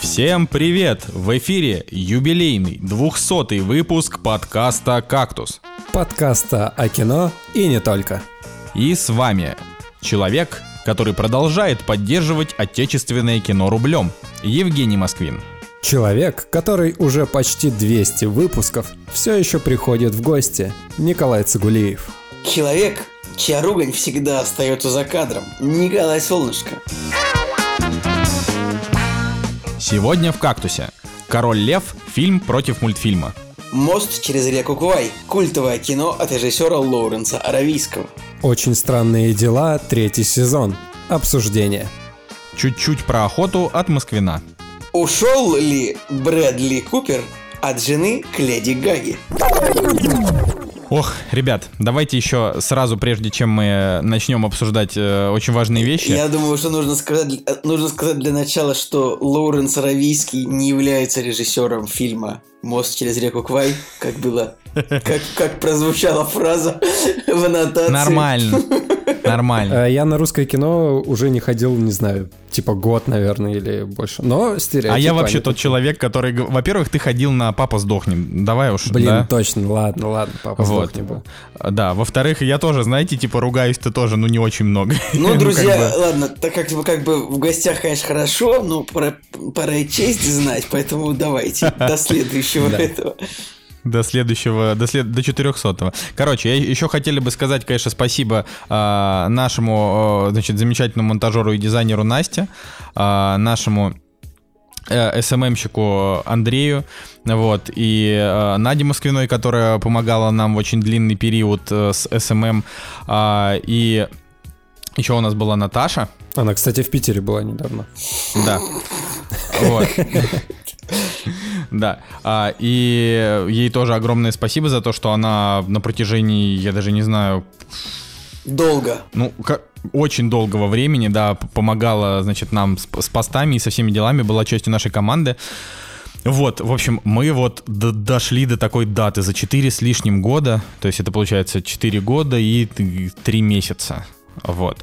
Всем привет! В эфире юбилейный 200 выпуск подкаста «Кактус». Подкаста о кино и не только. И с вами человек, который продолжает поддерживать отечественное кино рублем, Евгений Москвин. Человек, который уже почти 200 выпусков все еще приходит в гости, Николай Цигулиев. Человек, чья ругань всегда остается за кадром, Николай Солнышко. Сегодня в «Кактусе». «Король лев» – фильм против мультфильма. «Мост через реку Кувай» – культовое кино от режиссера Лоуренса Аравийского. Очень странные дела, третий сезон. Обсуждение. Чуть-чуть про охоту от Москвина. Ушел ли Брэдли Купер от жены к Леди Гаги? Ох, ребят, давайте еще сразу, прежде чем мы начнем обсуждать э, очень важные вещи. Я думаю, что нужно сказать, нужно сказать для начала, что Лоуренс Аравийский не является режиссером фильма «Мост через реку Квай», как было, как, как прозвучала фраза в аннотации. Нормально. Нормально. Э, Я на русское кино уже не ходил, не знаю, типа год, наверное, или больше. Но стереотипы... А я вообще тот человек, который... Во-первых, ты ходил на «Папа сдохнем». Давай уж, Блин, да? точно, ладно, ладно, папа Вот. сдохни был. Да, во-вторых, я тоже, знаете, типа ругаюсь-то тоже, ну не очень много. Ну, как друзья, бы. ладно, так как бы, как бы в гостях, конечно, хорошо, но пора, пора и честь знать, поэтому давайте до следующего Да. этого. До следующего, до, след, до 400 Короче, я еще хотели бы сказать, конечно, спасибо а, нашему, а, значит, замечательному монтажеру и дизайнеру Насте, а, нашему э, СММщику Андрею, вот, и э, Наде Москвиной, которая помогала нам в очень длинный период э, с SMM, а, и еще у нас была Наташа, Она, кстати, в Питере была недавно. да. Вот. Да. А, и ей тоже огромное спасибо за то, что она на протяжении, я даже не знаю, Долго. ну, ка- очень долгого времени, да, помогала, значит, нам с, с постами и со всеми делами, была частью нашей команды. Вот, в общем, мы вот д- дошли до такой даты за 4 с лишним года, то есть это получается 4 года и 3 месяца, вот.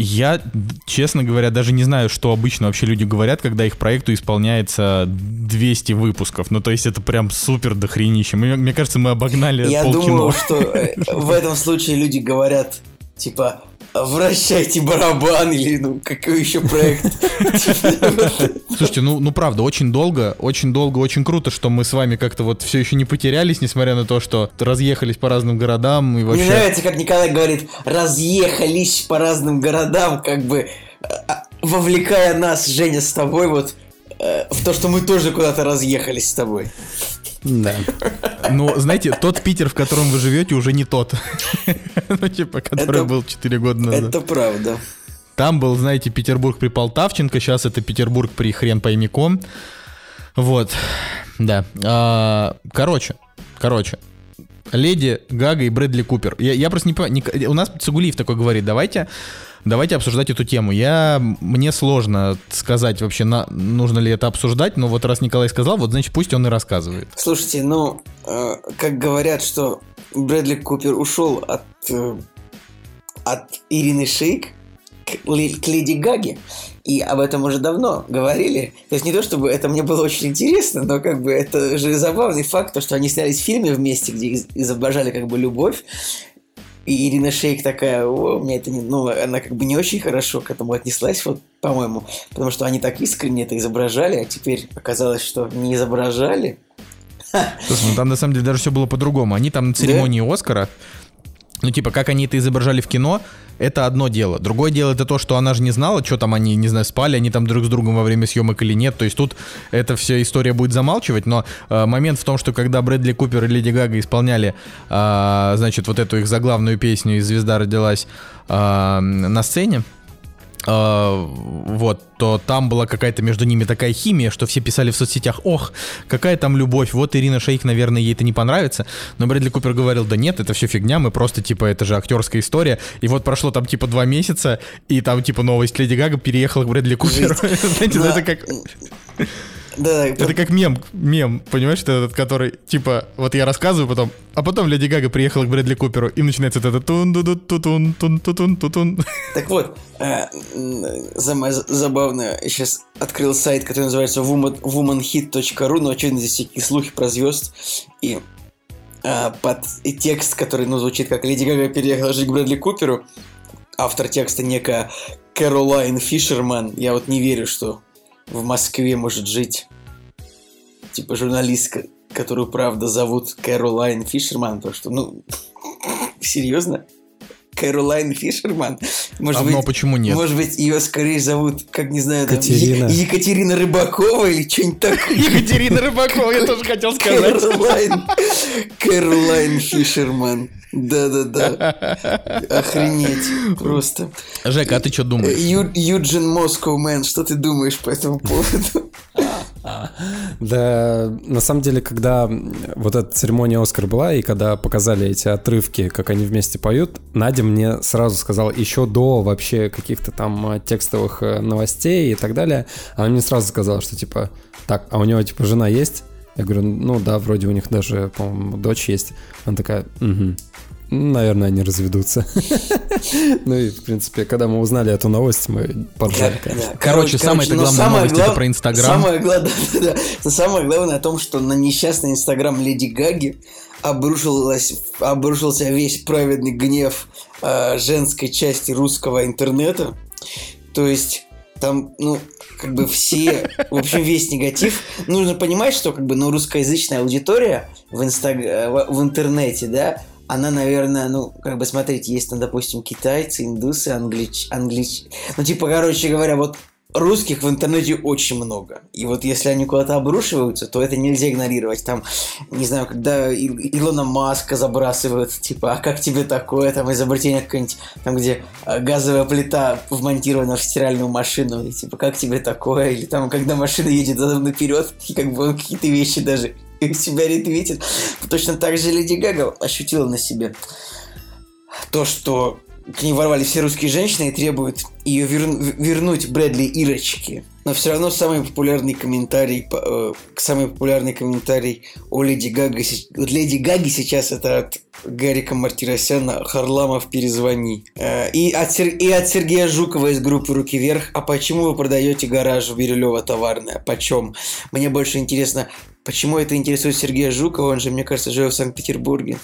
Я, честно говоря, даже не знаю, что обычно вообще люди говорят, когда их проекту исполняется 200 выпусков. Ну, то есть это прям супер дохренище. Мне, мне кажется, мы обогнали Я полкино. думаю, что э, в этом случае люди говорят, типа, вращайте барабан или, ну, какой еще проект. Слушайте, ну, ну правда, очень долго, очень долго, очень круто, что мы с вами как-то вот все еще не потерялись, несмотря на то, что разъехались по разным городам и Мне вообще... нравится, как Николай говорит, разъехались по разным городам, как бы а, вовлекая нас, Женя, с тобой вот э, в то, что мы тоже куда-то разъехались с тобой. Да. Ну, знаете, тот Питер, в котором вы живете, уже не тот. Ну, типа, который Это- был 4 года назад. Это правда. Там был, знаете, Петербург при Полтавченко, сейчас это Петербург при хрен пойми ком. Вот, да. А, короче, короче. Леди Гага и Брэдли Купер. Я, я просто не понимаю, у нас Цугулиев такой говорит, давайте, давайте обсуждать эту тему. Я, мне сложно сказать вообще, на, нужно ли это обсуждать, но вот раз Николай сказал, вот значит пусть он и рассказывает. Слушайте, ну, э, как говорят, что Брэдли Купер ушел от, э, от Ирины Шейк к, к Леди Гаге, и об этом уже давно говорили. То есть не то, чтобы это мне было очень интересно, но как бы это же забавный факт, то, что они снялись в фильме вместе, где из- изображали как бы любовь, и Ирина Шейк такая, о, у меня это не... Ну, она как бы не очень хорошо к этому отнеслась, вот, по-моему, потому что они так искренне это изображали, а теперь оказалось, что не изображали. Слушай, ну там на самом деле даже все было по-другому. Они там на церемонии Оскара, ну типа, как они это изображали в кино, это одно дело. Другое дело это то, что она же не знала, что там они, не знаю, спали они там друг с другом во время съемок или нет. То есть тут эта вся история будет замалчивать, но э, момент в том, что когда Брэдли Купер и Леди Гага исполняли, э, значит, вот эту их заглавную песню «И звезда родилась» э, на сцене, вот, то там была какая-то между ними такая химия, что все писали в соцсетях, ох, какая там любовь, вот Ирина Шейк, наверное, ей это не понравится, но Брэдли Купер говорил, да нет, это все фигня, мы просто, типа, это же актерская история, и вот прошло там, типа, два месяца, и там, типа, новость Леди Гага переехала к Брэдли Куперу, знаете, ну это как... Да, Это как мем, мем, понимаешь, это этот, который, типа, вот я рассказываю потом, а потом Леди Гага приехала к Брэдли Куперу, и начинается вот это тун ду тутун тун тутун тутун Так вот, э, м, самое за- забавное, я сейчас открыл сайт, который называется woman, womanhit.ru, но очевидно здесь всякие слухи про звезд, и э, под и текст, который, ну, звучит как Леди Гага переехала жить к Брэдли Куперу, автор текста некая Кэролайн Фишерман, я вот не верю, что в Москве может жить типа журналистка, которую правда зовут Кэролайн Фишерман, потому что, ну, серьезно? Кэролайн Фишерман? Может А, быть, но почему нет? может быть, ее скорее зовут, как не знаю, там, Катерина. Е- Екатерина Рыбакова или что-нибудь такое. Екатерина Рыбакова, я тоже хотел сказать. Кэролайн. Кэролайн Фишерман. Да-да-да. Охренеть. Просто. Жека, а ты что думаешь? Ю- Юджин Москов, мэн, что ты думаешь по этому поводу? Да, на самом деле, когда вот эта церемония Оскар была, и когда показали эти отрывки, как они вместе поют, Надя мне сразу сказала, еще до вообще каких-то там э, текстовых э, новостей и так далее, она мне сразу сказала, что типа, так, а у него типа жена есть? Я говорю, ну да, вроде у них даже, по-моему, дочь есть. Она такая, угу. Наверное, они разведутся. Ну и, в принципе, когда мы узнали эту новость, мы поржали, конечно. Короче, самая-то главная самое новость это глав- про Инстаграм. Самое главное, о том, что на несчастный Инстаграм Леди Гаги обрушилась, обрушился весь праведный гнев э, женской части русского интернета. То есть там, ну, как бы все, в общем, весь негатив. Нужно понимать, что как бы, ну, русскоязычная аудитория в, инстаг... в интернете, да, она, наверное, ну, как бы, смотрите, есть там, допустим, китайцы, индусы, англич... англич... Ну, типа, короче говоря, вот русских в интернете очень много. И вот если они куда-то обрушиваются, то это нельзя игнорировать. Там, не знаю, когда Илона Маска забрасывают, типа, а как тебе такое? Там изобретение какое-нибудь, там, где э, газовая плита вмонтирована в стиральную машину. И, типа, как тебе такое? Или там, когда машина едет наперед, и как бы он какие-то вещи даже себя ретвитит. Точно так же Леди Гага ощутила на себе то, что к ней ворвали все русские женщины и требуют ее вер- вернуть Брэдли Ирочки. Но все равно самый популярный комментарий, э, самый популярный комментарий о Леди Гаге, от Леди Гаги сейчас это от Гарика Мартиросяна «Харламов, перезвони». Э, и, от Сер- и от Сергея Жукова из группы «Руки вверх». А почему вы продаете гараж в Бирюлево товарное? Почем? Мне больше интересно, почему это интересует Сергея Жукова? Он же, мне кажется, живет в Санкт-Петербурге.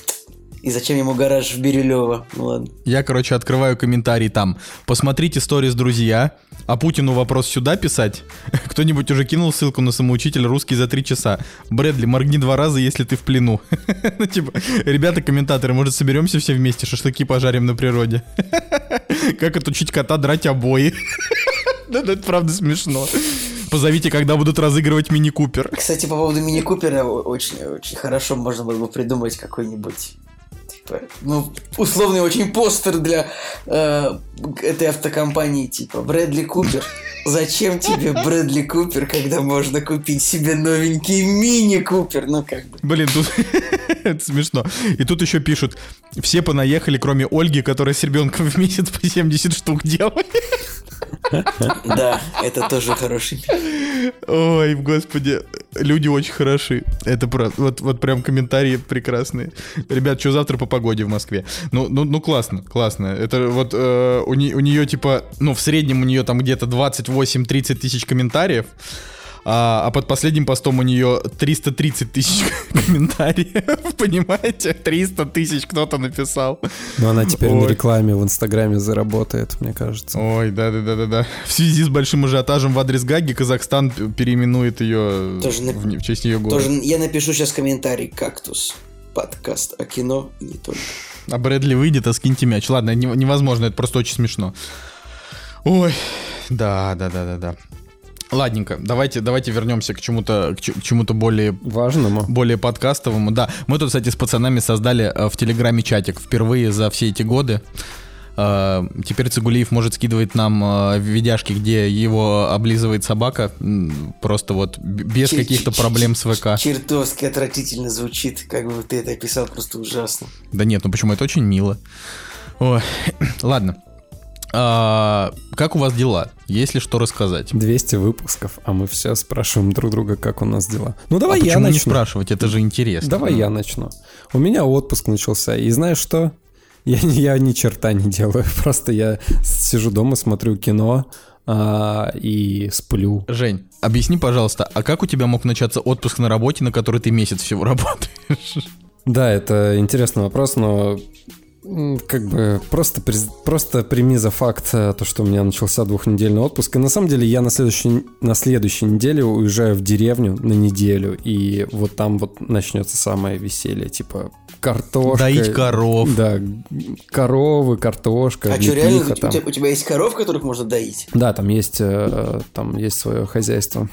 И зачем ему гараж в Бирюлево? Ну ладно. Я, короче, открываю комментарий там. Посмотрите сторис, друзья. А Путину вопрос сюда писать? Кто-нибудь уже кинул ссылку на самоучитель русский за три часа. Брэдли, моргни два раза, если ты в плену. Ну, типа, ребята, комментаторы, может, соберемся все вместе, шашлыки пожарим на природе? Как отучить кота драть обои? Да, это правда смешно. Позовите, когда будут разыгрывать мини-купер. Кстати, по поводу мини-купера очень, очень хорошо можно было бы придумать какой-нибудь ну, условный очень постер для э, этой автокомпании, типа, Брэдли Купер. Зачем тебе Брэдли Купер, когда можно купить себе новенький мини-купер? Ну, как бы. Блин, тут это смешно. И тут еще пишут, все понаехали, кроме Ольги, которая с ребенком в месяц по 70 штук делает. Да, это тоже хороший. Ой, господи, люди очень хороши. Это про, вот, вот прям комментарии прекрасные. Ребят, что завтра по погоде в Москве? Ну, ну, ну классно, классно. Это вот э, у, не- у нее типа, ну в среднем у нее там где-то 28-30 тысяч комментариев. А, а под последним постом у нее 330 тысяч комментариев. Понимаете? 300 тысяч кто-то написал. Но она теперь на Ой. рекламе в Инстаграме заработает, мне кажется. Ой, да-да-да-да-да. В связи с большим ажиотажем в адрес Гаги Казахстан переименует ее Тоже на- в, не- в честь ее города. Тоже я напишу сейчас комментарий «Кактус». Подкаст о кино и не только. А Брэдли выйдет, а скиньте мяч. Ладно, не- невозможно, это просто очень смешно. Ой, да-да-да-да-да. Ладненько, давайте, давайте вернемся к чему-то, к, чему-то более Важному. более подкастовому. Да, мы тут, кстати, с пацанами создали э, в Телеграме чатик впервые за все эти годы. Э, Теперь Цигулиев может скидывать нам э, видяшки, где его облизывает собака, просто вот без Чи- каких-то чи- проблем с ВК. Чертовски отвратительно звучит, как бы ты это описал, просто ужасно. Да нет, ну почему это очень мило. Ой, ладно. А, как у вас дела? Есть ли что рассказать? 200 выпусков, а мы все спрашиваем друг друга, как у нас дела. Ну давай а я почему начну. не спрашивать? Это же интересно. Давай я начну. У меня отпуск начался, и знаешь что? Я, я ни черта не делаю, просто я сижу дома, смотрю кино а, и сплю. Жень, объясни, пожалуйста, а как у тебя мог начаться отпуск на работе, на который ты месяц всего работаешь? Да, это интересный вопрос, но как бы просто, просто прими за факт э, то, что у меня начался двухнедельный отпуск. И на самом деле я на следующей, на следующей неделе уезжаю в деревню на неделю, и вот там вот начнется самое веселье, типа картошка. Доить коров. Да, коровы, картошка, А что, реально, у тебя, у тебя есть коров, которых можно доить? Да, там есть, э, там есть свое хозяйство.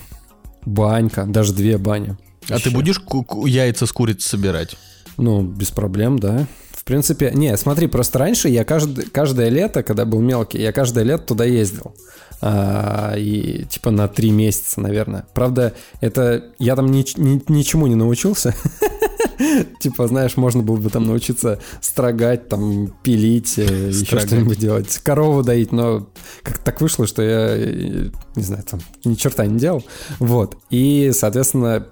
Банька, даже две бани. А ты Вообще. будешь яйца с курицы собирать? Ну, без проблем, да. В принципе, не, смотри, просто раньше я каждый, каждое лето, когда был мелкий, я каждое лето туда ездил. А, и типа на три месяца, наверное. Правда, это я там нич- ни- ничему не научился. Типа, знаешь, можно было бы там научиться строгать, там, пилить, э, еще что-нибудь делать. Корову доить, но как так вышло, что я, э, не знаю, там, ни черта не делал. Вот. И, соответственно,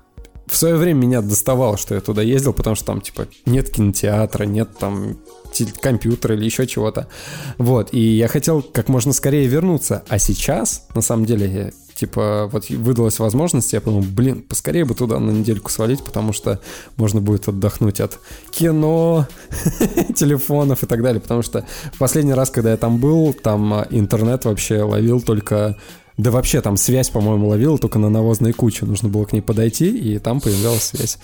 в свое время меня доставало, что я туда ездил, потому что там, типа, нет кинотеатра, нет там те- компьютера или еще чего-то. Вот, и я хотел как можно скорее вернуться. А сейчас, на самом деле, типа, вот выдалась возможность, я подумал, блин, поскорее бы туда на недельку свалить, потому что можно будет отдохнуть от кино, телефонов и так далее. Потому что последний раз, когда я там был, там а, интернет вообще ловил только да вообще там связь, по-моему, ловила только на навозной куче. Нужно было к ней подойти, и там появлялась связь.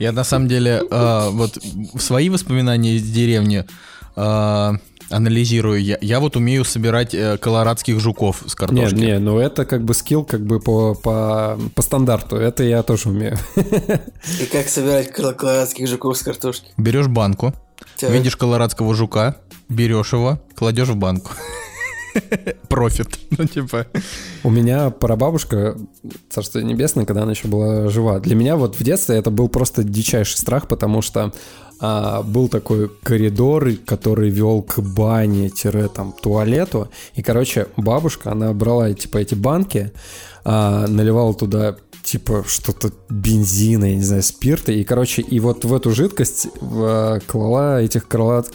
Я на самом деле э, вот свои воспоминания из деревни э, анализирую. Я, я вот умею собирать э, колорадских жуков с картошки. не, ну это как бы скилл как бы по, по, по стандарту. Это я тоже умею. И как собирать кол- колорадских жуков с картошки? Берешь банку, Так. видишь колорадского жука, берешь его, кладешь в банку. Профит. Ну, типа. У меня прабабушка, царство небесное, когда она еще была жива. Для меня вот в детстве это был просто дичайший страх, потому что а, был такой коридор, который вел к бане, там, туалету. И, короче, бабушка, она брала, типа, эти банки, а, наливала туда типа что-то бензина, я не знаю, спирта. И, короче, и вот в эту жидкость а, клала этих крылат...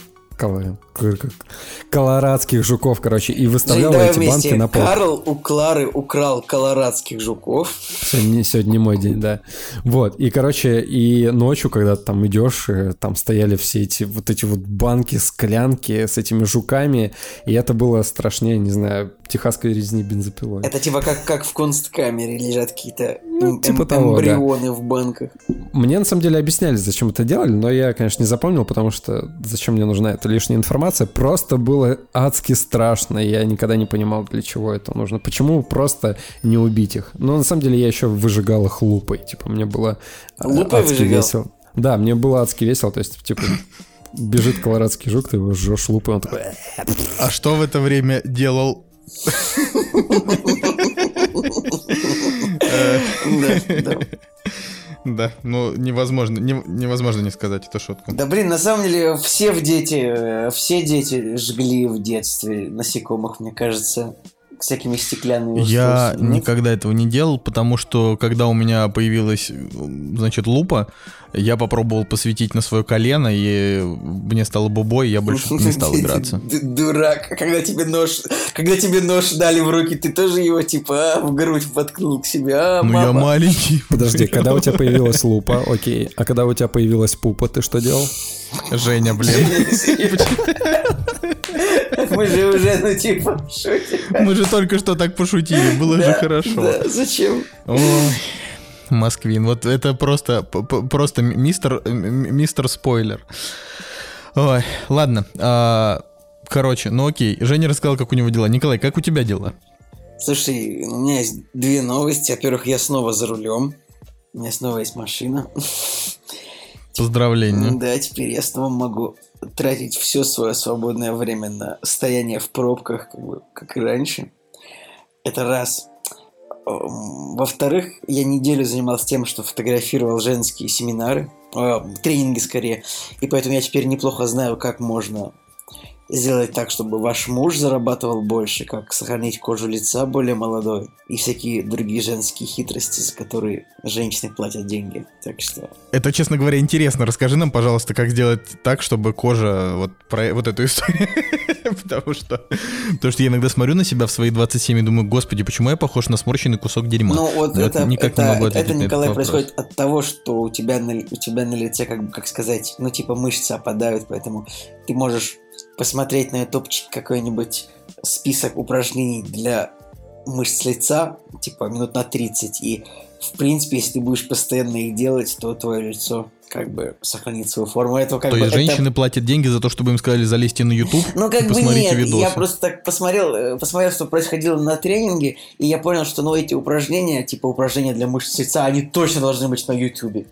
Колорадских жуков, короче, и выставляла эти банки на пол. Карл у Клары украл колорадских жуков. Сегодня, сегодня не мой день, да. Вот, и, короче, и ночью, когда ты там идешь, э, там стояли все эти вот эти вот банки, склянки с этими жуками, и это было страшнее, не знаю, техасской резни бензопилой. Это типа как, как в консткамере лежат какие-то Ну, эм- типа эм- того, да. эмбрионы в банках. Мне, на самом деле, объясняли, зачем это делали, но я, конечно, не запомнил, потому что зачем мне нужна эта лишняя информация. Просто было адски страшно, и я никогда не понимал, для чего это нужно. Почему просто не убить их? Но, на самом деле, я еще выжигал их лупой. Типа, мне было э, Лупой адски выжигал? весело. Да, мне было адски весело, то есть, типа, бежит колорадский жук, ты его жжешь лупой, он такой... А что в это время делал? Да, да. Да, ну невозможно, не- невозможно не сказать эту шутку. Да блин, на самом деле все в дети, э, все дети жгли в детстве насекомых, мне кажется, всякими стеклянными Я. Нет? никогда этого не делал, потому что когда у меня появилась, значит, лупа, я попробовал посветить на свое колено, и мне стало бубой, я больше не стал играться. Дурак, когда тебе нож, когда тебе нож дали в руки, ты тоже его типа а, в грудь воткнул к себе, а, Ну я маленький. Подожди, когда у тебя появилась лупа, окей, а когда у тебя появилась пупа, ты что делал? Женя, блин. Мы же уже, ну типа, шутим. Мы же только что так пошутили, было же хорошо. да, зачем? Ой, Москвин, вот это просто, просто мистер, м- мистер спойлер. Ой, ладно. а, короче, ну окей. Женя рассказал, как у него дела. Николай, как у тебя дела? Слушай, у меня есть две новости. Во-первых, я снова за рулем. У меня снова есть машина. Поздравления. Да, теперь я снова могу тратить все свое свободное время на стояние в пробках, как, бы, как и раньше. Это раз. Эм, Во-вторых, я неделю занимался тем, что фотографировал женские семинары, э, тренинги скорее, и поэтому я теперь неплохо знаю, как можно сделать так, чтобы ваш муж зарабатывал больше, как сохранить кожу лица более молодой и всякие другие женские хитрости, за которые женщины платят деньги. Так что... Это, честно говоря, интересно. Расскажи нам, пожалуйста, как сделать так, чтобы кожа... Вот про вот эту историю. Потому что... Потому что я иногда смотрю на себя в свои 27 и думаю, господи, почему я похож на сморщенный кусок дерьма? Ну вот это, никак это, не могу это, Николай, происходит от того, что у тебя на, у тебя на лице, как бы, как сказать, ну типа мышцы опадают, поэтому ты можешь посмотреть на ютубчик какой-нибудь список упражнений для мышц лица, типа минут на 30, и в принципе, если ты будешь постоянно их делать, то твое лицо как бы сохранит свою форму. Это как то бы, есть женщины это... платят деньги за то, чтобы им сказали залезьте на YouTube ну, как и бы посмотрите нет, видосы. Я просто так посмотрел, э, посмотрел, что происходило на тренинге, и я понял, что ну, эти упражнения, типа упражнения для мышц лица, они точно должны быть на YouTube.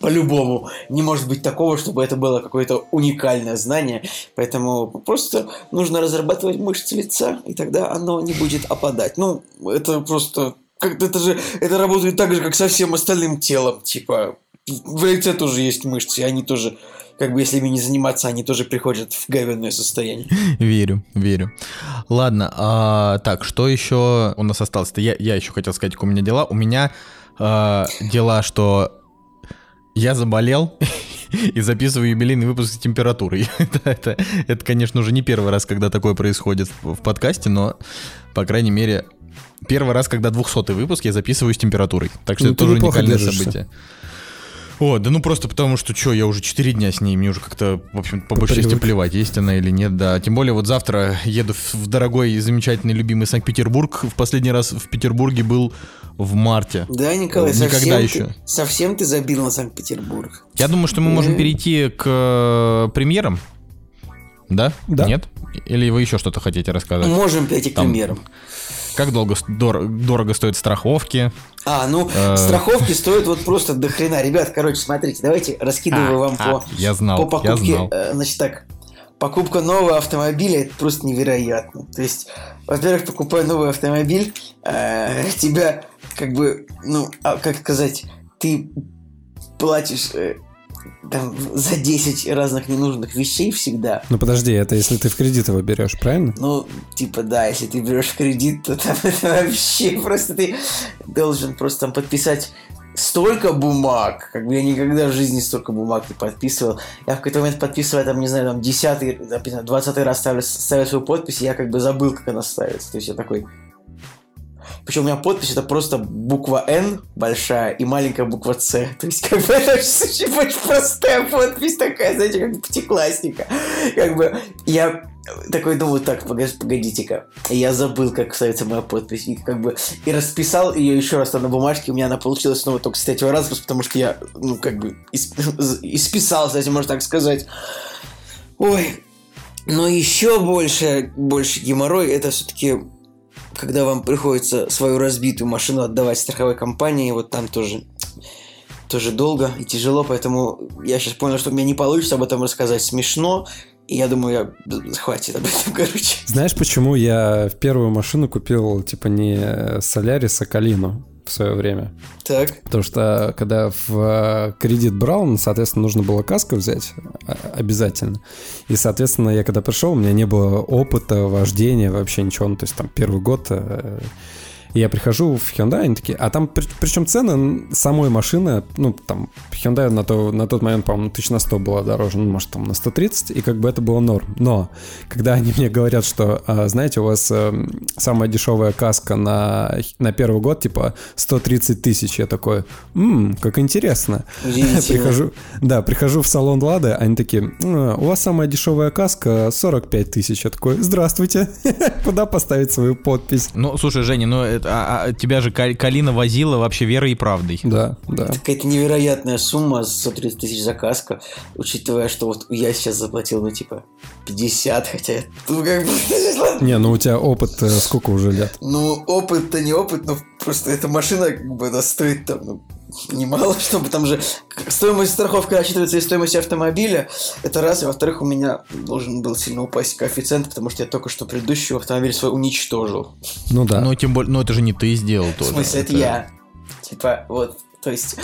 По-любому. Не может быть такого, чтобы это было какое-то уникальное знание. Поэтому просто нужно разрабатывать мышцы лица, и тогда оно не будет опадать. Ну, это просто... Как это же это работает так же, как со всем остальным телом. Типа, в лице тоже есть мышцы, и они тоже, как бы если ими не заниматься, они тоже приходят в говенное состояние. Верю, верю. Ладно, а, так, что еще у нас осталось-то? Я, я еще хотел сказать, как у меня дела. У меня а, дела, что я заболел и записываю юбилейный выпуск с температурой. это, это, это, конечно, уже не первый раз, когда такое происходит в, в подкасте, но, по крайней мере, первый раз, когда 200 выпуск я записываю с температурой. Так что ну, это тоже уникальное держишься. событие. О, да ну просто потому, что что, я уже 4 дня с ней, мне уже как-то, в общем, по большей части плевать, есть она или нет, да. Тем более вот завтра еду в дорогой и замечательный любимый Санкт-Петербург. В последний раз в Петербурге был в марте. Да, Николай, Никогда совсем еще. Ты, совсем ты забил на Санкт-Петербург. Я думаю, что мы можем перейти к э, премьерам. Да? Да. Нет? Или вы еще что-то хотите рассказать? Можем перейти к Там... премьерам. Как долго дор- дорого стоят страховки? А, ну, э... страховки стоят вот просто до хрена. Ребят, короче, смотрите, давайте раскидываю а, вам а, по, я знал, по покупке. Я знал. Э, значит так, покупка нового автомобиля это просто невероятно. То есть, во-первых, покупая новый автомобиль, э, тебя как бы, ну, а, как сказать, ты платишь э, там, за 10 разных ненужных вещей всегда. Ну подожди, это если ты в кредит его берешь, правильно? Ну, типа, да, если ты берешь в кредит, то там это вообще просто ты должен просто там подписать столько бумаг, как бы я никогда в жизни столько бумаг не подписывал. Я в какой-то момент подписываю, там, не знаю, там, десятый, двадцатый раз ставлю, ставлю свою подпись, и я как бы забыл, как она ставится. То есть я такой, причем у меня подпись это просто буква Н большая и маленькая буква С. То есть, как бы это очень, очень простая подпись такая, знаете, как пятиклассника. Как бы я такой думаю, так, погодите-ка. Я забыл, как ставится моя подпись. И как бы и расписал ее еще раз на бумажке. У меня она получилась снова только с третьего раза, потому что я, ну, как бы исписал, кстати, можно так сказать. Ой, но еще больше, больше геморрой это все-таки когда вам приходится свою разбитую машину отдавать страховой компании, вот там тоже тоже долго и тяжело, поэтому я сейчас понял, что у меня не получится об этом рассказать смешно, и я думаю, я хватит об этом, короче. Знаешь, почему я в первую машину купил, типа, не Солярис, а Калину? В свое время. Так. Потому что когда в э, кредит брал, ну, соответственно, нужно было каску взять а, обязательно. И, соответственно, я когда пришел, у меня не было опыта вождения, вообще ничего. Ну, то есть там первый год э, и я прихожу в Hyundai, они такие, а там, при, причем цены самой машины, ну, там, Hyundai на, то, на тот момент, по-моему, тысяч на 100 была дороже, ну, может, там, на 130, и как бы это было норм. Но, когда они мне говорят, что, а, знаете, у вас а, самая дешевая каска на, на первый год, типа, 130 тысяч, я такой, ммм, как интересно. Прихожу, да, прихожу в салон Лады, они такие, у вас самая дешевая каска 45 тысяч. Я такой, здравствуйте, куда поставить свою подпись? Ну, слушай, Женя, ну, это а, а тебя же Калина возила вообще верой и правдой. Да, да. Какая-то невероятная сумма, 130 тысяч заказка, учитывая, что вот я сейчас заплатил, ну, типа, 50, хотя... Ну, как бы... Не, ну у тебя опыт э, сколько уже лет? Ну, опыт-то не опыт, но просто эта машина, как бы, она стоит там, ну, немало, чтобы там же стоимость страховки рассчитывается из стоимости автомобиля. Это раз. И во-вторых, у меня должен был сильно упасть коэффициент, потому что я только что предыдущий автомобиль свой уничтожил. Ну да. Но тем более, но это же не ты сделал тоже. В смысле, это, это я. Типа, вот То есть,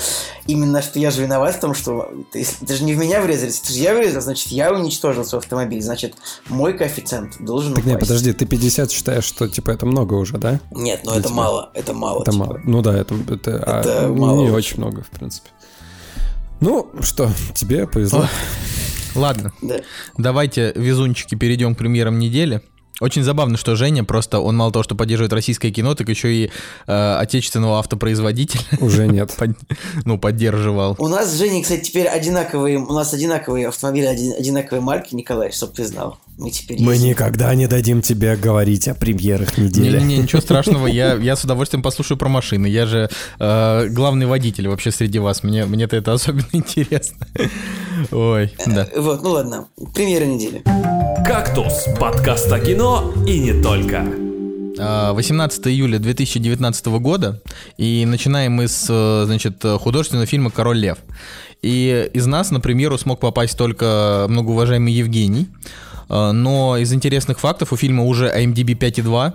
именно что я же виноват в том, что ты, ты же не в меня врезались, это же я врезал, значит, я уничтожил свой автомобиль, значит, мой коэффициент должен Так упасть. не, подожди, ты 50 считаешь, что типа это много уже, да? Нет, ну Для это тебя. мало, это мало. Это типа. мало. Ну да, это, это, а, Это не мало очень. очень много, в принципе. Ну, что, тебе повезло. Ладно, Да. давайте, везунчики, перейдем к премьерам недели. Очень забавно, что Женя просто, он мало того, что поддерживает российское кино, так еще и э, отечественного автопроизводителя Уже нет. под- ну, поддерживал. У нас с Женей, кстати, теперь одинаковые, у нас одинаковые автомобили, один- одинаковые марки, Николай, чтоб ты знал. Мы теперь Мы ездим. никогда не дадим тебе говорить о премьерах недели. Не-не-не, ничего страшного, я, я с удовольствием послушаю про машины. Я же э, главный водитель вообще среди вас. Мне, мне-то это особенно интересно. Ой, да. Э, Вот, ну ладно. Премьера недели. «Кактус» – подкаст о кино и не только. А, 18 июля 2019 года, и начинаем мы с, э, значит, художественного фильма «Король лев». И из нас на премьеру смог попасть только многоуважаемый Евгений, но из интересных фактов у фильма уже IMDb 5,2,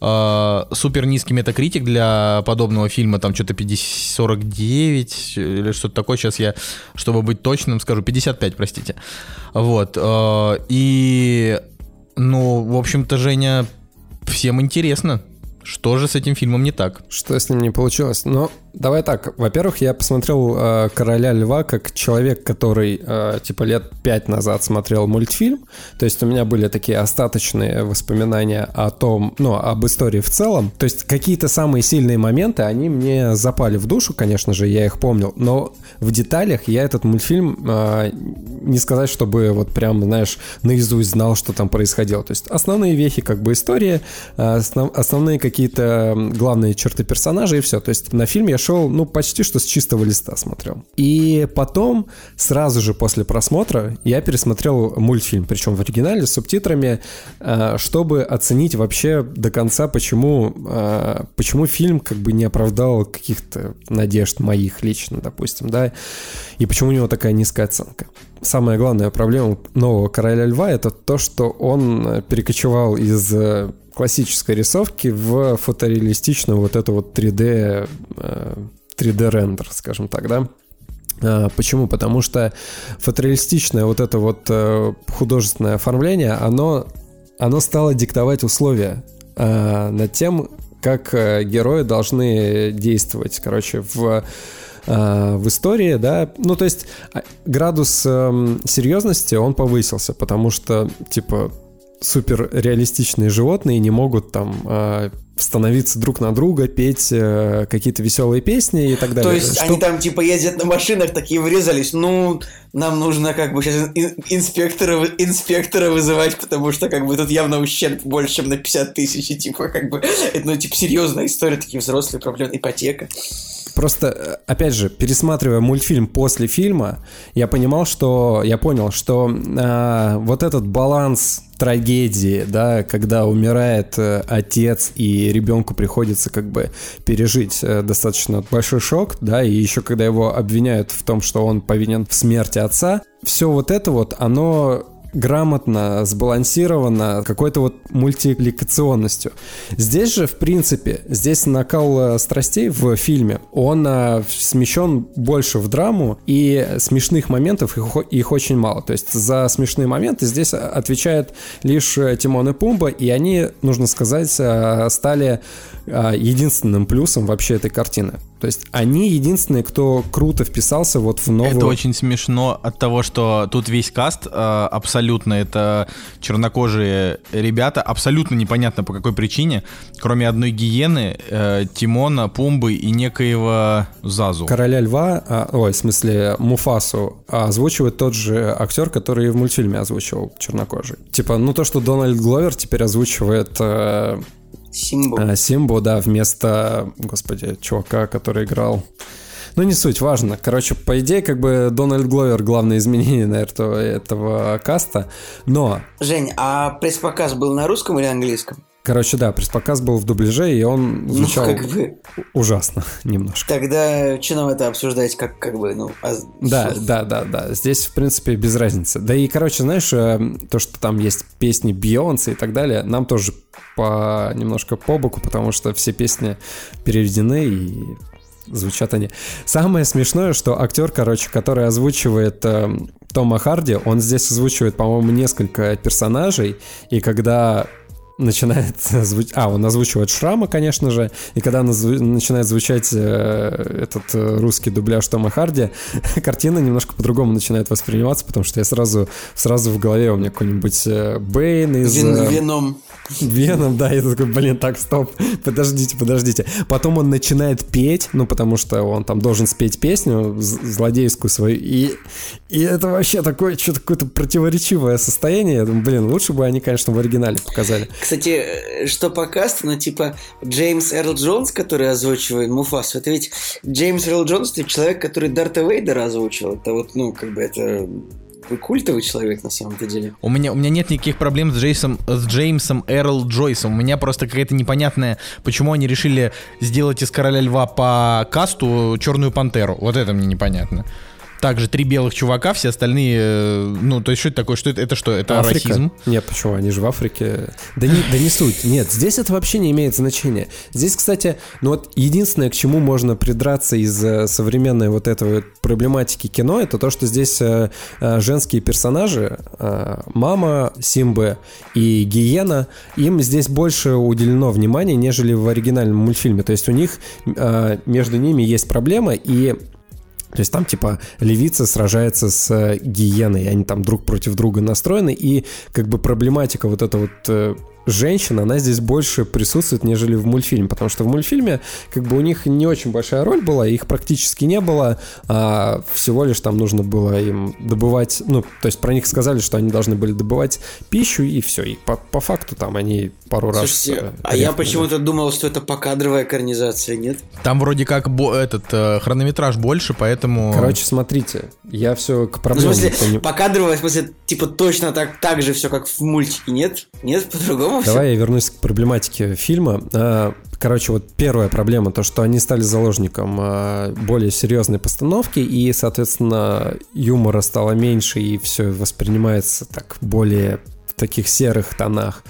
э, супер низкий метакритик для подобного фильма, там что-то 50, 49 или что-то такое, сейчас я, чтобы быть точным, скажу 55, простите. Вот, э, и, ну, в общем-то, Женя, всем интересно, что же с этим фильмом не так. Что с ним не получилось? Ну, давай так. Во-первых, я посмотрел э, «Короля льва» как человек, который, э, типа, лет пять назад смотрел мультфильм. То есть у меня были такие остаточные воспоминания о том, ну, об истории в целом. То есть какие-то самые сильные моменты, они мне запали в душу, конечно же, я их помнил. Но в деталях я этот мультфильм э, не сказать, чтобы вот прям, знаешь, наизусть знал, что там происходило. То есть основные вехи, как бы история, э, основ- основные какие-то главные черты персонажа и все. То есть на фильм я шел, ну, почти что с чистого листа смотрел. И потом, сразу же после просмотра, я пересмотрел мультфильм, причем в оригинале с субтитрами, э, чтобы оценить вообще до конца, почему, э, почему фильм как бы не оправдал каких-то надежд моих лично, допустим, да, и почему у него такая низкая оценка. Самая главная проблема нового «Короля льва» — это то, что он перекочевал из э, классической рисовки в фотореалистичную вот эту вот 3D, э, 3D рендер, скажем так, да. А, Почему? Потому что фотореалистичное вот это вот э, художественное оформление, оно, оно стало диктовать условия э, над тем, как э, герои должны действовать, короче, в э, в истории, да, ну то есть градус эм, серьезности он повысился, потому что типа супер реалистичные животные не могут там э, становиться друг на друга, петь э, какие-то веселые песни и так далее. То есть Что- они там типа ездят на машинах, такие врезались. Ну, нам нужно как бы сейчас ин- инспектора, инспектора вызывать, потому что как бы тут явно ущерб больше, чем на 50 тысяч. И типа как бы, это ну типа серьезная история, такие взрослые проблемы, ипотека. Просто, э, опять же, пересматривая мультфильм после фильма, я понимал, что я понял, что а, вот этот баланс трагедии, да, когда умирает э, отец и ребенку приходится как бы пережить э, достаточно большой шок, да, и еще когда его обвиняют в том, что он повинен в смерти отца, все вот это вот, оно грамотно, сбалансировано, какой-то вот мультипликационностью. Здесь же, в принципе, здесь накал э, страстей в фильме, он э, смещен больше в драму, и смешных моментов их, их очень мало. То есть за смешные моменты здесь отвечает лишь э, Тимон и Пумба, и они, нужно сказать, э, стали э, единственным плюсом вообще этой картины. То есть они единственные, кто круто вписался вот в новую... Это очень смешно от того, что тут весь каст э, абсолютно это чернокожие ребята, абсолютно непонятно по какой причине, кроме одной гиены, э, Тимона, Пумбы и некоего Зазу. Короля льва, а, ой, в смысле Муфасу, а озвучивает тот же актер, который в мультфильме озвучивал чернокожий. Типа, ну то, что Дональд Гловер теперь озвучивает э, Симбу. э, Симбу, да, вместо, господи, чувака, который играл. Ну, не суть, важно. Короче, по идее, как бы Дональд Гловер главное изменение, наверное, этого, этого каста. Но Жень, а пресс-показ был на русском или английском? Короче, да, пресс-показ был в дубляже, и он Ну, звучал как бы, ужасно немножко. тогда что нам это обсуждать, как, как бы, ну, а- Да, да, да, да. Здесь, в принципе, без разницы. Да и, короче, знаешь, э, то, что там есть песни Бейонсе и так далее, нам тоже по немножко по боку, потому что все песни переведены и звучат они. Самое смешное, что актер, короче, который озвучивает э, Тома Харди, он здесь озвучивает, по-моему, несколько персонажей, и когда начинает звучать... А, он озвучивает Шрама, конечно же, и когда назв... начинает звучать э, этот э, русский дубляж Тома Харди, картина немножко по-другому начинает восприниматься, потому что я сразу, сразу в голове у меня какой-нибудь э, Бэйн из... Вен, э, веном. Веном, да, я такой, блин, так, стоп, подождите, подождите. Потом он начинает петь, ну, потому что он там должен спеть песню злодейскую свою, и, и это вообще такое, что-то какое-то противоречивое состояние. Я думаю, блин, лучше бы они, конечно, в оригинале показали. Кстати, э, что по касту, ну, типа, Джеймс Эрл Джонс, который озвучивает Муфасу, это ведь Джеймс Эрл Джонс, это человек, который Дарта Вейдера озвучил. Это вот, ну, как бы, это культовый человек на самом-то деле. У меня, у меня нет никаких проблем с Джейсом, с Джеймсом Эрл Джойсом. У меня просто какая-то непонятная, почему они решили сделать из Короля Льва по касту Черную Пантеру. Вот это мне непонятно. Также три белых чувака, все остальные, э, ну, то есть что это такое? Что это? Это что? Это Африка? расизм? Нет, почему? Они же в Африке. Да не, да не суть. Нет, здесь это вообще не имеет значения. Здесь, кстати, ну вот единственное, к чему можно придраться из э, современной вот этой вот проблематики кино, это то, что здесь э, женские персонажи, мама Симбы и Гиена, им здесь больше уделено внимания, нежели в оригинальном мультфильме. То есть у них между ними есть проблема, и то есть там типа левица сражается с э, гиеной, они там друг против друга настроены, и как бы проблематика вот эта вот э, женщин, она здесь больше присутствует, нежели в мультфильме, потому что в мультфильме как бы у них не очень большая роль была, их практически не было, а всего лишь там нужно было им добывать, ну, то есть про них сказали, что они должны были добывать пищу, и все, и по, по факту там они пару Слушайте, раз... э, а я почему-то думал, что это покадровая экранизация, нет? Там вроде как бо- этот э, хронометраж больше, поэтому... Короче, смотрите, я все к Ну, в проблеме... смысле, пони- покадровая, в смысле, типа точно так, так же все, как в мультике, нет? Нет, по-другому Давай я вернусь к проблематике фильма. А, Короче, вот первая проблема, то, что они стали заложником а, более серьезной постановки, и, соответственно, юмора стало меньше, и все воспринимается так более в таких серых тонах.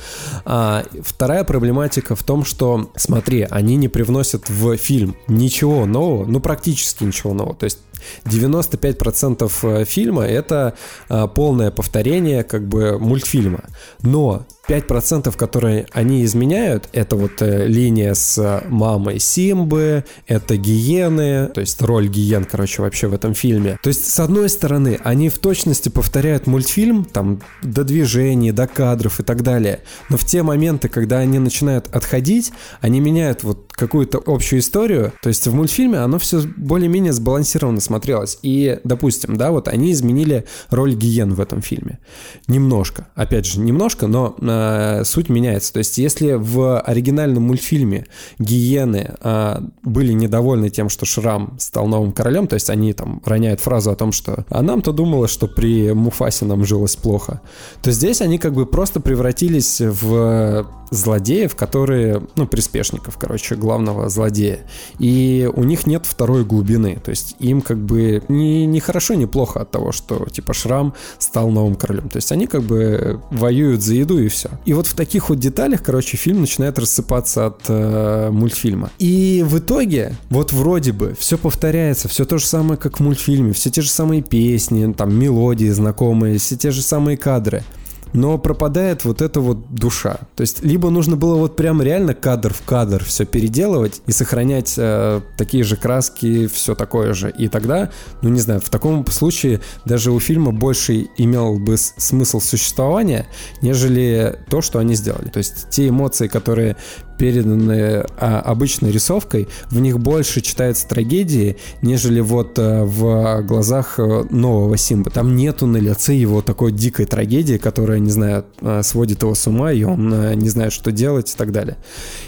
А вторая проблематика в том, что, смотри, они не привносят в фильм ничего нового, ну практически ничего нового. То есть 95% фильма это а, полное повторение как бы мультфильма. Но 5%, которые они изменяют, это вот э, линия с мамой Симбы, это гиены, то есть роль гиен, короче, вообще в этом фильме. То есть, с одной стороны, они в точности повторяют мультфильм, там, до движений, до кадров и так далее, но в те моменты, когда они начинают отходить, они меняют вот какую-то общую историю, то есть в мультфильме оно все более-менее сбалансированно смотрелось. И, допустим, да, вот они изменили роль гиен в этом фильме. Немножко. Опять же, немножко, но э, суть меняется. То есть, если в оригинальном мультфильме гиены э, были недовольны тем, что Шрам стал новым королем, то есть они там роняют фразу о том, что «а нам-то думала, что при Муфасе нам жилось плохо», то здесь они как бы просто превратились в злодеев, которые, ну, приспешников, короче, главного злодея. И у них нет второй глубины. То есть им как бы не, не хорошо, не плохо от того, что типа Шрам стал новым королем. То есть они как бы воюют за еду и все. И вот в таких вот деталях, короче, фильм начинает рассыпаться от э, мультфильма. И в итоге, вот вроде бы, все повторяется, все то же самое, как в мультфильме, все те же самые песни, там, мелодии знакомые, все те же самые кадры но пропадает вот эта вот душа. То есть либо нужно было вот прям реально кадр в кадр все переделывать и сохранять э, такие же краски, все такое же. И тогда, ну не знаю, в таком случае даже у фильма больше имел бы смысл существования, нежели то, что они сделали. То есть те эмоции, которые переданы а, обычной рисовкой, в них больше читается трагедии, нежели вот а, в глазах а, нового Симба. Там нету на лице его такой дикой трагедии, которая, не знаю, а, сводит его с ума, и он а, не знает, что делать и так далее.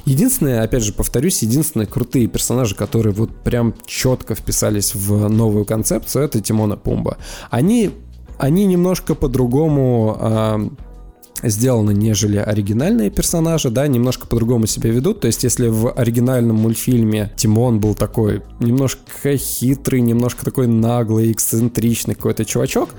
Единственное, опять же, повторюсь, единственные крутые персонажи, которые вот прям четко вписались в новую концепцию, это Тимона Пумба. Они, они немножко по-другому... а, сделаны, нежели оригинальные персонажи, да, немножко по-другому себя ведут. То есть, если в оригинальном мультфильме Тимон был такой немножко хитрый, немножко такой наглый, эксцентричный какой-то чувачок,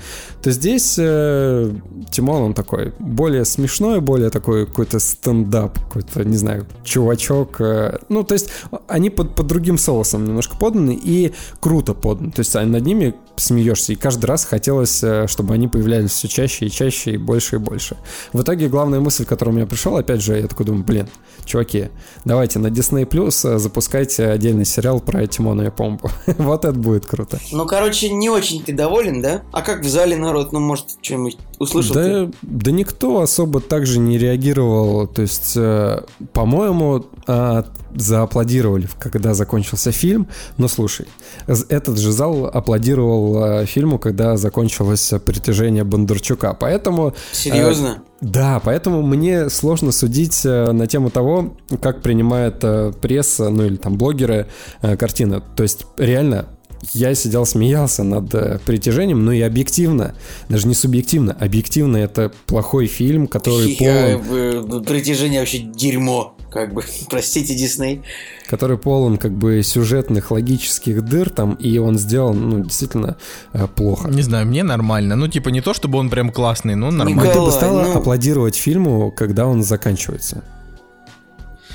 то здесь э, Тимон, он такой более смешной, более такой какой-то стендап, какой-то, не знаю, чувачок. Э, ну, то есть, они под, под другим соусом немножко поданы и круто поданы. То есть, над ними смеешься, и каждый раз хотелось, э, чтобы они появлялись все чаще и чаще, и больше и больше. В итоге главная мысль, которая у меня пришла, опять же, я такой думаю, блин, чуваки, давайте на Disney Plus э, запускайте отдельный сериал про Тимона и Помпу. вот это будет круто. Ну, короче, не очень ты доволен, да? А как в зале народ, ну, может, что-нибудь услышал? Да, да никто особо также не реагировал. То есть, э, по-моему, э, зааплодировали, когда закончился фильм. Но слушай, этот же зал аплодировал э, фильму, когда закончилось притяжение Бондарчука. Поэтому... Серьезно? Э, да, поэтому мне сложно судить э, на тему того, как принимает э, пресса, ну или там блогеры э, картины. То есть реально я сидел, смеялся над э, притяжением, но и объективно, даже не субъективно, объективно это плохой фильм, который полон... Притяжение вообще дерьмо, как бы, простите, Дисней. Который полон как бы сюжетных, логических дыр там, и он сделан, ну, действительно э, плохо. Не знаю, мне нормально. Ну, типа, не то, чтобы он прям классный, но нормально. Николай, Ты бы стала ну... аплодировать фильму, когда он заканчивается.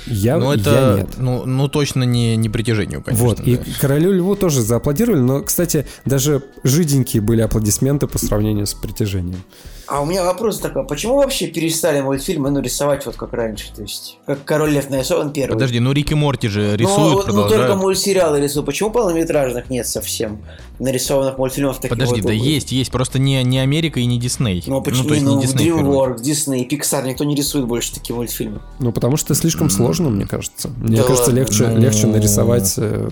Я, но это, я нет. Ну, ну точно не, не притяжению, конечно. Вот, да. и Королю Льву тоже зааплодировали, но, кстати, даже жиденькие были аплодисменты по сравнению с притяжением. А у меня вопрос такой, почему вообще перестали мультфильмы ну, рисовать вот как раньше? То есть, как Король Лев нарисован первый. Подожди, ну Рики Морти же рисуют, ну, ну, только мультсериалы рисуют. Почему полнометражных нет совсем? Нарисованных мультфильмов таких Подожди, вот да есть, есть. Просто не, не Америка и не Дисней. Ну, почему? Ну, то есть ну, не Disney, DreamWorks, Disney, Pixar, никто не рисует больше такие мультфильмы. Ну, потому что слишком сложно, мне кажется. Мне да кажется, легче, ну... легче нарисовать э,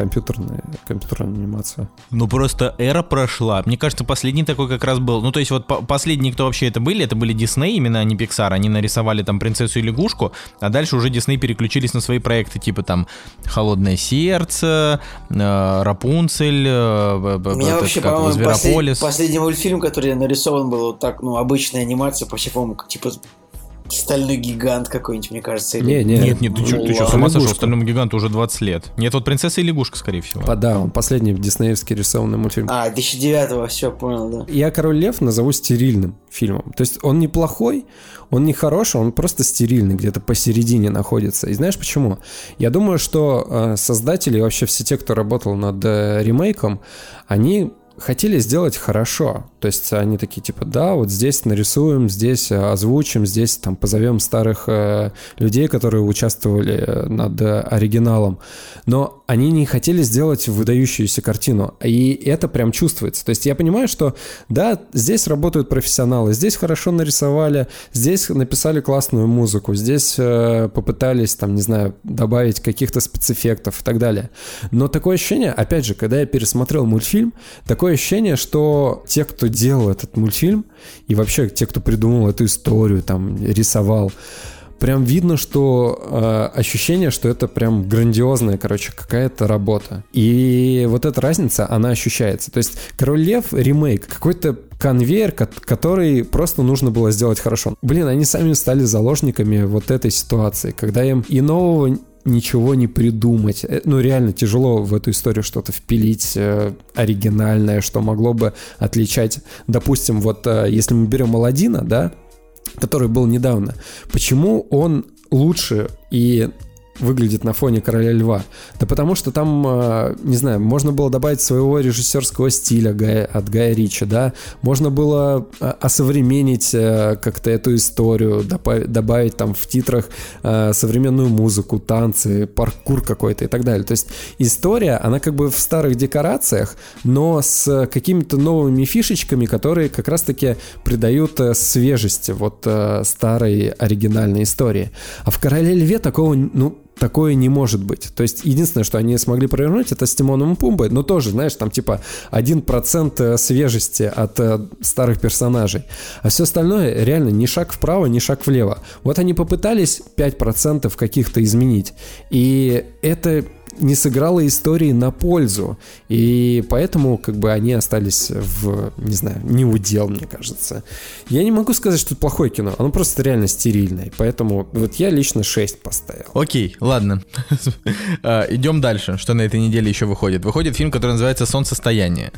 компьютерная, компьютерная анимация. Ну просто эра прошла. Мне кажется, последний такой как раз был. Ну то есть вот по последние, кто вообще это были, это были Дисней, именно а не Pixar. Они нарисовали там принцессу и лягушку, а дальше уже Дисней переключились на свои проекты, типа там Холодное сердце, э, Рапунцель, э, Меня вообще, по-моему, Зверополис. Послед, последний мультфильм, который нарисован был вот так, ну, обычная анимация, по всему, типа Стальной гигант какой-нибудь, мне кажется. Или... Не, не, нет, нет, ты что, ты что, с ума сошел? Стальному гиганту уже 20 лет. Нет, вот принцесса и лягушка, скорее всего. По, да, он последний диснеевский рисованный мультфильм. А, 2009-го, все, понял, да. Я «Король лев» назову стерильным фильмом. То есть он неплохой, он не хороший, он просто стерильный, где-то посередине находится. И знаешь почему? Я думаю, что э, создатели, вообще все те, кто работал над э, ремейком, они хотели сделать хорошо. То есть они такие, типа, да, вот здесь нарисуем, здесь озвучим, здесь там позовем старых э, людей, которые участвовали э, над э, оригиналом. Но они не хотели сделать выдающуюся картину. И это прям чувствуется. То есть я понимаю, что да, здесь работают профессионалы, здесь хорошо нарисовали, здесь написали классную музыку, здесь э, попытались, там, не знаю, добавить каких-то спецэффектов и так далее. Но такое ощущение, опять же, когда я пересмотрел мультфильм, такое ощущение, что те, кто делал этот мультфильм, и вообще те, кто придумал эту историю, там, рисовал, прям видно, что э, ощущение, что это прям грандиозная, короче, какая-то работа. И вот эта разница, она ощущается. То есть Король Лев ремейк, какой-то конвейер, который просто нужно было сделать хорошо. Блин, они сами стали заложниками вот этой ситуации, когда им и нового ничего не придумать. Э, ну, реально тяжело в эту историю что-то впилить э, оригинальное, что могло бы отличать. Допустим, вот э, если мы берем Аладдина, да, который был недавно, почему он лучше и выглядит на фоне Короля Льва? Да потому что там, а, не знаю, можно было добавить своего режиссерского стиля от Гая Ричи, да, можно было а, осовременить э, как-то эту историю, добавить, добавить там в титрах э, современную музыку, танцы, паркур какой-то и так далее. То есть история, она как бы в старых декорациях, но с какими-то новыми фишечками, которые как раз-таки придают э, свежести вот старой оригинальной истории. А в Короле Льве такого, ну, такое не может быть. То есть единственное, что они смогли провернуть, это с Тимоном и Пумбой, но тоже, знаешь, там типа 1% э, свежести от э, старых персонажей. А все остальное реально ни шаг вправо, ни шаг влево. Вот они попытались 5% каких-то изменить. И это не сыграло истории на пользу. И поэтому как бы они остались в, не знаю, не удел, мне кажется. Я не могу сказать, что это плохое кино. Оно просто реально стерильное. Поэтому вот я лично 6 поставил. Окей, ладно. А, Идем дальше. Что на этой неделе еще выходит? Выходит фильм, который называется «Солнцестояние».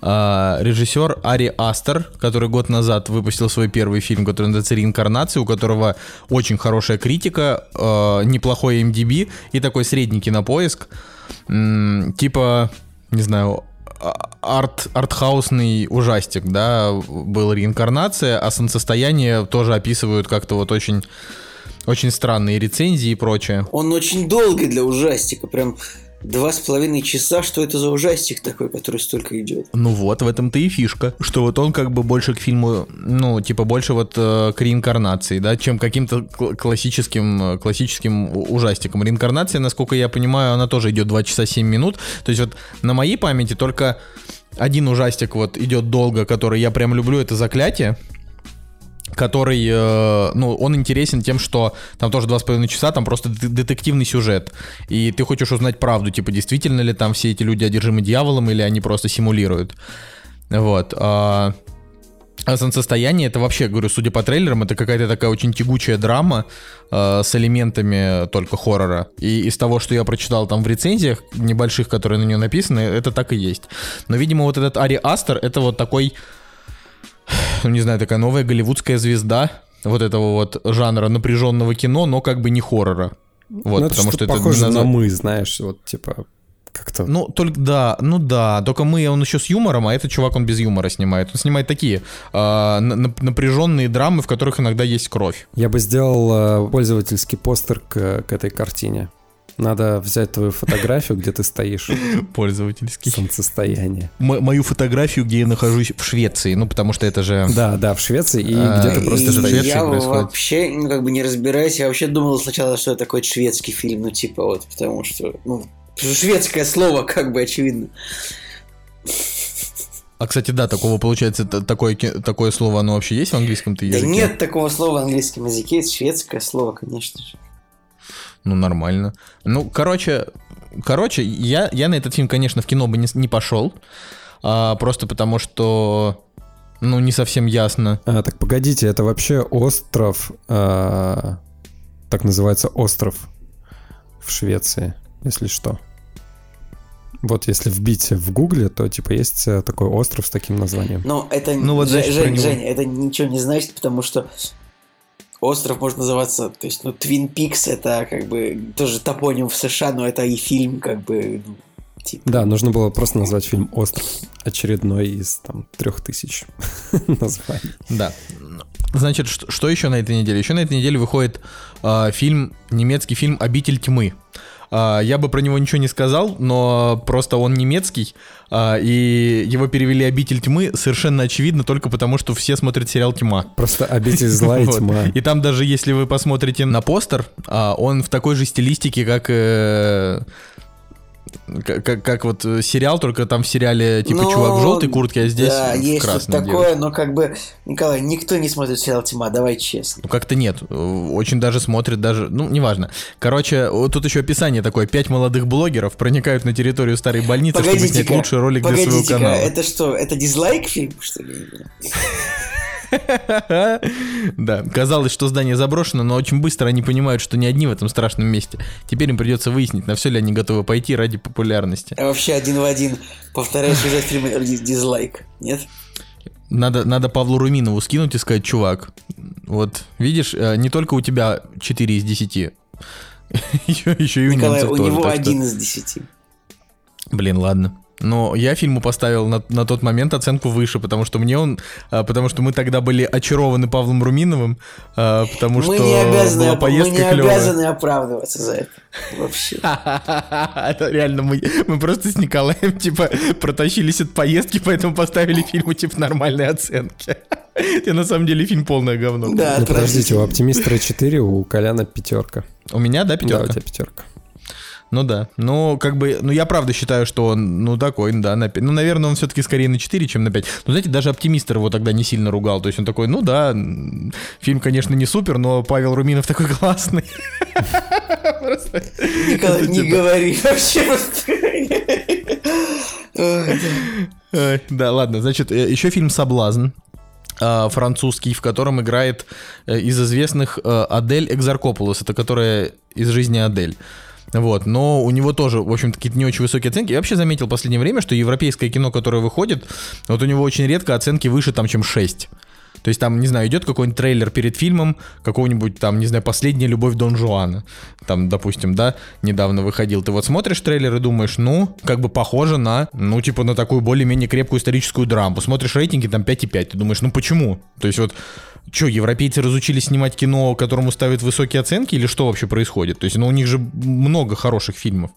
А, Режиссер Ари Астер, который год назад выпустил свой первый фильм, который называется «Реинкарнация», у которого очень хорошая критика, а, неплохой MDB и такой средний кинопоиск. Типа, не знаю, а- арт, артхаусный ужастик, да, был реинкарнация, а солнцестояние тоже описывают как-то вот очень, очень странные рецензии и прочее. Он очень долгий для ужастика, прям два с половиной часа. Что это за ужастик такой, который столько идет? Ну вот, в этом-то и фишка, что вот он как бы больше к фильму, ну, типа больше вот э, к реинкарнации, да, чем каким-то кл- классическим, э, классическим у- ужастикам. Реинкарнация, насколько я понимаю, она тоже идет 2 часа 7 минут, то есть вот на моей памяти только один ужастик вот идет долго, который я прям люблю, это «Заклятие», который, э, ну, он интересен тем, что там тоже два с половиной часа, там просто детективный сюжет, и ты хочешь узнать правду, типа, действительно ли там все эти люди одержимы дьяволом, или они просто симулируют. Вот. А, а солнцестояние, это вообще, говорю, судя по трейлерам, это какая-то такая очень тягучая драма э, с элементами только хоррора. И из того, что я прочитал там в рецензиях небольших, которые на нее написаны, это так и есть. Но, видимо, вот этот Ари Астер, это вот такой ну, не знаю, такая новая голливудская звезда вот этого вот жанра напряженного кино, но как бы не хоррора. Вот, Ну, потому что, это похоже не назва- на мы, знаешь, вот типа как-то... Ну, только да, ну да, только мы, он еще с юмором, а этот чувак, он без юмора снимает. Он снимает такие а, на- на- напряженные драмы, в которых иногда есть кровь. Я бы сделал э, пользовательский постер к, к этой картине. Надо взять твою фотографию, где ты стоишь. Пользовательский. Солнцестояние. М- мою фотографию, где я нахожусь в Швеции, ну, потому что это же... Да, да, в Швеции, и А, где ты и- просто же в Швеции я происходит. вообще, ну, как бы не разбираюсь. Я вообще думал сначала, что это такой шведский фильм, ну, типа вот, потому что, ну, шведское слово, как бы, очевидно. А, кстати, да, такого получается, такое, такое слово, оно вообще есть в английском-то Да языке? нет такого слова в английском языке, это шведское слово, конечно же. Ну, нормально. Ну, короче, короче, я, я на этот фильм, конечно, в кино бы не, не пошел. а, просто потому что, ну, не совсем ясно. А, так погодите, это вообще остров, а, так называется остров в Швеции, если что. Вот если вбить в гугле, то типа есть э, такой остров с таким названием. Но это, Ну, вот, Ж- значит, Жень. Жень, это ничего не значит, потому что остров может называться, то есть, ну, Твин Пикс это как бы тоже топоним в США, но это и фильм, как бы, ну, типа. Да, нужно было просто назвать фильм «Остров». Очередной из там трех тысяч названий. Да. Значит, что, что еще на этой неделе? Еще на этой неделе выходит а, фильм, немецкий фильм «Обитель тьмы». А, я бы про него ничего не сказал, но просто он немецкий, а, и его перевели «Обитель тьмы» совершенно очевидно только потому, что все смотрят сериал «Тьма». Просто обитель зла и тьма. И там даже если вы посмотрите на постер, а, он в такой же стилистике, как... Как, как, как вот э, сериал, только там в сериале типа Ну, чувак в желтой куртке, а здесь Да, в есть красной такое, девушка. но как бы, Николай, никто не смотрит сериал «Тьма», давай честно. Ну, как-то нет. Э, Очень даже смотрит, даже... Ну, неважно. Короче, вот тут еще описание такое. Пять молодых блогеров проникают на территорию старой больницы, чтобы снять лучший ролик для своего канала. это что, это дизлайк фильм, что ли? Да, казалось, что здание заброшено, но очень быстро они понимают, что не одни в этом страшном месте. Теперь им придется выяснить, на все ли они готовы пойти ради популярности. А вообще один в один повторяю сюжет фильма диз- дизлайк, нет? Надо, надо Павлу Руминову скинуть и сказать, чувак, вот, видишь, э, не только у тебя 4 из 10, еще, еще и у Николай, у него один из десяти. Блин, ладно. Но я фильму поставил на, на тот момент оценку выше, потому что мне он, а, потому что мы тогда были очарованы Павлом Руминовым, а, потому Мы что не обязаны, была оп- мы поездка не клевая. обязаны оправдываться за это. Вообще. Это реально мы, мы просто с Николаем типа протащились от поездки, поэтому поставили фильму типа нормальные оценки. И на самом деле фильм полное говно. Да, Ну подождите, у. Оптимистра 4, у Коляна пятерка. У меня, да, Да, у пятерка? тебя пятерка. Ну да. Ну, как бы, ну я правда считаю, что он, ну такой, да, на 5. Ну, наверное, он все-таки скорее на 4, чем на 5. Но знаете, даже оптимистр его тогда не сильно ругал. То есть он такой, ну да, фильм, конечно, не супер, но Павел Руминов такой классный. Просто- Николай, Это не типа- говори вообще. Да. Ладно, значит, э, еще фильм «Соблазн», а, французский, в котором играет э, из известных э, Адель Экзаркопулос, это которая из жизни Адель. Вот, но у него тоже, в общем-то, какие-то не очень высокие оценки. Я вообще заметил в последнее время, что европейское кино, которое выходит, вот у него очень редко оценки выше там, чем 6. То есть там, не знаю, идет какой-нибудь трейлер перед фильмом, какого-нибудь там, не знаю, «Последняя любовь Дон Жуана», там, допустим, да, недавно выходил. Ты вот смотришь трейлер и думаешь, ну, как бы похоже на, ну, типа на такую более-менее крепкую историческую драму. Смотришь рейтинги, там 5,5, ты думаешь, ну почему? То есть вот, что, европейцы разучились снимать кино, которому ставят высокие оценки, или что вообще происходит? То есть, ну, у них же много хороших фильмов.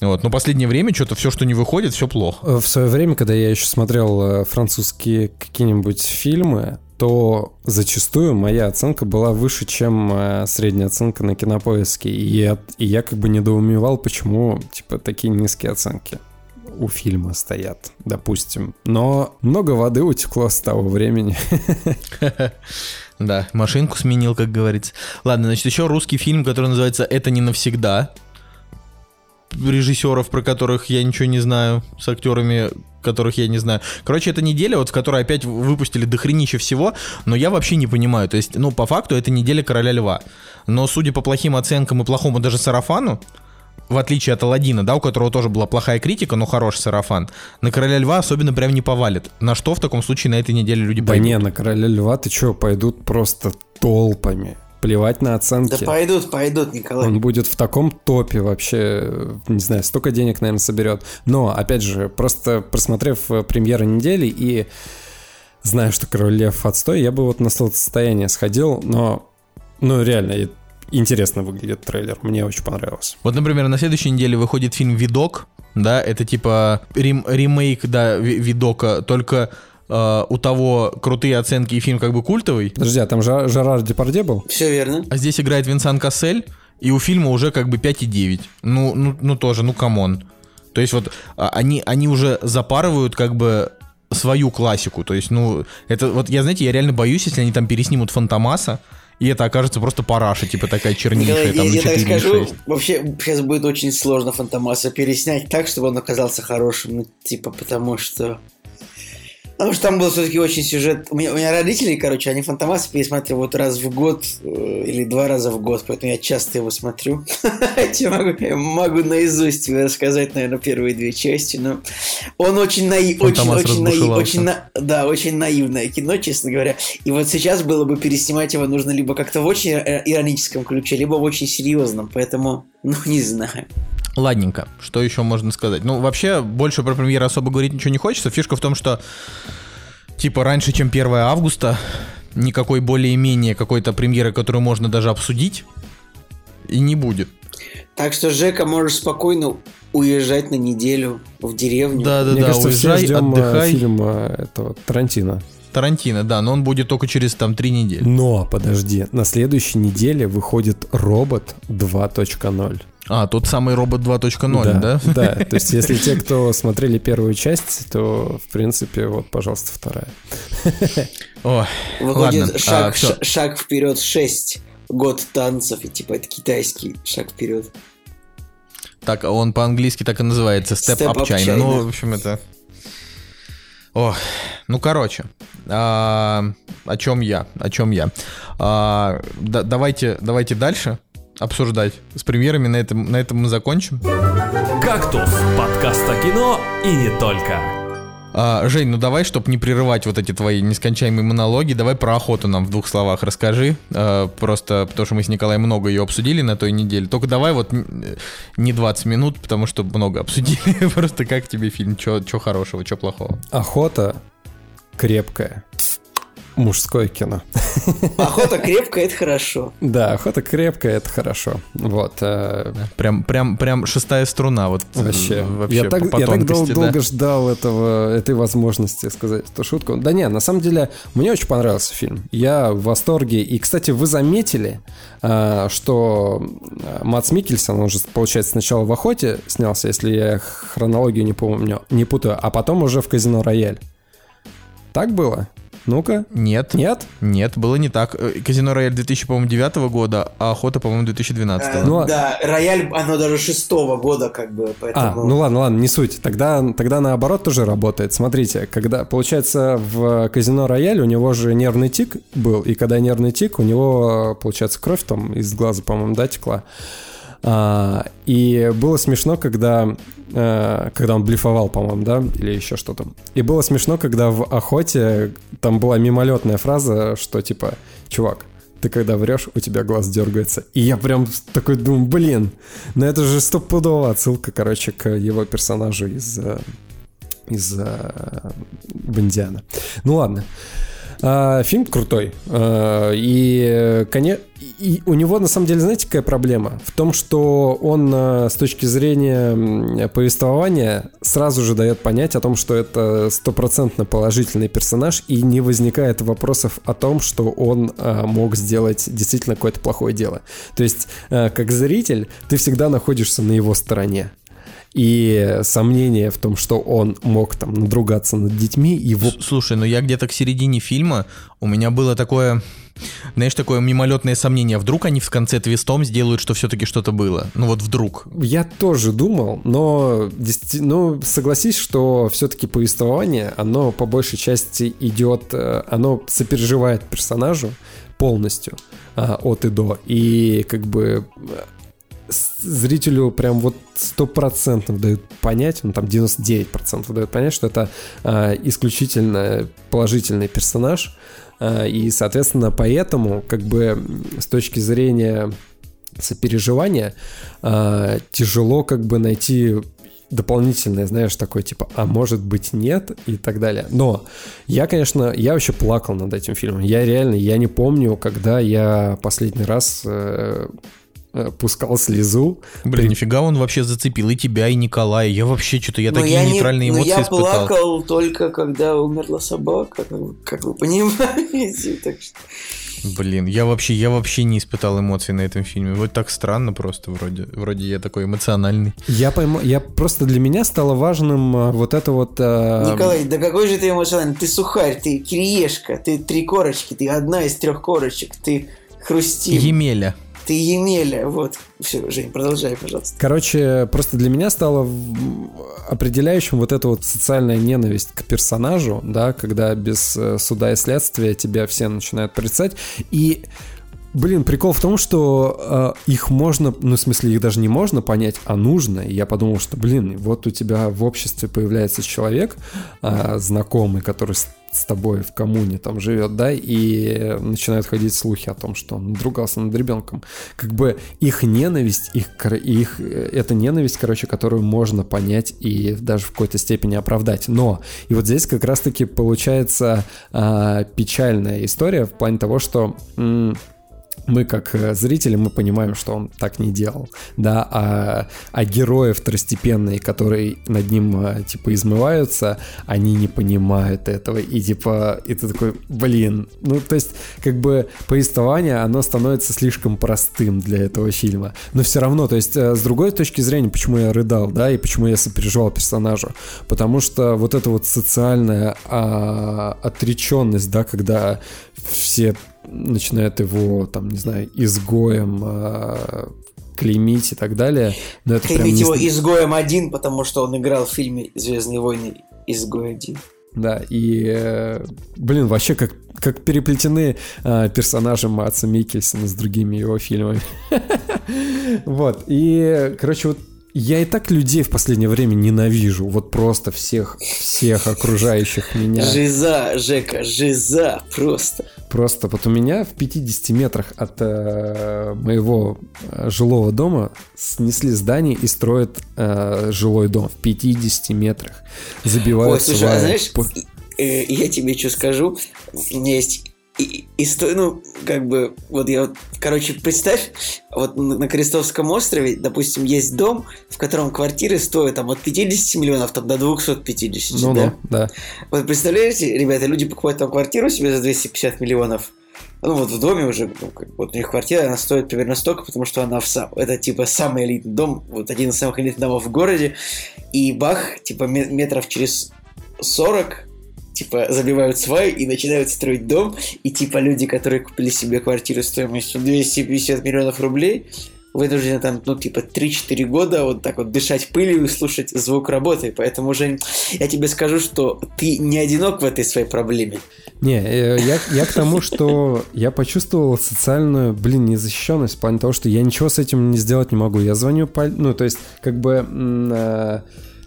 Вот, но последнее время что-то все, что не выходит, все плохо. Э, В свое время, когда я еще смотрел э, французские какие-нибудь фильмы, то зачастую моя оценка была выше, чем э, средняя оценка на кинопоиске. И я, и я как бы недоумевал, почему типа такие низкие оценки у фильма стоят, допустим. Но много воды утекло с того времени. Да, машинку сменил, как говорится. Ладно, значит, еще русский фильм, который называется «Это не навсегда». Режиссеров, про которых я ничего не знаю, с актерами, которых я не знаю. Короче, это неделя, вот в которой опять выпустили дохренище всего, но я вообще не понимаю. То есть, ну, по факту, это неделя Короля Льва. Но, судя по плохим оценкам и плохому даже сарафану, в отличие от Аладдина, да, у которого тоже была плохая критика, но хороший сарафан, на Короля Льва особенно прям не повалит. На что в таком случае на этой неделе люди Да пойдут? не, на Короля Льва ты что, пойдут просто толпами. Плевать на Да оценки. пойдут, пойдут, Николай. Он будет в таком топе вообще, не знаю, столько денег, наверное, соберет. Но, опять же, просто просмотрев э, премьеры недели и зная, что Король Лев отстой, я бы вот на состояние сходил, но, ну, реально, интересно выглядит трейлер, мне очень понравилось. Вот, например, на следующей неделе выходит фильм «Видок», да, это типа рем- ремейк, да, Ви- «Видока», только э, у того крутые оценки и фильм как бы культовый, Подожди, а там Жа- Жерар Депардье был? Все верно. а здесь играет Винсан Кассель, и у фильма уже как бы 5,9. Ну, ну, ну тоже, ну come on. То есть вот а, они, они уже запарывают как бы свою классику. То есть, ну, это вот, я, знаете, я реально боюсь, если они там переснимут Фантомаса, и это окажется просто параша, типа такая чернейшая, там я, так 4,6. скажу, вообще сейчас будет очень сложно Фантомаса переснять так, чтобы он оказался хорошим, ну, типа, потому что... Потому что там был все-таки очень сюжет. У меня, у меня родители, короче, они Фантомаса пересматривают раз в год э, или два раза в год, поэтому я часто его смотрю. Я могу, наизусть рассказать, наверное, первые две части, но он очень наив, очень, Фантомас очень, наив, очень, на- да, очень наивное кино, честно говоря. И вот сейчас было бы переснимать его нужно либо как-то в очень э, ироническом ключе, либо в очень серьезном, поэтому, ну, не знаю. Ладненько, что еще можно сказать? Ну, вообще, больше про премьеры особо говорить ничего не хочется. Фишка в том, что, типа, раньше, чем 1 августа, никакой более-менее какой-то премьеры, которую можно даже обсудить, и не будет. Так что, Жека, можешь спокойно уезжать на неделю в деревню. Да-да-да, кажется, уезжай, ждем э, отдыхай. фильм э, этого Тарантино. Тарантино, да, но он будет только через там три недели. Но, подожди, на следующей неделе выходит «Робот 2.0». А, тот самый робот 2.0, да? Да, то есть если те, кто смотрели первую часть, то, в принципе, вот, пожалуйста, вторая. Ой, Выходит ладно, шаг, а, ш- шаг вперед 6. Год танцев, и типа это китайский шаг вперед. Так, а он по-английски так и называется, Step, Step Up Up China. China. Ну, в общем, это... Ох, ну, короче, а, о чем я, о чем я. А, да- давайте, давайте дальше обсуждать с премьерами, на этом, на этом мы закончим. «Кактус» – подкаст о кино и не только. А, Жень, ну давай, чтобы не прерывать вот эти твои нескончаемые монологи, давай про охоту нам в двух словах расскажи. А, просто потому что мы с Николаем много ее обсудили на той неделе. Только давай вот н- не 20 минут, потому что много обсудили. Просто как тебе фильм? Че хорошего, что плохого? Охота крепкая. Мужское кино. Охота крепкая, это хорошо. Да, охота крепкая, это хорошо. Вот. э, Прям, прям, прям шестая струна. Вот Вообще. э, вообще я так, по, я так дол- да. долго ждал этого, этой возможности сказать эту шутку. Да не, на самом деле, мне очень понравился фильм. Я в восторге. И, кстати, вы заметили, а, что Мац Микельсон, он же, получается, сначала в «Охоте» снялся, если я хронологию не помню, не путаю, а потом уже в «Казино Рояль». Так было? Ну-ка. Нет, Нет? нет, было не так. Э, Казино Рояль 2009 года, а Охота, по-моему, 2012 Э, Ну, а- Да, рояль, оно даже шестого года, как бы, А, поэтому... ну ладно, ладно, не суть. Тогда, тогда наоборот тоже работает. Смотрите, когда, получается, в казино Рояль у него же нервный тик был, и когда нервный тик, у него, получается, кровь там из глаза, по-моему, да, текла. А, и было смешно, когда, э, когда он блефовал, по-моему, да, или еще что-то. И было смешно, когда в охоте там была мимолетная фраза, что типа, чувак, ты когда врешь, у тебя глаз дергается. И я прям такой думаю, блин, ну это же стопудово отсылка, короче, к его персонажу из, э, из э, Бондиана. Ну ладно. А, фильм крутой. А, и, коне... и у него, на самом деле, знаете, какая проблема? В том, что он а, с точки зрения повествования сразу же дает понять о том, что это стопроцентно положительный персонаж, и не возникает вопросов о том, что он а, мог сделать действительно какое-то плохое дело. То есть, а, как зритель, ты всегда находишься на его стороне. И сомнение в том, что он мог там надругаться над детьми, его Слушай, ну я где-то к середине фильма, у меня было такое, знаешь, такое мимолетное сомнение, вдруг они в конце твистом сделают, что все-таки что-то было. Ну вот вдруг. Я тоже думал, но ну, согласись, что все-таки повествование, оно по большей части идет, э, оно сопереживает персонажу полностью а, от и до. И как бы э, зрителю прям вот процентов дают понять, ну там 99% дают понять, что это а, исключительно положительный персонаж. А, и, соответственно, поэтому, как бы с точки зрения сопереживания а, тяжело как бы найти дополнительное, знаешь, такое типа, а может быть нет и так далее. Но я, конечно, я вообще плакал над этим фильмом. Я реально, я не помню, когда я последний раз э, э, пускал слезу. Блин, нифига он вообще зацепил и тебя, и Николая. Я вообще что-то, я Но такие не- нейтральные но эмоции я испытал. плакал только когда умерла собака, как, вы- как вы понимаете. Так что... Блин, я вообще, я вообще не испытал эмоций на этом фильме. Вот так странно просто вроде. Вроде я такой эмоциональный. Я пойму, я просто для меня стало важным а, вот это вот... а, Николай, да какой же ты эмоциональный? Ты сухарь, ты кириешка, ты три корочки, ты одна из трех корочек, ты хрустим, Емеля. Ты емеля. Вот. Все, Жень, продолжай, пожалуйста. Короче, просто для меня стало определяющим вот эта вот социальная ненависть к персонажу, да, когда без э, суда и следствия тебя все начинают порицать. И, блин, прикол в том, что э, их можно, ну, в смысле, их даже не можно понять, а нужно. И я подумал, что, блин, вот у тебя в обществе появляется человек, э, знакомый, который с тобой в коммуне там живет, да, и начинают ходить слухи о том, что он надругался над ребенком. Как бы их ненависть, их, их э, это ненависть, короче, которую можно понять и даже в какой-то степени оправдать. Но и вот здесь как раз-таки получается а, печальная история в плане того, что м, мы как э, зрители, мы понимаем, что он так не делал, да, а, а герои второстепенные, которые над ним, э, типа, измываются, они не понимают этого, и, типа, и ты такой, блин, ну, то есть, как бы, повествование, оно становится слишком простым для этого фильма, но все равно, то есть, э, с другой точки зрения, почему я рыдал, да, и почему я сопереживал персонажу, потому что вот эта вот социальная а, отреченность, да, когда все начинают его, там, не знаю, изгоем а, клеймить и так далее. Но это прям Клеймить не его с- изгоем один, потому что он играл в фильме Звездные войны Изгой один. Да, и, э, блин, вообще как, как переплетены а, персонажи Матса Микельсона с другими его фильмами. Вот, и, короче, вот я и так людей в последнее время ненавижу. Вот просто всех, всех окружающих меня. Жиза, Жека, жиза, просто. Просто вот у меня в 50 метрах от э, моего э, жилого дома снесли здание и строят э, жилой дом в 50 метрах. Забивают Ой, слушай, а сваи. знаешь, По- э, я тебе что скажу? У меня есть и, и сто, ну, как бы, вот я вот, короче, представь, вот на Крестовском острове, допустим, есть дом, в котором квартиры стоят там от 50 миллионов там, до 250, Ну, да? ну, да. Вот представляете, ребята, люди покупают там квартиру себе за 250 миллионов, ну вот в доме уже, ну, как, вот у них квартира, она стоит примерно столько, потому что она в сам, это типа самый элитный дом, вот один из самых элитных домов в городе, и бах, типа ме- метров через 40, типа забивают сваи и начинают строить дом, и типа люди, которые купили себе квартиру стоимостью 250 миллионов рублей, вынуждены там, ну, типа, 3-4 года вот так вот дышать пылью и слушать звук работы. Поэтому, Жень, я тебе скажу, что ты не одинок в этой своей проблеме. Не, э, я, я к тому, что я почувствовал социальную, блин, незащищенность в плане того, что я ничего с этим не сделать не могу. Я звоню, ну, то есть, как бы э,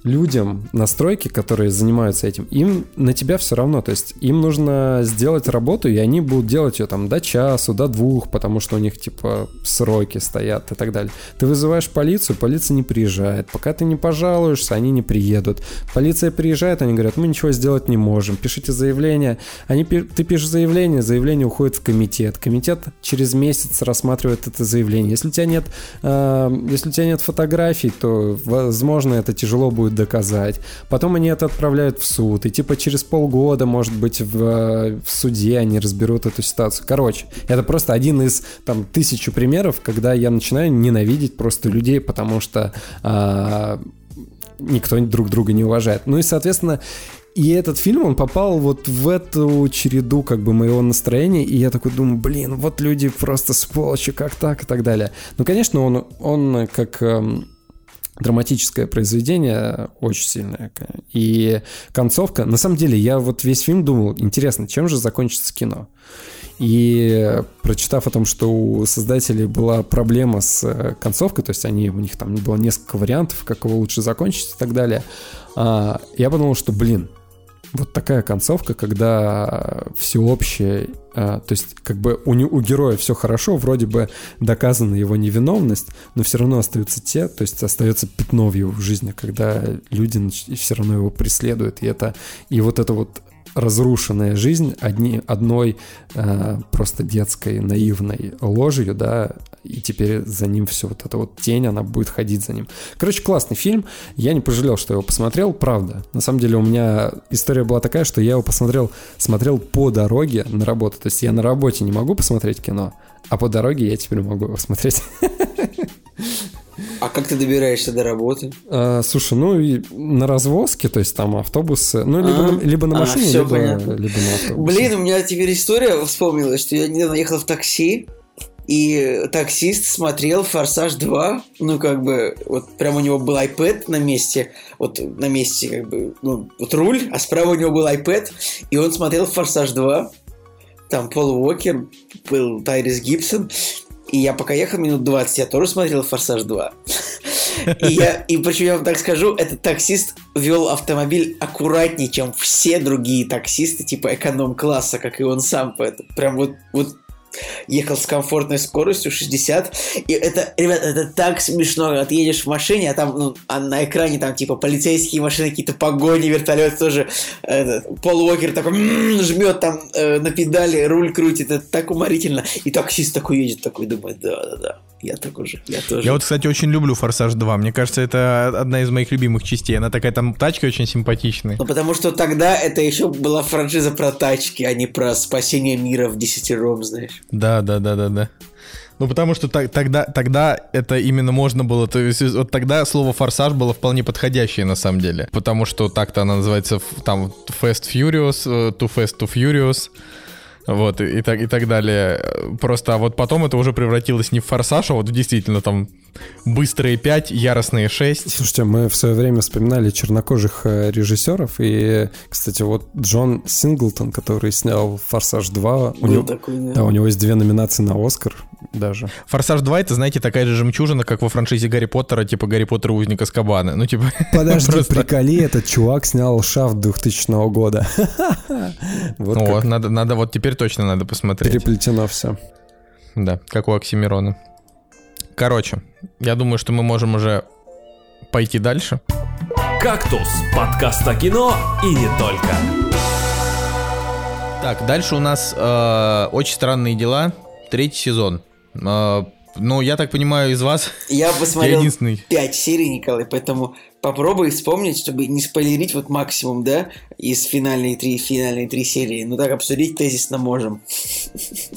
людям на стройке, которые занимаются этим, им на тебя все равно. То есть, им нужно сделать работу, и они будут делать ее там до часу, до двух, потому что у них, типа, сроки стоят и так далее. Ты вызываешь полицию, полиция не приезжает. Пока ты не пожалуешься, они не приедут. Полиция приезжает, они говорят, мы ничего сделать не можем, пишите заявление. Они, ты пишешь заявление, заявление уходит в комитет. Комитет через месяц рассматривает это заявление. Если у тебя нет, э, если у тебя нет фотографий, то, возможно, это тяжело будет доказать. Потом они это отправляют в суд. И типа через полгода, может быть, в, э, в суде они разберут эту ситуацию. Короче, это просто один из там тысячи примеров, когда я начинаю ненавидеть просто людей, потому что а, никто друг друга не уважает. Ну и, соответственно, и этот фильм, он попал вот в эту череду как бы моего настроения, и я такой думаю, блин, вот люди просто сволочи, как так и так далее. Ну, конечно, он, он как эм, драматическое произведение очень сильное. И концовка, на самом деле, я вот весь фильм думал, интересно, чем же закончится кино? И прочитав о том, что у создателей была проблема с э, концовкой, то есть они, у них там было несколько вариантов, как его лучше закончить и так далее, а, я подумал, что, блин, вот такая концовка, когда всеобщее, а, то есть как бы у, не- у героя все хорошо, вроде бы доказана его невиновность, но все равно остаются те, то есть остается пятно в его жизни, когда люди все равно его преследуют, и это и вот это вот разрушенная жизнь одни, одной э, просто детской наивной ложью, да, и теперь за ним все вот эта вот тень, она будет ходить за ним. Короче, классный фильм, я не пожалел, что его посмотрел, правда. На самом деле у меня история была такая, что я его посмотрел, смотрел по дороге на работу, то есть я на работе не могу посмотреть кино, а по дороге я теперь могу его смотреть. А как ты добираешься до работы? А, слушай, ну и на развозке, то есть там автобусы, ну либо, А, на, либо на а, машине, всё либо, понятно. либо на автобусе. Блин, у меня теперь история вспомнилась, что я недавно ехал в такси, и таксист смотрел «Форсаж 2», ну, как бы, вот прям у него был iPad на месте, вот на месте, как бы, ну, вот руль, а справа у него был iPad, и он смотрел «Форсаж 2», там Пол Уокер, был Тайрис Гибсон, и я пока ехал минут 20, я тоже смотрел «Форсаж 2». И, я, и причем я вам так скажу, этот таксист вел автомобиль аккуратнее, чем все другие таксисты, типа эконом-класса, как и он сам. Поэтому прям вот, вот ехал с комфортной скоростью 60. И это, ребят, это так смешно, ты едешь в машине, а там ну, а на экране там типа полицейские машины, какие-то погони, вертолет тоже. Этот, Пол Уокер такой м-м, жмет там э, на педали, руль крутит. Это так уморительно. И таксист такой едет, такой думает, да-да-да, я такой же, я тоже. Я вот, кстати, очень люблю «Форсаж 2». Мне кажется, это одна из моих любимых частей. Она такая там тачка очень симпатичная. Ну, потому что тогда это еще была франшиза про тачки, а не про спасение мира в десятером, знаешь. Да, да, да, да, да. Ну, потому что так- тогда, тогда это именно можно было, то есть вот тогда слово «форсаж» было вполне подходящее на самом деле, потому что так-то она называется там Fast Furious, э, Too Fast, Too Furious, вот, и, и так, и так далее. Просто, а вот потом это уже превратилось не в «Форсаж», а вот в действительно там быстрые 5, яростные 6. Слушайте, мы в свое время вспоминали чернокожих э, режиссеров, и, кстати, вот Джон Синглтон, который снял «Форсаж 2», у Был него, такой, да. да, у него есть две номинации на «Оскар» даже. «Форсаж 2» — это, знаете, такая же жемчужина, как во франшизе Гарри Поттера, типа «Гарри Поттер и узник Азкабана». Ну, типа... Подожди, просто- приколи, этот чувак снял «Шафт» 2000 года. Вот О, как надо, надо, вот теперь точно надо посмотреть. переплетено все. Да, как у Оксимирона. Короче, я думаю, что мы можем уже пойти дальше. «Кактус» — подкаст о кино и не только. Так, дальше у нас э, очень странные дела. Третий сезон. Э, ну, я так понимаю, из вас Я посмотрел единственный. 5 серий, Николай, поэтому попробуй вспомнить, чтобы не спойлерить вот максимум, да, из финальной три, финальной три серии. Ну так обсудить тезисно можем.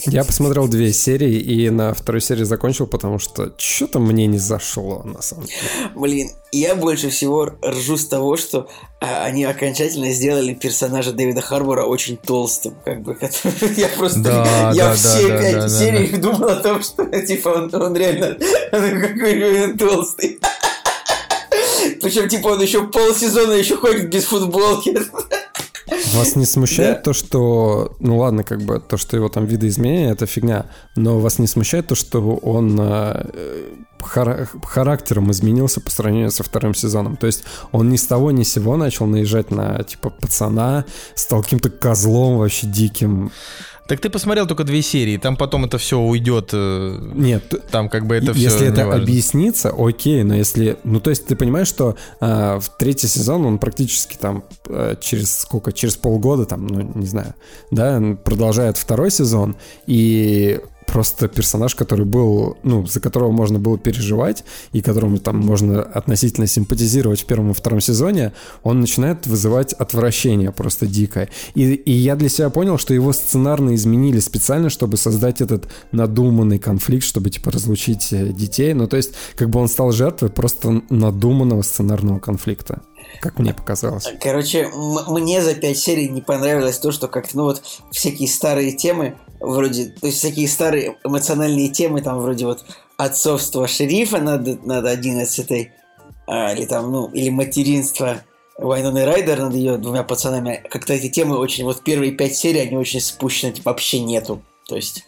Я посмотрел две серии и на второй серии закончил, потому что что-то мне не зашло, на самом деле. Блин, я больше всего ржу с того, что а, они окончательно сделали персонажа Дэвида Харбора очень толстым, как бы. Я просто, Да, я да, все да, да, пять да, серий думал о том, что типа он, он реально какой он толстый. Причем, типа, он еще полсезона еще ходит без футболки. Вас не смущает Да. то, что, ну ладно, как бы то, что его там видоизменения, это фигня, но вас не смущает то, что он э, хара- характером изменился по сравнению со вторым сезоном? То есть он ни с того ни с сего начал наезжать на, типа, пацана, стал каким-то козлом вообще диким. Так ты посмотрел только две серии, там потом это все уйдет. э, Нет, Там как бы это все если это объяснится, окей, но если... Ну, то есть ты понимаешь, что э, в третий сезон он практически там э, через сколько? Через полгода там, ну, не знаю, да, продолжает второй сезон, и просто персонаж, который был, ну, за которого можно было переживать, и которому там можно относительно симпатизировать в первом и втором сезоне, он начинает вызывать отвращение просто дикое. И, и я для себя понял, что его сценарно изменили специально, чтобы создать этот надуманный конфликт, чтобы, типа, разлучить э, детей. Ну, то есть, как бы он стал жертвой просто надуманного сценарного конфликта, как мне показалось. Короче, мне за пять серий не понравилось то, что как ну вот всякие старые темы, вроде, то есть всякие старые эмоциональные темы, там вроде вот отцовство шерифа над, над 11 а, или там, ну, или материнство Вайноны Райдер над ее двумя пацанами. Как-то эти темы очень, вот первые пять серий, они очень спущены, типа вообще нету. То есть,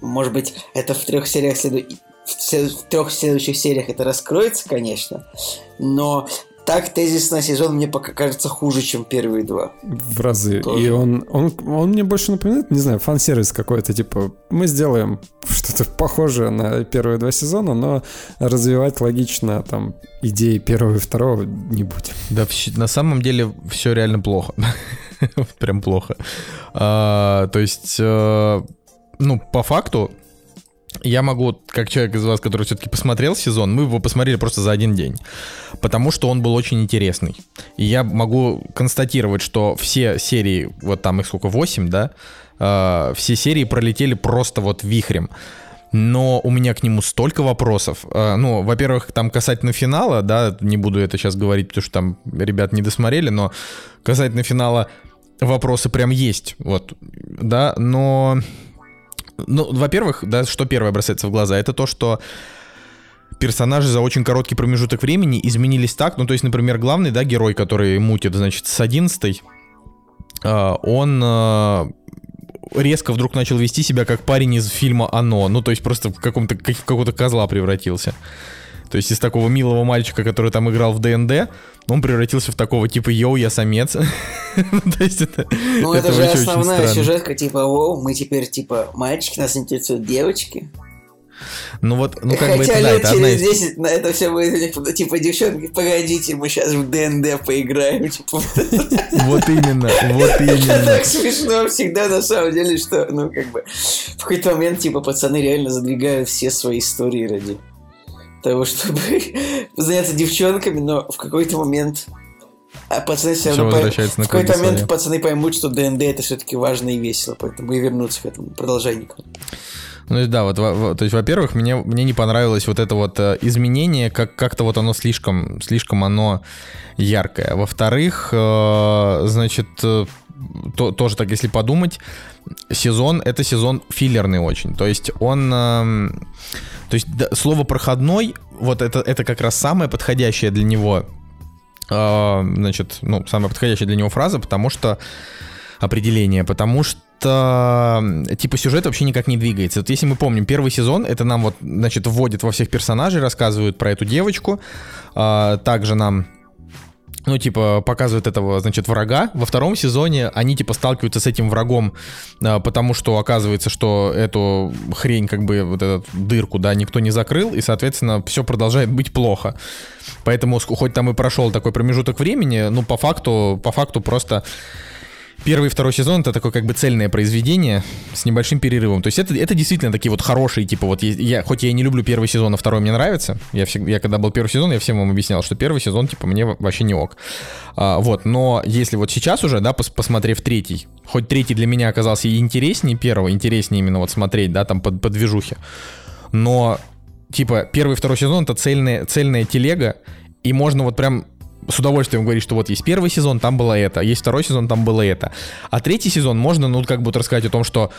может быть, это в трех сериях следу... в се- в трех следующих сериях это раскроется, конечно, но так тезисно сезон мне пока кажется хуже, чем первые два. В разы. Тоже. И он, он, он мне больше напоминает, не знаю, фан-сервис какой-то, типа, мы сделаем что-то похожее на первые два сезона, но развивать логично там идеи первого и второго не будем. Да, на самом деле все реально плохо. Прям плохо. А, то есть, э, ну, по факту, я могу, как человек из вас, который все-таки посмотрел сезон, мы его посмотрели просто за один день. Потому что он был очень интересный. И я могу констатировать, что все серии, вот там их сколько, 8, да? э, все серии пролетели просто вот вихрем. Но у меня к нему столько вопросов. Э, Ну, во-первых, там касательно финала, да, не буду это сейчас говорить, потому что там ребят не досмотрели, но касательно финала вопросы прям есть, вот, да, но... Ну, во-первых, да, что первое бросается в глаза, это то, что персонажи за очень короткий промежуток времени изменились так, ну, то есть, например, главный, да, герой, который мутит, значит, с 11 он э, резко вдруг начал вести себя как парень из фильма «Оно», ну, то есть просто в каком-то, как- какого-то козла превратился. То есть из такого милого мальчика, который там играл в DnD, он превратился в такого типа «Yo, я самец». То есть это Ну, это, же основная сюжетка, типа, о, мы теперь, типа, мальчики, нас интересуют девочки. Ну вот, ну как бы Хотя это, да, лет это одна через из... 10 на это все будет, типа, девчонки, погодите, мы сейчас в DnD поиграем, типа, Вот именно, вот Это именно. так смешно всегда, на самом деле, что, ну, как бы, в какой-то момент, типа, пацаны реально задвигают все свои истории ради того, чтобы заняться девчонками, но в какой-то момент а пацаны все равно... пой- возвращается на в какой-то момент своя. пацаны поймут, что ДНД это все-таки важно и весело, поэтому и вернуться к этому продолженнику. Ну, да, вот, во- во- то есть, во-первых, мне, мне не понравилось вот это вот э, изменение, как, как-то вот оно слишком, слишком оно яркое. Во-вторых, э, значит, э, то- тоже так, если подумать, сезон, это сезон филлерный очень. То есть он... эм, то есть да, слово «проходной», вот это, это как раз самое подходящее для него, э, значит, ну, самая подходящая для него фраза, потому что определение, потому что м, типа сюжет вообще никак не двигается. Вот если мы помним, первый сезон, это нам вот, значит, вводит во всех персонажей, рассказывают про эту девочку, а, также нам ну, типа, показывают этого, значит, врага. Во втором сезоне они, типа, сталкиваются с этим врагом, а, потому что оказывается, что эту хрень, как бы, вот эту дырку, да, никто не закрыл, и, соответственно, все продолжает быть плохо. Поэтому, хоть там и прошел такой промежуток времени, ну, по факту, по факту просто первый и второй сезон это такое как бы цельное произведение с небольшим перерывом. То есть это, это действительно такие вот хорошие, типа вот я, хоть я и не люблю первый сезон, а второй мне нравится. Я, всегда, я когда был первый сезон, я всем вам объяснял, что первый сезон, типа, мне вообще не ок. А, вот, но если вот сейчас уже, да, пос, посмотрев третий, хоть третий для меня оказался и интереснее первого, интереснее именно вот смотреть, да, там под, под движухи, но типа первый и второй сезон это цельная, цельная телега, и можно вот прям с удовольствием говорить, что вот есть первый сезон, там было это, есть второй сезон, там было это. А третий сезон можно, ну, как бы вот рассказать о том, что,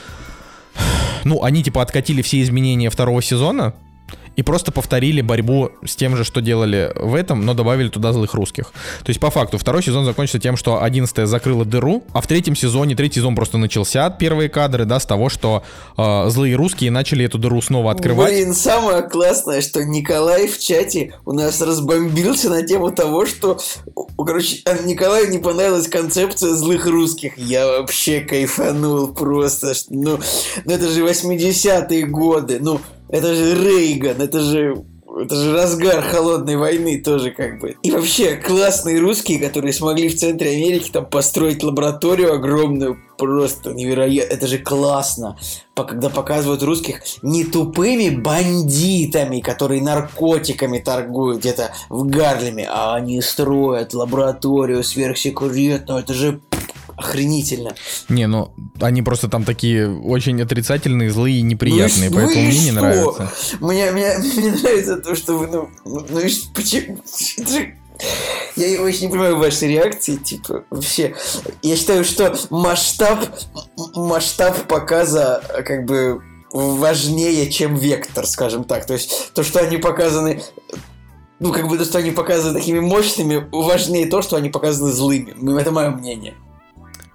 ну, они типа откатили все изменения второго сезона, и просто повторили борьбу с тем же, что делали в этом, но добавили туда злых русских. То есть, по факту, второй сезон закончится тем, что 11 закрыла дыру, а в третьем сезоне, третий сезон просто начался, первые кадры, да, с того, что э, злые русские начали эту дыру снова открывать. Блин, самое классное, что Николай в чате у нас разбомбился на тему того, что, короче, Николаю не понравилась концепция злых русских. Я вообще кайфанул просто. Ну, ну это же 80-е годы, ну, это же Рейган, это же это же разгар холодной войны тоже как бы. И вообще классные русские, которые смогли в центре Америки там построить лабораторию огромную, просто невероятно. Это же классно, когда показывают русских не тупыми бандитами, которые наркотиками торгуют где-то в Гарлеме, а они строят лабораторию сверхсекретную. Это же охренительно. Не, ну они просто там такие очень отрицательные, злые, неприятные, ну, поэтому ну мне не нравится. Мне, мне, мне нравится то, что вы, ну, ну, ну и почему? Я очень не понимаю вашей реакции, типа, вообще. Я считаю, что масштаб, масштаб показа, как бы, важнее, чем вектор, скажем так. То есть, то, что они показаны ну, как бы то, что они показаны такими мощными, важнее то, что они показаны злыми. Это мое мнение.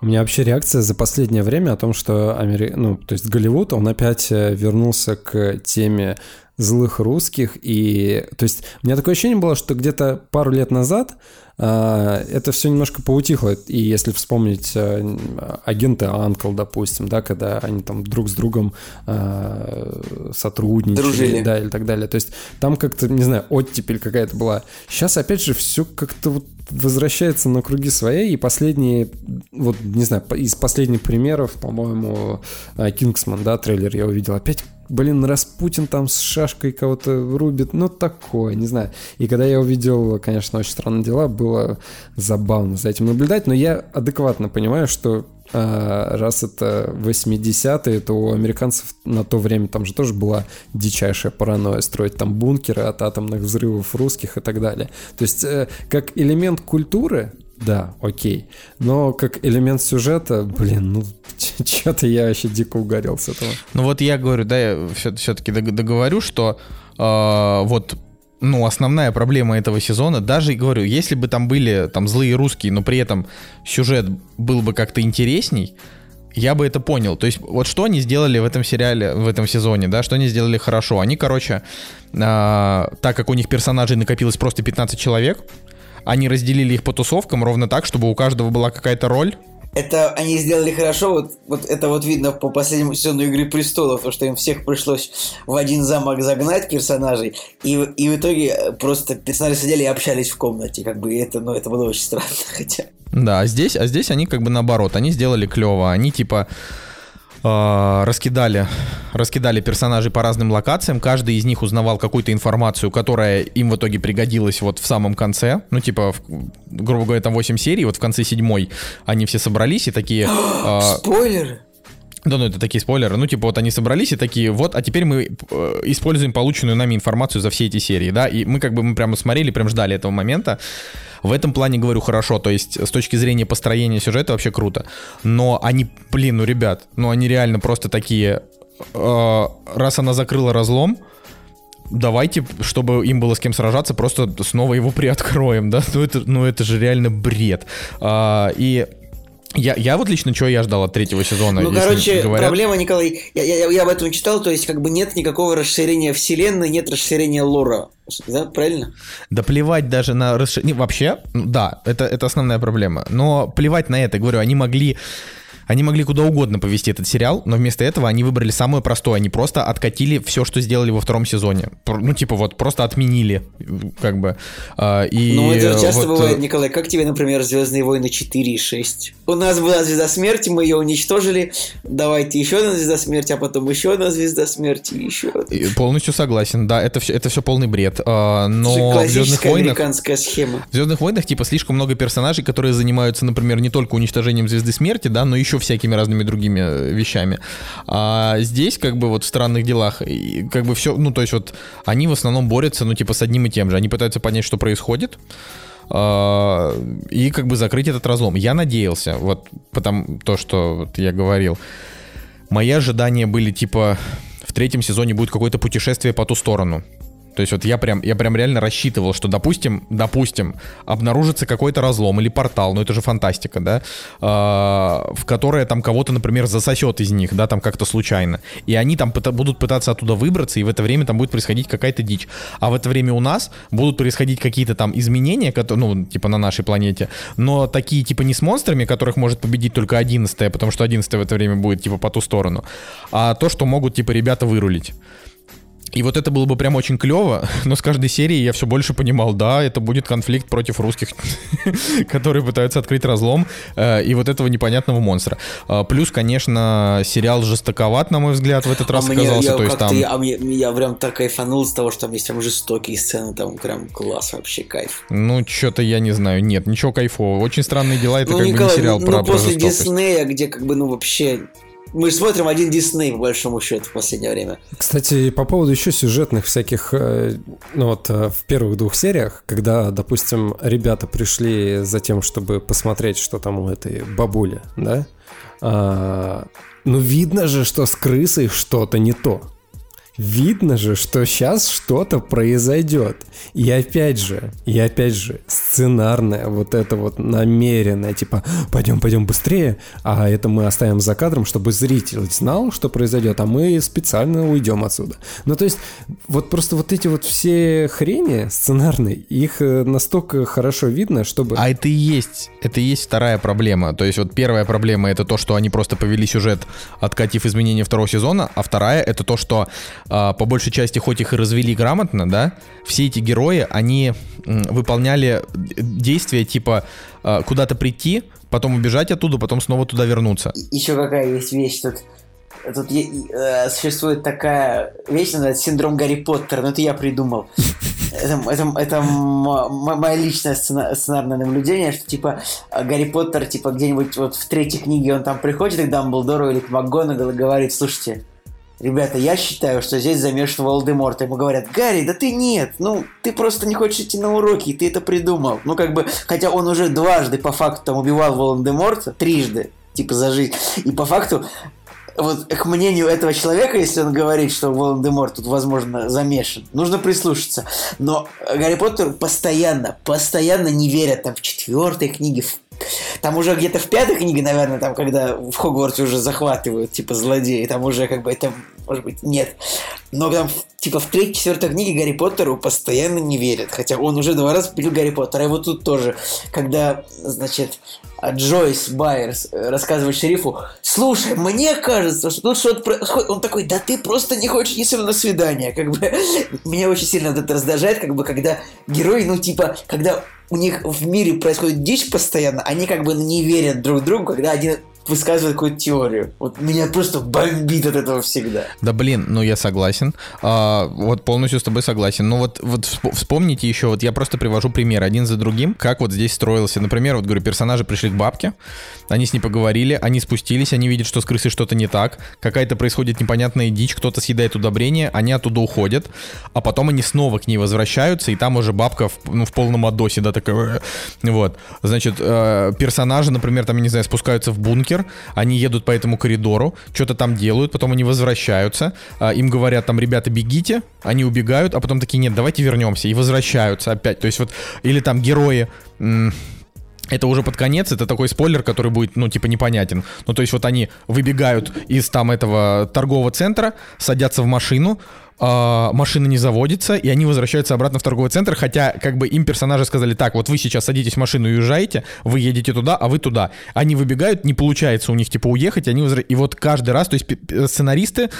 У меня вообще реакция за последнее время о том, что Амери... ну, то есть Голливуд, он опять э, вернулся к теме злых русских, и, то есть, у меня такое ощущение было, что где-то пару лет назад это все немножко поутихло. И если вспомнить э, агента Анкл, допустим, да, когда они там друг с другом э, сотрудничали, Дружили. да, или так далее. То есть там как-то, не знаю, оттепель какая-то была. Сейчас, опять же, все как-то вот возвращается на круги своей, и последние, вот, не знаю, из последних примеров, по-моему, Кингсман, да, трейлер я увидел, опять блин, Распутин там с шашкой кого-то рубит, ну такое, не знаю. И когда я увидел, конечно, очень странные дела, было забавно за этим наблюдать, но я адекватно понимаю, что а, раз это 80-е, то у американцев на то время там же тоже была дичайшая паранойя строить там бункеры от атомных взрывов русских и так далее. То есть э, как элемент культуры да, окей. Но как элемент сюжета, блин, ну что-то я вообще дико угорел с этого. Ну вот я говорю, да, я все-таки договорю, что э, вот ну, основная проблема этого сезона, даже, говорю, если бы там были там злые русские, но при этом сюжет был бы как-то интересней, я бы это понял. То есть, вот что они сделали в этом сериале, в этом сезоне, да, что они сделали хорошо. Они, короче, э, так как у них персонажей накопилось просто 15 человек, они разделили их по тусовкам ровно так, чтобы у каждого была какая-то роль. Это они сделали хорошо, вот, вот это вот видно по последнему сезону Игры Престолов, то, что им всех пришлось в один замок загнать персонажей, и, и в итоге просто персонажи сидели и общались в комнате, как бы это, ну, это было очень странно, хотя. Да, а здесь, а здесь они как бы наоборот, они сделали клево, они типа э, раскидали, раскидали персонажей по разным локациям, каждый из них узнавал какую-то информацию, которая им в итоге пригодилась вот в самом конце, ну типа, в, грубо говоря, там 8 серий, вот в конце седьмой они все собрались и такие... Э, Спойлеры! Да, ну это такие спойлеры. Ну, типа, вот они собрались и такие, вот, а теперь мы э, используем полученную нами информацию за все эти серии, да, и мы как бы мы прямо смотрели, прям ждали этого момента. В этом плане говорю хорошо, то есть с точки зрения построения сюжета вообще круто. Но они, блин, ну, ребят, ну они реально просто такие, э, раз она закрыла разлом, давайте, чтобы им было с кем сражаться, просто снова его приоткроем, да, ну это, ну это же реально бред. А, и я, я вот лично, что я ждал от третьего сезона? Ну, короче, говорят... проблема, Николай, я, я, я об этом читал, то есть как бы нет никакого расширения вселенной, нет расширения лора. Да, правильно? Да плевать даже на расширение. Вообще, да, это, это основная проблема. Но плевать на это, говорю, они могли Они могли куда угодно повести этот сериал, но вместо этого они выбрали самое простое. Они просто откатили все, что сделали во втором сезоне. Ну, типа вот, просто отменили, как бы. А, И Ну, это часто вот, бывает, э, Николай. Как тебе, например, Звездные войны 4 и 6? У нас была звезда смерти, мы ее уничтожили. Давайте еще одна звезда смерти, а потом еще одна звезда смерти, и еще одна. и Полностью согласен, да, это все, это все полный бред. А, Но в Звездных классическая войнах американская схема. В Звездных войнах, типа, слишком много персонажей, которые занимаются, например, не только уничтожением звезды смерти, да, но еще всякими разными другими э, вещами. А здесь, как бы, вот в странных делах, как бы все, ну, то есть вот они в основном борются, ну, типа, с одним и тем же. Они пытаются понять, что происходит, а, и как бы закрыть этот разлом. Я надеялся, вот потому то, что вот я говорил, мои ожидания были типа в третьем сезоне будет какое-то путешествие по ту сторону. То есть вот я прям, я прям реально рассчитывал, что, допустим, допустим, обнаружится какой-то разлом или портал, ну это же фантастика, да, а, в которое там кого-то, например, засосет из них, да, там как-то случайно. И они там пыта- будут пытаться оттуда выбраться, и в это время там будет происходить какая-то дичь. А в это время у нас будут происходить какие-то там изменения, кото- ну, типа на нашей планете, но такие типа не с монстрами, которых может победить только 11 потому что 11 в это время будет типа по ту сторону, а то, что могут типа ребята вырулить. И вот это было бы прям очень клево, но с каждой серией я все больше понимал, да, это будет конфликт против русских, которые пытаются открыть разлом, э, и вот этого непонятного монстра. А, Плюс, конечно, сериал жестоковат, на мой взгляд, в этот раз а мне, оказался, я, то есть там... я, а мне- я прям так кайфанул с того, что там есть прям жестокие сцены, там прям класс вообще, кайф. Ну, что-то я не знаю, нет, ничего кайфового. Очень странные дела, это ну, как бы Николай, не сериал ну, про, ну, про после жестокость. Диснея, где как бы, ну, вообще... Мы смотрим один Дисней, по большому счету, в последнее время. Кстати, по поводу еще сюжетных всяких, э, ну вот э, в первых двух сериях, когда, допустим, ребята пришли за тем, чтобы посмотреть, что там у этой бабули, да, а, ну видно же, что с крысой что-то не то. Видно же, что сейчас что-то произойдет. И опять же, и опять же, сценарное, вот это вот намеренное, типа, пойдем, пойдем быстрее, а это мы оставим за кадром, чтобы зритель знал, что произойдет, а мы специально уйдем отсюда. Ну, то есть, вот просто вот эти вот все хрени сценарные, их э, настолько хорошо видно, чтобы... А это и есть, это и есть вторая проблема. То есть вот первая проблема это то, что они просто повели сюжет, откатив изменения второго сезона, а вторая это то, что по большей части, хоть их и развели грамотно, да, все эти герои, они выполняли действия типа а, куда-то прийти, потом убежать оттуда, потом снова туда вернуться. Еще какая есть вещь тут. Тут э, существует такая вещь, называется синдром Гарри Поттера, но это я придумал. Это, это, это мое личное сцена- сценарное наблюдение, что типа Гарри Поттер, типа где-нибудь вот в третьей книге он там приходит к Дамблдору или к МакГонагал и говорит, слушайте, Ребята, я считаю, что здесь замешан Волдеморт. Ему говорят, Гарри, да ты нет, ну, ты просто не хочешь идти на уроки, и ты это придумал. Ну, как бы, хотя он уже дважды по факту там убивал Волдеморта, трижды, типа, за жизнь. И по факту, вот к мнению этого человека, если он говорит, что Волан-де-Морт тут, возможно, замешан, нужно прислушаться. Но Гарри Поттер постоянно, постоянно не верят там в четвертой книге, в там уже где-то в пятой книге, наверное, там, когда в Хогвартсе уже захватывают, типа, злодеи, там уже как бы это, может быть, нет. Но там, типа, в третьей, четвертой книге Гарри Поттеру постоянно не верят. Хотя он уже два раза пил Гарри Поттера. И вот тут тоже, когда, значит, Джойс Байерс э, рассказывает шерифу, слушай, мне кажется, что тут что-то происходит. Он такой, да ты просто не хочешь идти со мной на свидание. Как бы, меня очень сильно вот это раздражает, как бы, когда герои, ну, типа, когда у них в мире происходит дичь постоянно, они как бы не верят друг другу, когда один высказывает какую-то теорию. Вот меня просто бомбит от этого всегда. Да блин, ну я согласен. А, вот полностью с тобой согласен. Ну вот, вот всп- вспомните еще, вот я просто привожу пример один за другим, как вот здесь строился. Например, вот говорю, персонажи пришли к бабке, они с ней поговорили, они спустились, они видят, что с крысой что-то не так, какая-то происходит непонятная дичь, кто-то съедает удобрение, они оттуда уходят, а потом они снова к ней возвращаются, и там уже бабка в, ну, в полном адосе, да, такая, вот. Значит, э, персонажи, например, там, я не знаю, спускаются в бункер, они едут по этому коридору, что-то там делают, потом они возвращаются, а, им говорят там, ребята, бегите, они убегают, а потом такие, нет, давайте вернемся, и возвращаются опять. То есть вот, или там герои... это уже под конец, это такой спойлер, который будет, ну, типа, непонятен. Ну, то есть вот они выбегают из там этого торгового центра, садятся в машину, а, машина не заводится, и они возвращаются обратно в торговый центр, хотя как бы им персонажи сказали, так, вот вы сейчас садитесь в машину и уезжаете, вы едете туда, а вы туда. Они выбегают, не получается у них типа уехать, они возра... и вот каждый раз, то есть сценаристы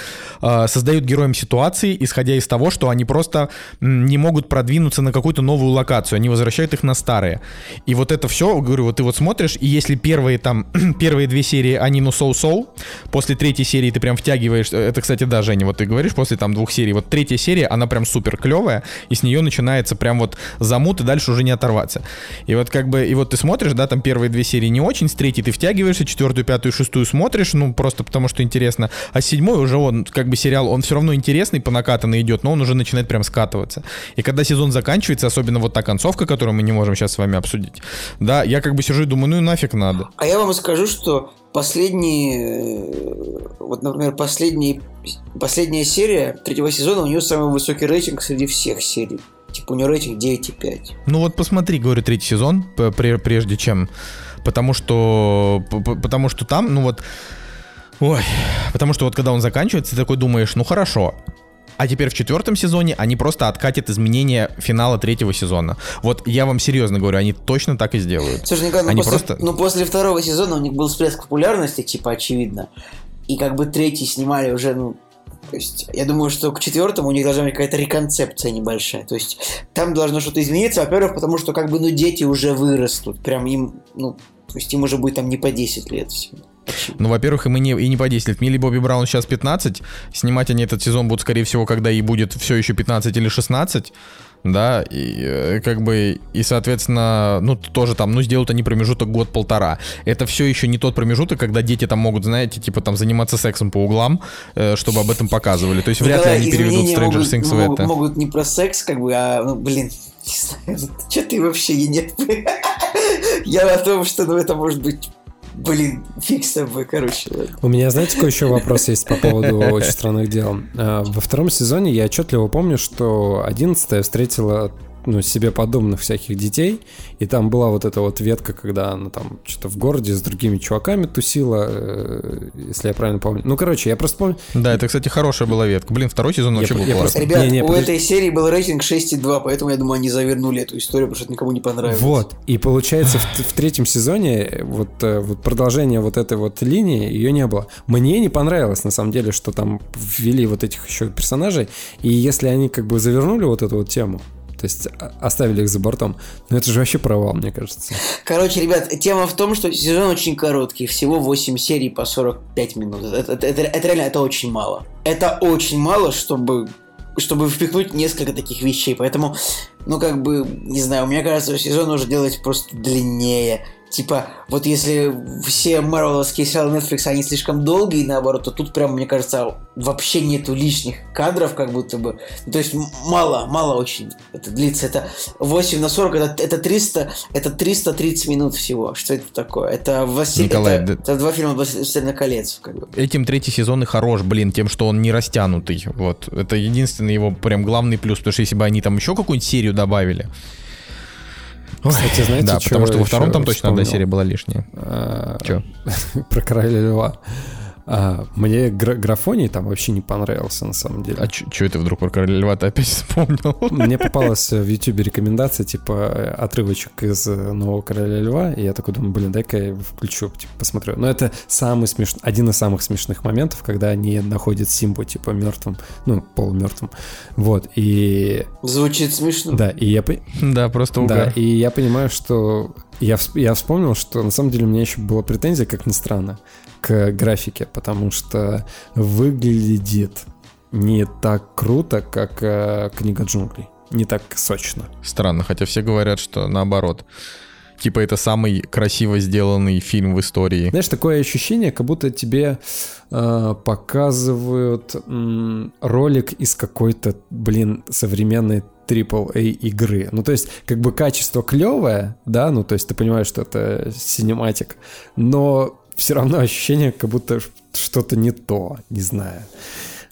э, создают героям ситуации, исходя из того, что они просто не могут продвинуться на какую-то новую локацию, они возвращают их на старые. И вот это все, говорю, вот ты вот смотришь, и если первые там, первые две серии, они ну соу-соу, после третьей серии ты прям втягиваешь, это, кстати, да, Женя, вот ты говоришь, после там двух серий, вот третья серия, она прям супер клевая, и с нее начинается прям вот замут, и дальше уже не оторваться. И вот как бы, и вот ты смотришь, да, там первые две серии не очень, с третьей ты втягиваешься, четвертую, пятую, шестую смотришь, ну, просто потому что интересно, а седьмой уже он, как бы сериал, он все равно интересный, по накатанной идет, но он уже начинает прям скатываться. И когда сезон заканчивается, особенно вот та концовка, которую мы не можем сейчас с вами обсудить, да, я как бы сижу и думаю, ну и нафиг надо. А я вам скажу, что последние, э, вот, например, последний, последняя серия третьего сезона, у нее самый высокий рейтинг среди всех серий. Типа у нее рейтинг 9,5. Ну вот посмотри, говорю, третий сезон, прежде чем, потому что, потому что там, ну вот, ой, потому что вот когда он заканчивается, ты такой думаешь, ну хорошо, а теперь в четвертом сезоне они просто откатят изменения финала третьего сезона. Вот я вам серьезно говорю, они точно так и сделают. Слушай, Николай, ну, Они после, просто- ну после второго сезона у них был всплеск популярности, типа, очевидно. И как бы третий снимали уже, ну, то есть, я думаю, что к четвертому у них должна быть какая-то реконцепция небольшая. То есть, там должно что-то измениться, во-первых, потому что, как бы, ну, дети уже вырастут. Прям им, ну, то есть, им уже будет там не по 10 лет всего. Ну, во-первых, им и не, и не по 10 лет. Милли Бобби Браун сейчас 15. Снимать они этот сезон будут, скорее всего, когда ей будет все еще 15 или 16. Да, и э, как бы, и, соответственно, ну, тоже там, ну, сделают они промежуток год-полтора. Это все еще не тот промежуток, когда дети там могут, знаете, типа там заниматься сексом по углам, э, чтобы об этом показывали. То есть вряд ли они переведут Stranger могут, Things в это. могут не про секс, как бы, а, ну, блин, не знаю, что ты вообще и нет. Я о том, что, ну, это может быть, блин, фиг с тобой, короче. ладно. У меня, знаете, какой еще вопрос есть по поводу «Очень странных дел»? А, Во втором сезоне я отчетливо помню, что 11 встретила ну, себе подобных всяких детей, и там была вот эта вот ветка, когда она там что-то в городе с другими чуваками тусила, э, если я правильно помню. Ну, короче, я просто помню... Да, это, кстати, хорошая была ветка. Блин, второй сезон вообще был я классный. просто- Ребят, Не-не, у подожди. этой серии был рейтинг 6,2, поэтому я думаю, они завернули эту историю, потому что это никому не понравилось. Вот, и получается в, в третьем сезоне э, вот, э, вот продолжение вот этой вот линии, ее не было. Мне не понравилось, на самом деле, что там ввели вот этих еще персонажей, и если они как бы завернули вот эту вот тему, то есть а- оставили их за бортом, ну это же вообще провал, мне кажется. Короче, ребят, тема в том, что сезон очень короткий, всего 8 серий по 45 минут. Это, это- это- это реально, это очень мало. Это очень мало, чтобы чтобы впихнуть несколько таких вещей. Поэтому, ну, как бы, не знаю, мне кажется, сезон нужно делать просто длиннее. Типа, вот если все марвеловские сериалы Netflix, они слишком долгие, наоборот, то тут прям, мне кажется, вообще нету лишних кадров, как будто бы. Ну, то есть мало, мало очень это длится. Это 8 на 40, это, это 300, это 330 минут всего. Что это такое? Это, Василий, Николай, это, да- это два фильма «Властелина колец», как бы. Этим третий сезон и хорош, блин, тем, что он не растянутый. Вот. Это единственный его прям главный плюс, потому что если бы они там еще какую-нибудь серию добавили. Кстати, знаете, да, чё потому что во втором там точно одна серия была лишняя. А, Че? Про короля льва. А, мне гра- графоний там вообще не понравился, на самом деле. А что это вдруг про короля льва ты опять вспомнил? Мне попалась в Ютубе рекомендация, типа, э, отрывочек из э, «Нового короля льва», и я такой думаю, блин, дай-ка я включу, типа, посмотрю. Но это самый смешный, один из самых смешных моментов, когда они находят Симбу, типа, мертвым, ну, полумертвым. Вот, и... Звучит смешно. Да, и я... по- Да, просто Да, угар. и я понимаю, что... Я, я вспомнил, что на самом деле у меня еще была претензия, как ни странно, к графике, потому что выглядит не так круто, как э, книга джунглей. Не так сочно. Странно, хотя все говорят, что наоборот. Типа это самый красиво сделанный фильм в истории. Знаешь, такое ощущение, как будто тебе э, показывают м, ролик из какой-то, блин, современной AAA игры. Ну, то есть, как бы качество клевое, да, ну, то есть ты понимаешь, что это синематик, но все равно ощущение, как будто что-то не то, не знаю.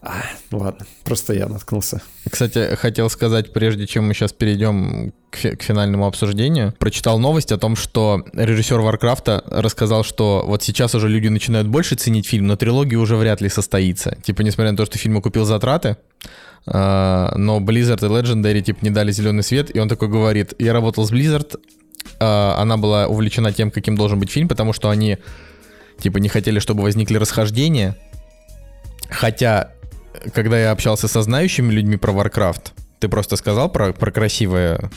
А, ладно, просто я наткнулся. Кстати, хотел сказать, прежде чем мы сейчас перейдем к, фи- к финальному обсуждению, прочитал новость о том, что режиссер Варкрафта рассказал, что вот сейчас уже люди начинают больше ценить фильм, но трилогия уже вряд ли состоится. Типа, несмотря на то, что фильм окупил затраты, но Blizzard и Legendary, типа, не дали зеленый свет, и он такой говорит, я работал с Blizzard, а, она была увлечена тем, каким должен быть фильм, потому что они, типа, не хотели, чтобы возникли расхождения, хотя, когда я общался со знающими людьми про Warcraft, ты просто сказал про, про красивое,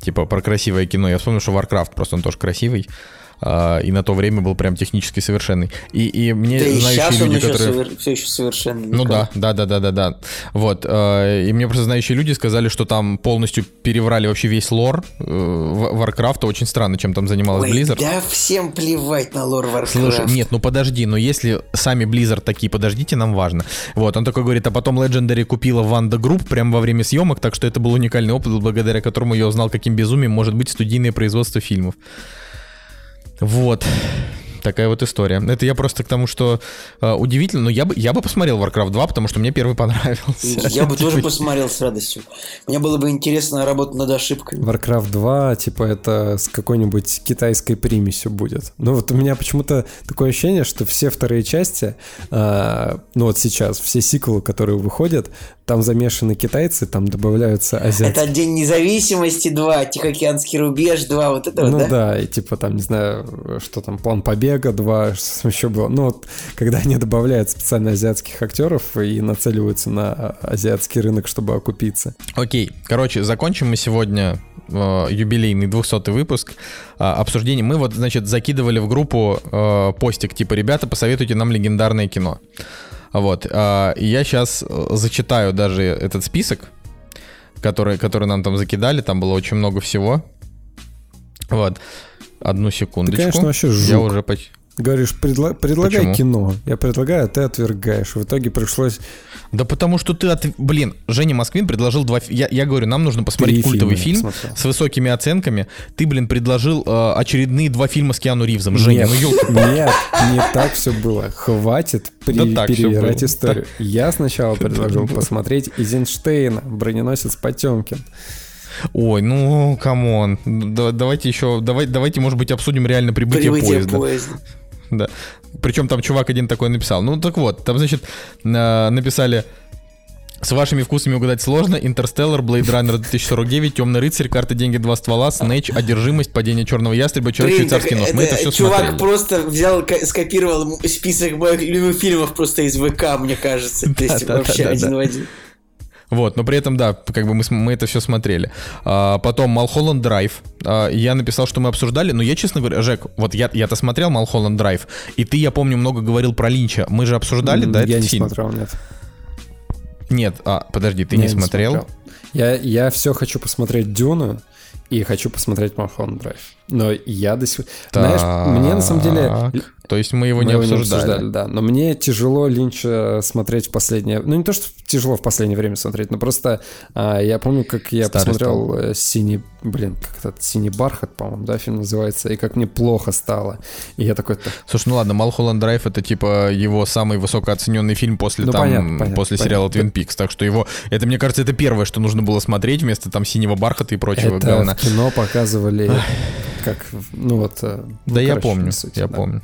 типа, про красивое кино, я вспомнил, что Warcraft просто он тоже красивый, а, и на то время был прям технически совершенный. И, и мне Да и знающие он люди, еще которые... совер- все еще совершенно. Ну да, да, да, да, да, да. Вот. э, И мне просто знающие люди сказали, что там полностью переврали вообще весь лор э, Варкрафта. Очень странно, чем там занималась Ой, Blizzard. да всем плевать на лор Warcraft. Слушай, нет, ну подожди, но если сами Blizzard такие, подождите, нам важно. Вот, он такой говорит, а потом Legendary купила Wanda Group прямо во время съемок, так что это был уникальный опыт, благодаря которому я узнал, каким безумием может быть студийное производство фильмов. Вот. Такая вот история. Это я просто к тому, что э, удивительно, но я бы, я бы посмотрел Warcraft 2, потому что мне первый понравился. Я бы тоже посмотрел с радостью. Мне было бы интересно работать над ошибками. Warcraft 2, типа, это с какой-нибудь китайской примесью будет. Ну, вот у меня почему-то такое ощущение, что все вторые части, а, ну вот сейчас, все сиквелы, которые выходят, там замешаны китайцы, там добавляются азиатские. Это День независимости 2, Тихоокеанский рубеж 2, вот это Ну вот, да? и типа там, не знаю, что там, план побега 2, что там еще было. Ну вот, когда они добавляют специально азиатских актеров и нацеливаются на азиатский рынок, чтобы окупиться. Окей, короче, закончим мы сегодня э, юбилейный 200 выпуск а, обсуждение. Мы вот, значит, закидывали в группу э, постик, типа, ребята, посоветуйте нам легендарное кино. Вот, а, я сейчас зачитаю даже этот список, который, который нам там закидали, там было очень много всего. Вот, одну секундочку. конечно, вообще Я жук. уже поч- Говоришь, предла- предлагай Почему? кино. Я предлагаю, а ты отвергаешь. В итоге пришлось... Да потому что ты от... Блин, Женя Москвин предложил два... Я, я говорю, нам нужно посмотреть Три культовый фильм посмотрел. с высокими оценками. Ты, блин, предложил э, очередные два фильма с Киану Ривзом. Женя, нет, ну ёлки. нет, не так все было. Хватит при- Да так перевирать было. историю. Я сначала предложил посмотреть Эйзенштейна, броненосец Потемкин. Ой, ну, come on. Да- давайте еще... Давай, давайте, может быть, обсудим реально прибытие, Прибытие поезда. поезда. Да. Причем там чувак один такой написал. Ну, так вот, там, значит, на- написали... С вашими вкусами угадать сложно. Интерстеллар, Блейд Раннер 2049, Темный рыцарь, Карта, деньги, два ствола, Снэч, Одержимость, Падение черного ястреба, Человек Блин, швейцарский нож. Мы это все чувак смотрели. просто взял, скопировал список моих любимых фильмов просто из ВК, мне кажется. То есть Да, вообще да, один в один. Вот, но при этом, да, как бы мы, мы это все смотрели. А, потом Малхолланд Драйв. А, я написал, что мы обсуждали, но я, честно говоря, Жек, вот я, я-то смотрел Малхолланд Драйв, и ты, я помню, много говорил про Линча. Мы же обсуждали, да, Я этот не фильм? смотрел, нет. Нет, а, подожди, ты Я не смотрел? смотрел. Я, я все хочу посмотреть Дюну и хочу посмотреть Малхолланд Драйв. Но я до сих пор... Знаешь, мне на самом деле... То есть мы его Мы не его обсуждали. да. Но мне тяжело Линча смотреть в последнее... Ну, не то, что тяжело в последнее время смотреть, но просто а, я помню, как я Старый посмотрел э, «Синий...» Блин, как этот «Синий бархат», по-моему, да, фильм называется, и как мне плохо стало. И я такой... Слушай, ну ладно, Малхолланд Драйв это типа его самый высокооцененный фильм после Ну, там понятно, понятно, после сериала понятно. Twin Peaks. Так что его, это мне кажется, это первое, что нужно было смотреть вместо там синего бархата и прочего Это говна. кино показывали как... Ну, вот... ну, Да, я короче, помню, не суть, я да. помню.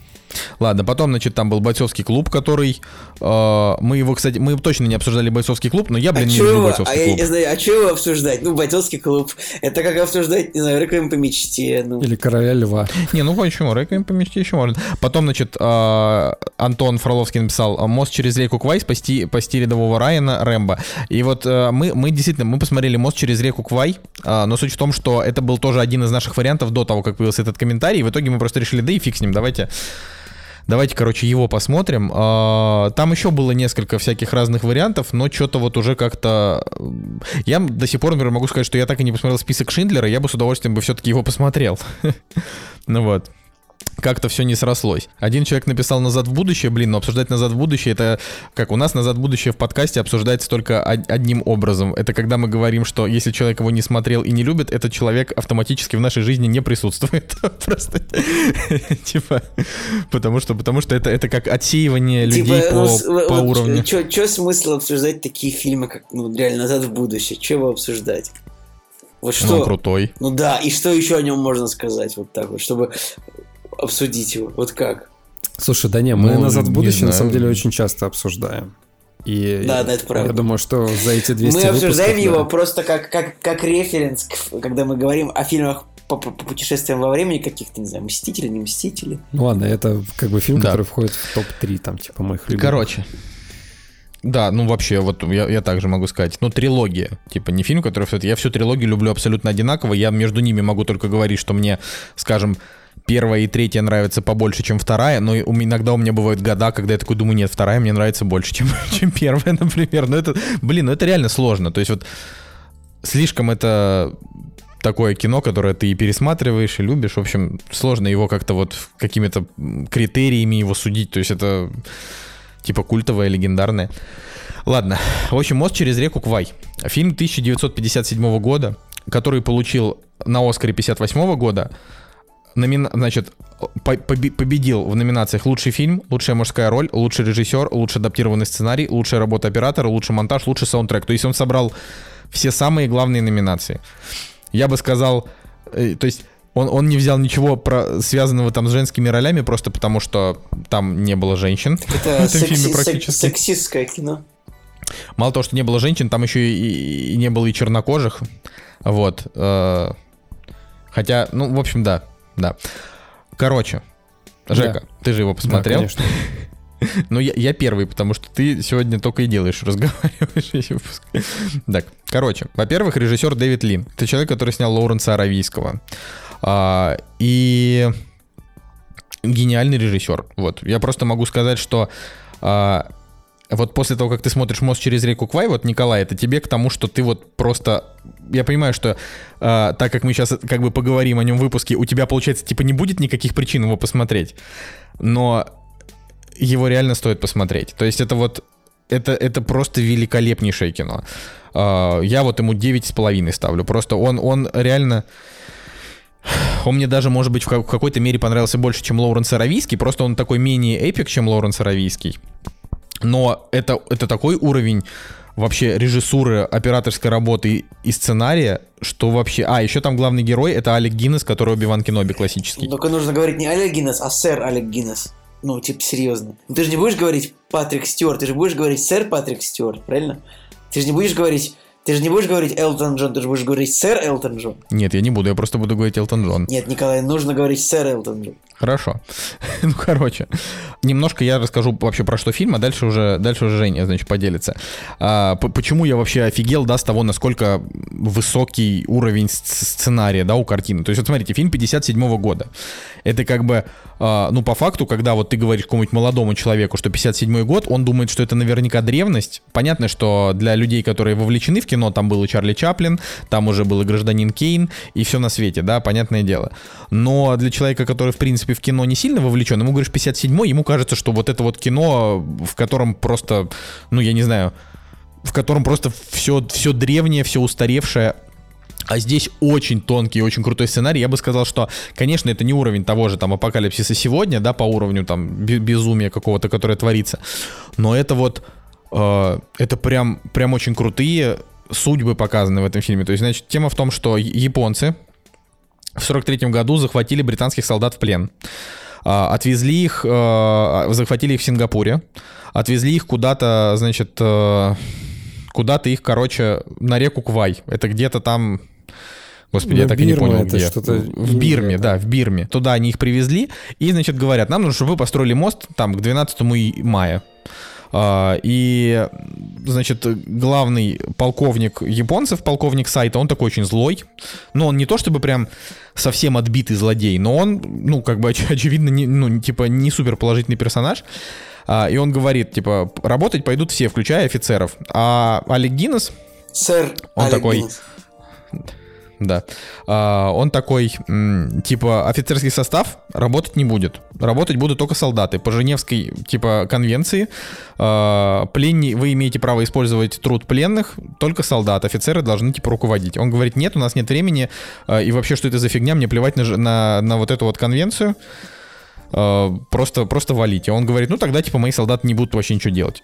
Ладно, потом, значит, там был бойцовский клуб, который... э, мы его, кстати, мы точно не обсуждали бойцовский клуб, но я, блин, А не люблю его, а бойцовский я, клуб. я знаю, а что его обсуждать? Ну, бойцовский клуб. Это как обсуждать, не знаю, реквием по мечте. Ну, Или «Короля льва». Не, ну почему? Реквием по мечте еще можно. Потом, значит, э, Антон Фроловский написал «Мост через реку Квай. Спасти, спасти рядового Райана Рэмбо». И вот э, мы, мы действительно, мы посмотрели «Мост через реку Квай», э, но суть в том, что это был тоже один из наших вариантов до того, как появился этот комментарий. И в итоге мы просто решили, да и фиг с ним, давайте... Давайте, короче, его посмотрим. А, Там еще было несколько всяких разных вариантов, но что-то вот уже как-то... Я до сих пор, например, могу сказать, что я так и не посмотрел список Шиндлера, я бы с удовольствием бы все-таки его посмотрел. Ну вот. Как-то все не срослось. Один человек написал «Назад в будущее», блин, но обсуждать «Назад в будущее» это как у нас «Назад в будущее» в подкасте обсуждается только од- одним образом. Это когда мы говорим, что если человек его не смотрел и не любит, этот человек автоматически в нашей жизни не присутствует. Просто типа, потому что, потому что это, это как отсеивание людей типа, по, по уровню. Что смысл обсуждать такие фильмы, как, ну, реально, «Назад в будущее»? Что его обсуждать? Вот Ну, что? крутой. Ну да, и что еще о нем можно сказать вот так вот, чтобы обсудить его? Вот как? Слушай, да не, мы Ну, «Назад в будущее» на самом деле очень часто обсуждаем. И Да, да, это правда. Я думаю, что за эти 200 Мы обсуждаем выпусков, его да. просто как, как, как референс, когда мы говорим о фильмах по, по- по путешествиям во времени, каких-то, не знаю, Мстители, не Мстители. Ну ладно, это как бы фильм, Да. который входит в топ-3, там, типа, моих любимых. Короче. Да, ну вообще, вот я, я также могу сказать. Ну, трилогия. Типа, не фильм, который... Я всю трилогию люблю абсолютно одинаково. Я между ними могу только говорить, что мне, скажем, первая и третья нравится побольше, чем вторая, но иногда у меня бывают года, когда я такой думаю, нет, вторая мне нравится больше, чем, чем первая, например. Но это, блин, ну это реально сложно. То есть вот слишком это такое кино, которое ты и пересматриваешь, и любишь. В общем, сложно его как-то вот какими-то критериями его судить. То есть это типа культовое, легендарное. Ладно. В общем, «Мост через реку Квай». Фильм 1957 года, который получил на Оскаре 58 года. Номина- Значит, по- поби- победил в номинациях «Лучший фильм», «Лучшая мужская роль», «Лучший режиссер», «Лучший адаптированный сценарий», «Лучшая работа оператора», «Лучший монтаж», «Лучший саундтрек». То есть он собрал все самые главные номинации. Я бы сказал, э, то есть он, он не взял ничего про, связанного там с женскими ролями, просто потому что там не было женщин. в Это фильме сек- практически. сексистское кино. Мало того, что не было женщин, там еще и, и не было и чернокожих. Вот. э, Хотя, ну, в общем, да, да. Короче, Жека, ты же его Да, посмотрел. конечно. Ну, я, я первый, потому что ты сегодня только и делаешь, разговариваешь. Так, короче, во-первых, режиссер Дэвид Лин. Это человек, который снял Лоуренса Аравийского. А, и гениальный режиссер. Вот, я просто могу сказать, что а, вот после того, как ты смотришь «Мост через реку Квай», вот, Николай, это тебе к тому, что ты вот просто... Я понимаю, что а, так как мы сейчас как бы поговорим о нем в выпуске, у тебя, получается, типа не будет никаких причин его посмотреть. Но его реально стоит посмотреть. То есть это вот... Это, это просто великолепнейшее кино. А, Я вот ему 9,5 ставлю. Просто он, он реально... Он мне даже, может быть, в какой-то мере понравился больше, чем Лоуренс Аравийский. Просто он такой менее эпик, чем Лоуренс Аравийский. Но это, это такой уровень вообще режиссуры, операторской работы и сценария, что вообще... А, еще там главный герой — это Алек Гиннес, который Оби-Ван Кеноби классический. Только нужно говорить не Олег Гиннес, а сэр Олег Гиннес. Ну, типа, серьезно. Ну, Ты же не будешь говорить Патрик Стюарт, ты же будешь говорить сэр Патрик Стюарт, правильно? Ты же не будешь говорить... Ты же не будешь говорить Элтон Джон, ты же будешь говорить сэр Элтон Джон. Нет, я не буду, я просто буду говорить Элтон Джон. Нет, Николай, нужно говорить сэр Элтон Джон. Хорошо. ну, короче, немножко я расскажу вообще про что фильм, а дальше уже, дальше уже Женя, значит, поделится. А, почему я вообще офигел, да, с того, насколько высокий уровень сц- сценария, да, у картины. То есть, вот смотрите, фильм 57 года. Это как бы, а, ну, по факту, когда вот ты говоришь какому-нибудь молодому человеку, что 57 год, он думает, что это наверняка древность. Понятно, что для людей, которые вовлечены в кино, там был и Чарли Чаплин, там уже был и гражданин Кейн, и все на свете, да, понятное дело. Но для человека, который, в принципе, в кино не сильно вовлечен, ему говоришь 57 ему кажется, что вот это вот кино, в котором просто, ну, я не знаю, в котором просто все, все древнее, все устаревшее, а здесь очень тонкий и очень крутой сценарий. Я бы сказал, что, конечно, это не уровень того же там апокалипсиса сегодня, да, по уровню там бе- безумия какого-то, которое творится. Но это вот, э, это прям, прям очень крутые судьбы показаны в этом фильме. То есть, значит, тема в том, что японцы в 43 году захватили британских солдат в плен. А, Отвезли их, э, захватили их в Сингапуре, отвезли их куда-то, значит, э, куда-то их, короче, на реку Квай. Это где-то там... Господи, Ну, я так и не Бирма понял, где. что-то В Бирме, да. в Бирме. Туда они их привезли. И, значит, говорят, нам нужно, чтобы вы построили мост там к 12 и- мая. А, И, значит, главный полковник японцев, полковник Сайта, он такой очень злой. Но он не то чтобы прям совсем отбитый злодей, но он, ну, как бы, оч- очевидно, не, ну, типа, не супер положительный персонаж. А, И он говорит, типа, работать пойдут все, включая офицеров. А Олег Гиннес, Сэр Он Олег такой, Гиннес. Да. А, он такой, типа, офицерский состав работать не будет. Работать будут только солдаты. По Женевской, типа, конвенции а, пленни, вы имеете право использовать труд пленных, только солдат. Офицеры должны, типа, руководить. Он говорит, нет, у нас нет времени, а, и вообще, что это за фигня, мне плевать на, на, на вот эту вот конвенцию. Просто, просто валите. Он говорит, ну тогда, типа, мои солдаты не будут вообще ничего делать.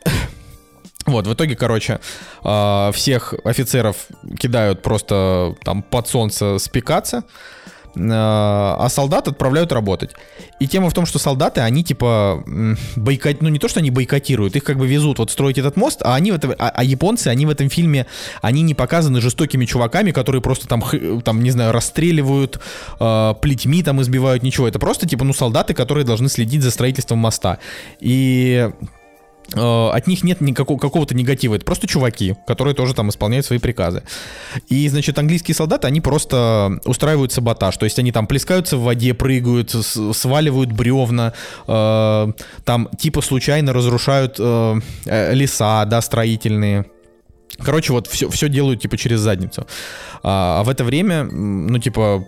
Вот, в итоге, короче, а, всех офицеров кидают просто там под солнце спекаться. а солдат отправляют работать. И тема в том, что солдаты, они типа бойкот... ну не то, что они бойкотируют, их как бы везут вот строить этот мост, а они в этом, а, а японцы, они в этом фильме, они не показаны жестокими чуваками, которые просто там, там не знаю, расстреливают, э, плетьми там избивают, ничего. Это просто типа, ну, солдаты, которые должны следить за строительством моста. И от них нет никакого какого-то негатива. Это просто чуваки, которые тоже там исполняют свои приказы. И, значит, английские солдаты, они просто устраивают саботаж. То есть они там плескаются в воде, прыгают, сваливают бревна, э, там типа случайно разрушают э, э леса, да, строительные. Короче, вот все, все делают, типа, через задницу. А, а в это время, ну, типа,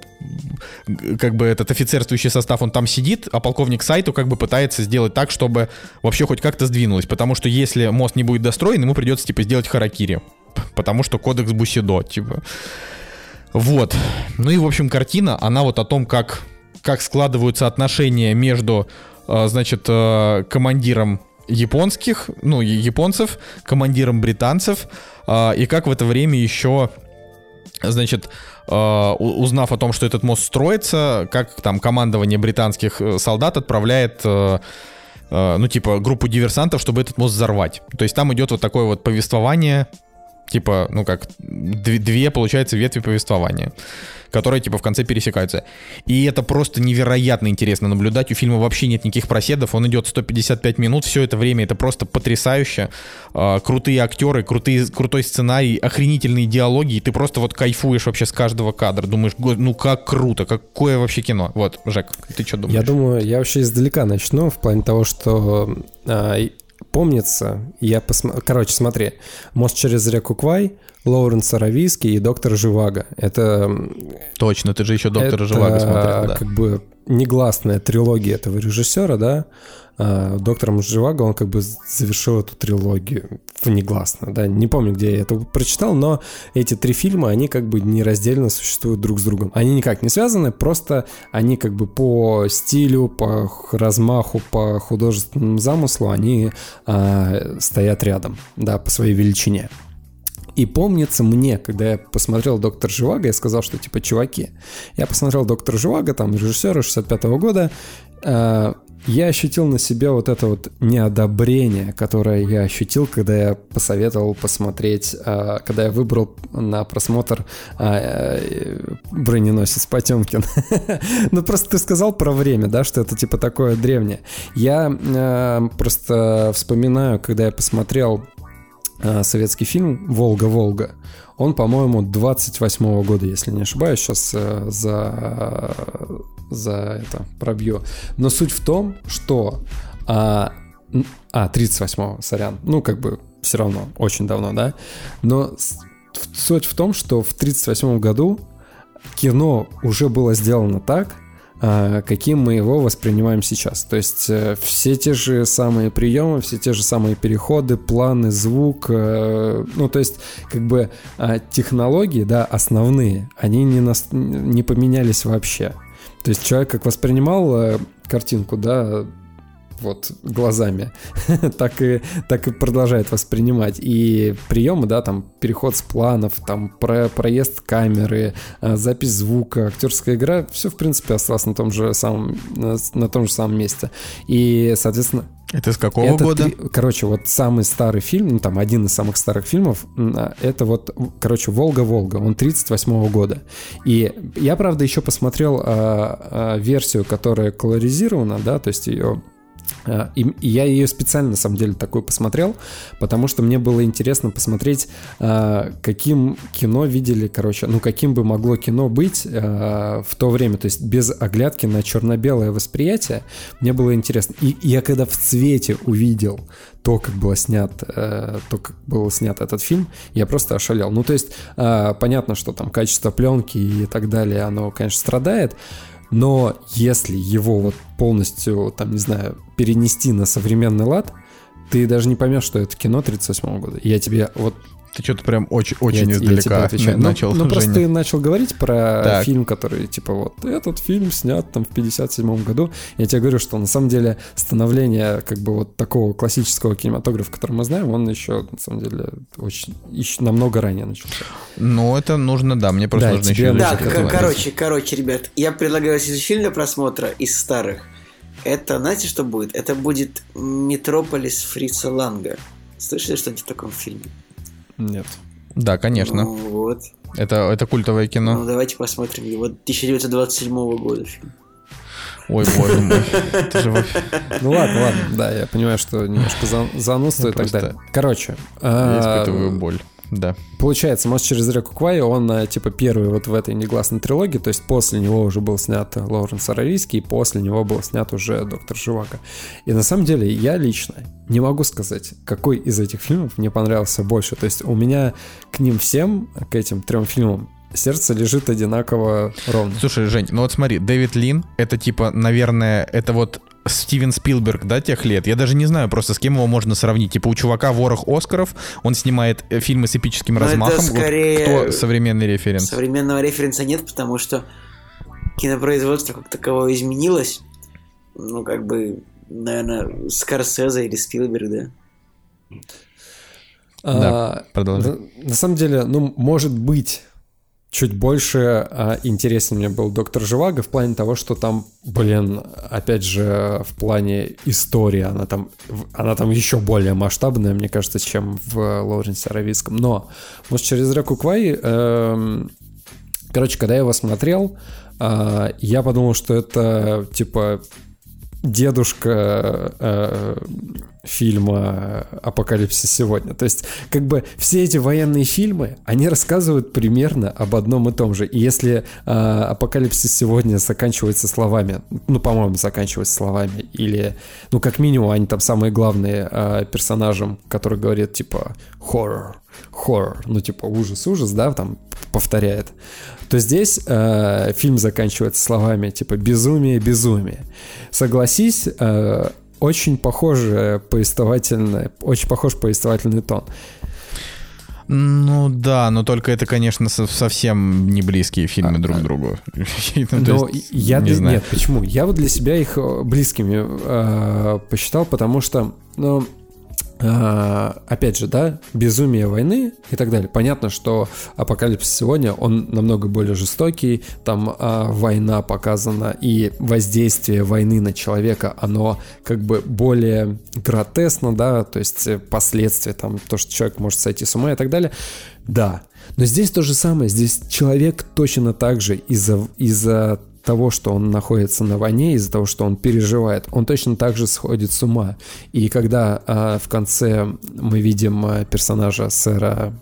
как бы этот офицерствующий состав, он там сидит, а полковник Сайту как бы пытается сделать так, чтобы вообще хоть как-то сдвинулось. Потому что если мост не будет достроен, ему придется, типа, сделать харакири. Потому что кодекс Бусидо, типа. Вот. Ну и, в общем, картина, она вот о том, как, как складываются отношения между, а, значит, а, командиром японских, ну, японцев, командиром британцев, а, и как в это время еще, значит, а, узнав о том, что этот мост строится, как там командование британских э, солдат отправляет э, э, ну, типа, группу диверсантов, чтобы этот мост взорвать. То есть там идет вот такое вот повествование, типа, ну как, две, получается, ветви повествования которые типа в конце пересекаются. И это просто невероятно интересно наблюдать. У фильма вообще нет никаких проседов, он идет 155 минут, все это время это просто потрясающе. А, крутые актеры, крутые, крутой сценарий, охренительные диалоги, и ты просто вот кайфуешь вообще с каждого кадра, думаешь, ну как круто, какое вообще кино. Вот, Жек, ты что думаешь? Я думаю, я вообще издалека начну, в плане того, что а, помнится, я посмотрел, короче, смотри, «Мост через реку Квай», Лоуренс Аравийский и доктор Живаго. Это... Точно, ты же еще доктора это, Живаго смотрел, да. как бы негласная трилогия этого режиссера, да, доктором Живаго он как бы завершил эту трилогию негласно, да, не помню, где я это прочитал, но эти три фильма, они как бы нераздельно существуют друг с другом. Они никак не связаны, просто они как бы по стилю, по размаху, по художественному замыслу, они а, стоят рядом, да, по своей величине. И помнится мне, когда я посмотрел «Доктор Живаго», я сказал, что типа, чуваки, я посмотрел «Доктор Живаго», там, режиссера 65 -го года, э, я ощутил на себе вот это вот неодобрение, которое я ощутил, когда я посоветовал посмотреть, э, когда я выбрал на просмотр э, э, «Броненосец Потемкин». ну, просто ты сказал про время, да, что это типа такое древнее. Я э, просто вспоминаю, когда я посмотрел советский фильм «Волга-Волга». Он, по-моему, 28 года, если не ошибаюсь, сейчас э, за, за это пробью. Но суть в том, что... А, а 38-го, сорян. Ну, как бы все равно, очень давно, да? Но суть в том, что в 38 году кино уже было сделано так, а, каким мы его воспринимаем сейчас. То есть э, все те же самые приемы, все те же самые переходы, планы, звук, э, ну то есть как бы а, технологии, да, основные, они не, нас, не поменялись вообще. То есть человек как воспринимал э, картинку, да, вот глазами, так, и, так и продолжает воспринимать. И приемы, да, там переход с планов, там про, проезд камеры, э, запись звука, актерская игра, все, в принципе, осталось на том же самом, на, том же самом месте. И, соответственно, это с какого это года? Три, короче, вот самый старый фильм, ну там один из самых старых фильмов, а, это вот, короче, «Волга-Волга», он 38 -го года. И я, правда, еще посмотрел а, а, версию, которая колоризирована, да, то есть ее Э, и я ее специально, на самом деле, такой посмотрел, потому что мне было интересно посмотреть, э, каким кино видели, короче, ну, каким бы могло кино быть э, в то время, то есть без оглядки на черно-белое восприятие, мне было интересно. И я когда в цвете увидел то, как было снят, то, как был снят этот фильм, я просто ошалел. Ну, то есть, понятно, что там качество пленки и так далее, оно, конечно, страдает, но если его вот полностью, там, не знаю, перенести на современный лад, ты даже не поймешь, что это кино 38 года. Я тебе вот Ты что-то прям очень, очень Я- я тебе издалека на- Ну- начал. Ну, просто Женя. ты начал говорить про Так. фильм, который, типа, вот, этот фильм снят там в 57 году. Я тебе говорю, что на самом деле становление, как бы, вот такого классического кинематографа, который мы знаем, он еще, на самом деле, очень, еще намного ранее начался. Ну, это нужно, да, мне просто Да, нужно еще... Да, Лучше к- этого короче, короче, ребят, я предлагаю следующий фильм для просмотра из старых. Это, знаете, что будет? Это будет Метрополис Фрица Ланга. Слышали что-нибудь в таком фильме? Нет. Да, конечно. Ну, вот. Это, это культовое Ну, кино. давайте посмотрим его 1927 года фильм. Ой, боже мой. Же. Ну ладно, ладно, да, я понимаю, что немножко за- занудство Ну, и так просто далее. Короче, Я а, испытываю боль. Да. Получается, «Мост через реку Квай», он, э, типа, первый вот в этой негласной трилогии, то есть после него уже был снят Лоуренс Аравийский, и после него был снят уже «Доктор Живаго». И на самом деле я лично не могу сказать, какой из этих фильмов мне понравился больше. То есть у меня к ним всем, к этим трем фильмам, сердце лежит одинаково ровно. Слушай, Жень, ну вот смотри, Дэвид Лин, это типа, наверное, это вот Стивен Спилберг, да, тех лет? Я даже не знаю просто, с кем его можно сравнить. Типа у чувака ворох Оскаров, он снимает э, фильмы с эпическим Ну, это размахом. Вот скорее кто современный референс? Современного референса нет, потому что кинопроизводство как таковое изменилось. Ну, как бы, наверное, Скорсезе или Спилберг, да. А, продолжай. на, на самом деле, ну, может быть, чуть больше а, интересен мне был Доктор Живаго в плане того, что там, блин, опять же, в плане истории она там, она там еще более масштабная, мне кажется, чем в Лоуренсе Аравийском. Но, может, через реку Квай, эм, короче, когда я его смотрел, а, я подумал, что это, типа, дедушка э, фильма «Апокалипсис сегодня». То есть, как бы все эти военные фильмы, они рассказывают примерно об одном и том же. И если э, «Апокалипсис сегодня» заканчивается словами, ну, по-моему, заканчивается словами, или, ну, как минимум, они там самые главные э, персонажем, который говорит, типа, хоррор, хоррор, ну, типа, ужас, ужас, да, там повторяет, то здесь э, фильм заканчивается словами типа безумие, безумие. Согласись, э, очень похоже повествовательный, очень похож повествовательный тон. Ну да, но только это, конечно, со- совсем не близкие фильмы друг к другу. Ну, Но я не знаю. нет, почему? Я вот для себя их э, близкими э, посчитал, потому что, ну, опять же, да, безумие войны и так далее. Понятно, что апокалипсис сегодня он намного более жестокий, там э, война показана и воздействие войны на человека, оно как бы более гротесно, да, то есть э, последствия, там то, что человек может сойти с ума и так далее. Да, но здесь то же самое, здесь человек точно так же из-за из-за того, что он находится на войне, из-за того, что он переживает, он точно так же сходит с ума. И когда а, в конце мы видим а, персонажа сэра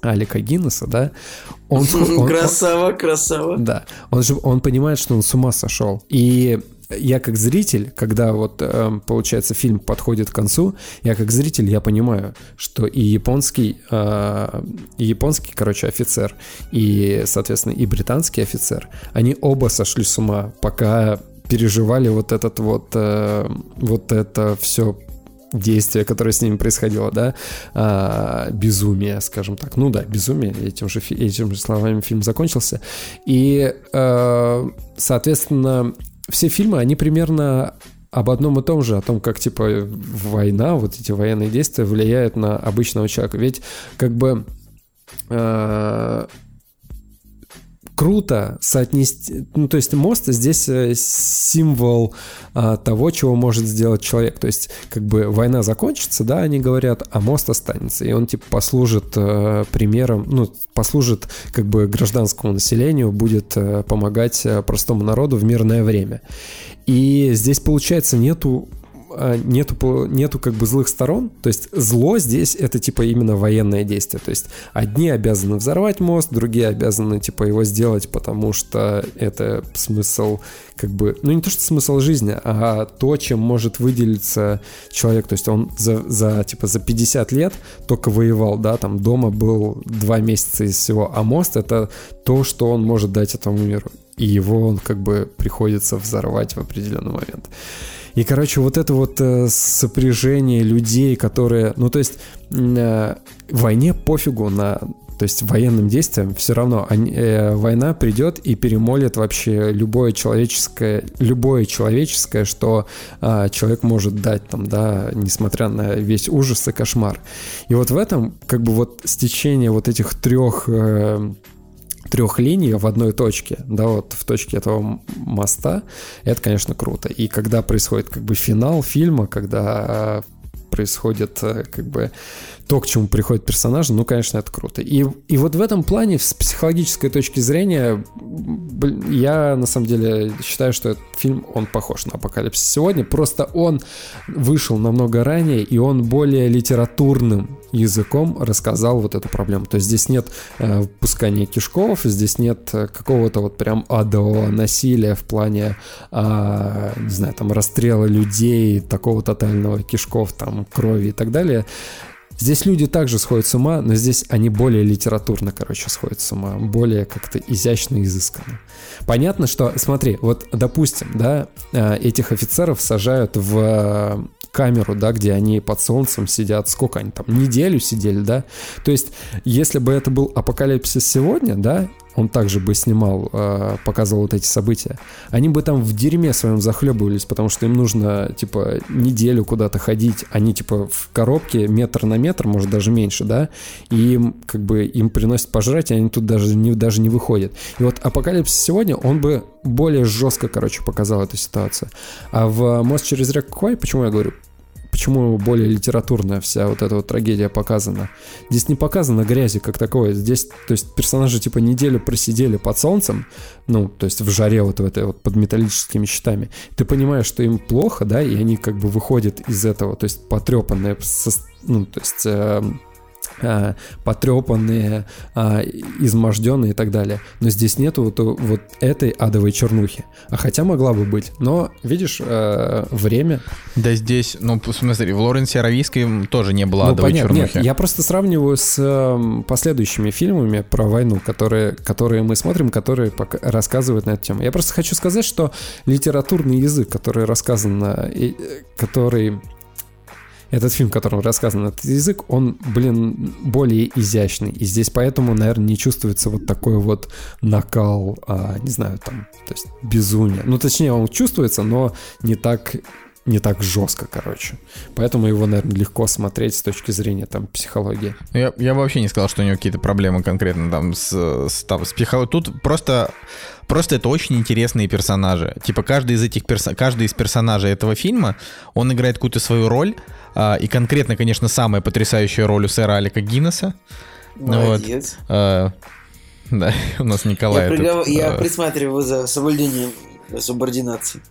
Алика Гиннеса, да, он- Красава, красава. да, он же он понимает, что он с ума сошел. И я как зритель, когда вот эм, получается фильм подходит к концу, я как зритель я понимаю, что и японский, э, и японский, короче, офицер, и соответственно и британский офицер, они оба сошли с ума, пока переживали вот этот вот э, вот это все действие, которое с ними происходило, да, а, безумие, скажем так. Ну да, безумие, этим же, этим же словами фильм закончился. И, э, соответственно, все фильмы, они примерно об одном и том же, о том, как, типа, война, вот эти военные действия влияют на обычного человека. Ведь, как бы, э, круто соотнести, ну то есть мост здесь э, символ а, того, чего может сделать человек. То есть как бы война закончится, да, они говорят, а мост останется, и он типа послужит э, примером, ну послужит как бы гражданскому населению, будет э, помогать простому народу в мирное время. И здесь получается нету а, нету, по- нету как бы злых сторон. То есть зло здесь это типа именно военное действие. То есть одни обязаны взорвать мост, другие обязаны типа его сделать, потому что это смысл как бы, ну не то что смысл жизни, а то, чем может выделиться человек. То есть он за, за типа за 50 лет только воевал, да, там дома был два месяца из всего, а мост это то, что он может дать этому миру. И его он как бы приходится взорвать в определенный момент. И, короче, вот это вот э, сопряжение людей, которые... Ну, то есть э, войне пофигу на то есть военным действиям все равно они, э, война придет и перемолит вообще любое человеческое, любое человеческое, что э, человек может дать там, да, несмотря на весь ужас и кошмар. И вот в этом как бы вот стечение вот этих трех э, трех линий в одной точке, да, вот в точке этого моста, это, конечно, круто. И когда происходит как бы финал фильма, когда происходит э, как бы то, к чему приходят персонажи, ну, конечно, это круто. И, и вот в этом плане, с психологической точки зрения, я на самом деле считаю, что этот фильм, он похож на «Апокалипсис сегодня», просто он вышел намного ранее, и он более литературным языком рассказал вот эту проблему. То есть здесь нет э, пускания кишков, здесь нет э, какого-то вот прям адового насилия в плане, э, не знаю, там расстрела людей, такого тотального кишков, там крови и так далее. Здесь люди также сходят с ума, но здесь они более литературно, короче, сходят с ума, более как-то изящно, изысканно. Понятно, что, смотри, вот, допустим, да, э, этих офицеров сажают в э, камеру, да, где они под солнцем сидят, сколько они там, неделю сидели, да, то есть, если бы это был апокалипсис сегодня, да, он также бы снимал, э, показывал вот эти события, они бы там в дерьме своем захлебывались, потому что им нужно, типа, неделю куда-то ходить, они, типа, в коробке метр на метр, может, даже меньше, да, и им, как бы, им приносят пожрать, и они тут даже не, даже не выходят. И вот апокалипсис сегодня, он бы более жестко, короче, показал эту ситуацию. А в «Мост через реку Квай», почему я говорю почему более литературная вся вот эта вот трагедия показана. Здесь не показано грязи как такое. Здесь, то есть, персонажи типа неделю просидели под солнцем, ну, то есть в жаре вот в этой вот под металлическими щитами. Ты понимаешь, что им плохо, да, и они как бы выходят из этого, то есть потрепанные, ну, то есть... Э, потрепанные, а, изможденные и так далее. Но здесь нету вот, вот этой адовой чернухи. А хотя могла бы быть. Но, видишь, а, время... Да здесь, ну, смотри, в Лоренсе Аравийской тоже не было ну, адовой понятно, чернухи. Нет, я просто сравниваю с последующими фильмами про войну, которые, которые мы смотрим, которые рассказывают на эту тему. Я просто хочу сказать, что литературный язык, который рассказан, э, который этот фильм, в котором рассказан этот язык, он, блин, более изящный. И здесь поэтому, наверное, не чувствуется вот такой вот накал, а, не знаю, там, то есть безумие. Ну, точнее, он чувствуется, но не так не так жестко, короче. Поэтому его, наверное, легко смотреть с точки зрения там психологии. Ну, я, я вообще не сказал, что у него какие-то проблемы конкретно там с, с, там, с психологией. Тут просто, просто это очень интересные персонажи. Типа каждый из этих перс... каждый из персонажей этого фильма, он играет какую-то свою роль, и конкретно, конечно, самая потрясающая роль у сэра Алика Гиннесса. Молодец. Вот. А, да, у нас Николай. Я, этот, пригов... я а... присматриваю за соблюдением субординации.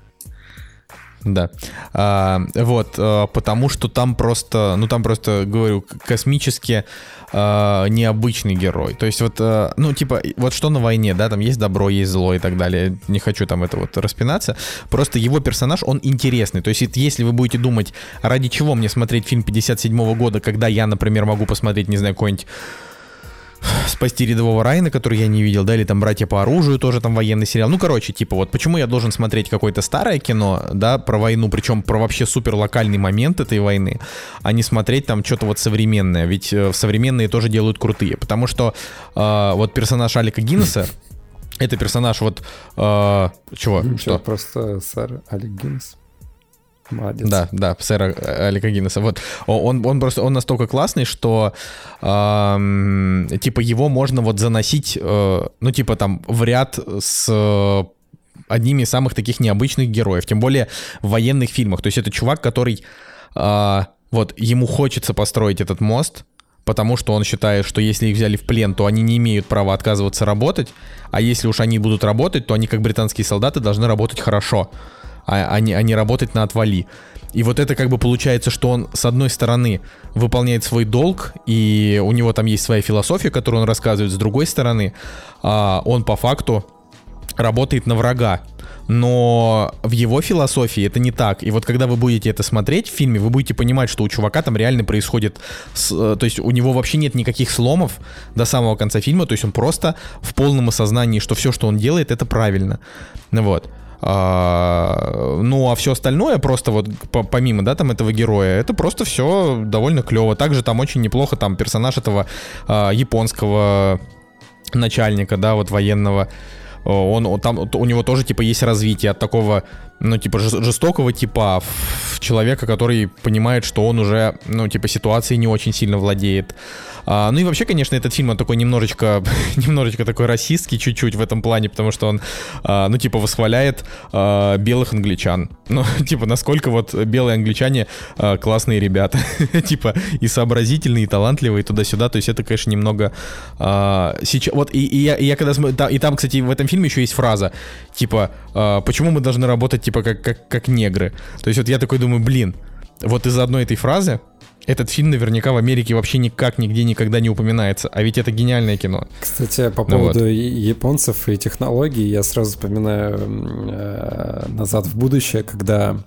Да. А, вот, а, потому что там просто, ну там просто, говорю, космически а, необычный герой. То есть вот, а, ну типа, вот что на войне, да, там есть добро, есть зло и так далее. Не хочу там это вот распинаться. Просто его персонаж, он интересный. То есть если вы будете думать, ради чего мне смотреть фильм 57 -го года, когда я, например, могу посмотреть, не знаю, какой-нибудь спасти рядового Райна, который я не видел, да, или там «Братья по оружию», тоже там военный сериал. Ну, короче, типа вот почему я должен смотреть какое-то старое кино, да, про войну, причем про вообще супер локальный момент этой войны, а не смотреть там что-то вот современное, ведь э, современные тоже делают крутые, потому что э, вот персонаж Алика Гиннесса, это персонаж вот... Э, чего? Ничего, что? Просто сэр Алик Гиннес. Молодец. Да, да, сэра Алика Гиннесса. Вот он, он просто он настолько классный, что э, типа его можно вот заносить, э, ну типа там в ряд с э, одними из самых таких необычных героев, тем более в военных фильмах. То есть это чувак, который э, вот ему хочется построить этот мост, потому что он считает, что если их взяли в плен, то они не имеют права отказываться работать, а если уж они будут работать, то они как британские солдаты должны работать хорошо а, а, не, а не работать на отвали. И вот это как бы получается, что он, с одной стороны, выполняет свой долг, и у него там есть своя философия, которую он рассказывает, с другой стороны, а, он по факту работает на врага. Но в его философии это не так. И вот когда вы будете это смотреть в фильме, вы будете понимать, что у чувака там реально происходит... С, э, то есть у него вообще нет никаких сломов до самого конца фильма. То есть он просто в полном осознании, что все, что он делает, это правильно. Вот. А, ну, а все остальное просто вот по- помимо, да, там этого героя, это просто все довольно клево. Также там очень неплохо там персонаж этого а, японского начальника, да, вот военного. Он, он там у него тоже типа есть развитие от такого ну, типа, жестокого типа в человека, который понимает, что он уже, ну, типа, ситуацией не очень сильно владеет. А, ну и вообще, конечно, этот фильм, он такой немножечко, немножечко такой расистский чуть-чуть в этом плане, потому что он, а, ну, типа, восхваляет а, белых англичан. Ну, типа, насколько вот белые англичане а, классные ребята. типа, и сообразительные, и талантливые, туда-сюда. То есть это, конечно, немного... А, сейчас, вот, и, и, я, и я когда смотрю... И там, кстати, в этом фильме еще есть фраза, типа, а, почему мы должны работать, типа, как, как, как негры? То есть вот я такой думаю, блин, вот из-за одной этой фразы этот фильм наверняка в Америке вообще никак, нигде, никогда не упоминается. А ведь это гениальное кино. Кстати, по ну поводу вот. японцев и технологий, я сразу вспоминаю э, «Назад в будущее», когда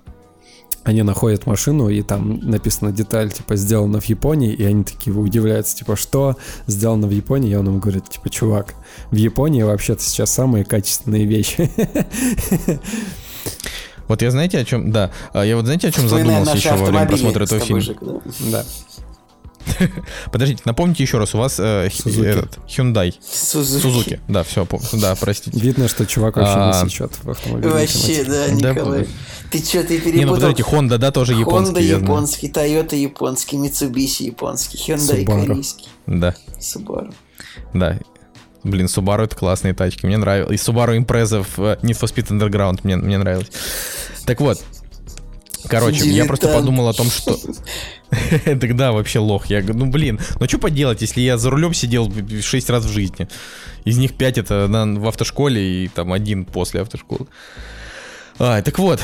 они находят машину, и там написана деталь, типа, сделана в Японии, и они такие удивляются, типа, что сделано в Японии? И он им говорит, типа, чувак, в Японии вообще-то сейчас самые качественные вещи. Вот я знаете о чем, да, а, я вот знаете о чем задумался еще во время просмотра этого фильма? Же, да. Подождите, напомните еще раз, у вас э, этот Hyundai. Сузуки. Сузуки. Да, все, да, простите. Видно, что чувак вообще а, не сечет в автомобиле. Вообще, да, Николай. Да, ты что, ты перепутал? Не, ну подождите, Honda, да, тоже японский. Honda японский, Toyota японский, Mitsubishi японский, Hyundai Subaru. корейский. Да. Subaru. Да, Блин, Subaru это классные тачки, мне нравилось. И Subaru Impreza в э, Need for Speed Underground мне, мне нравилось. Так вот, короче, Дилетант. я просто подумал о том, что... Тогда вообще лох. Я говорю, ну блин, ну что поделать, если я за рулем сидел 6 раз в жизни. Из них 5 это на, в автошколе и там один после автошколы. А, так вот,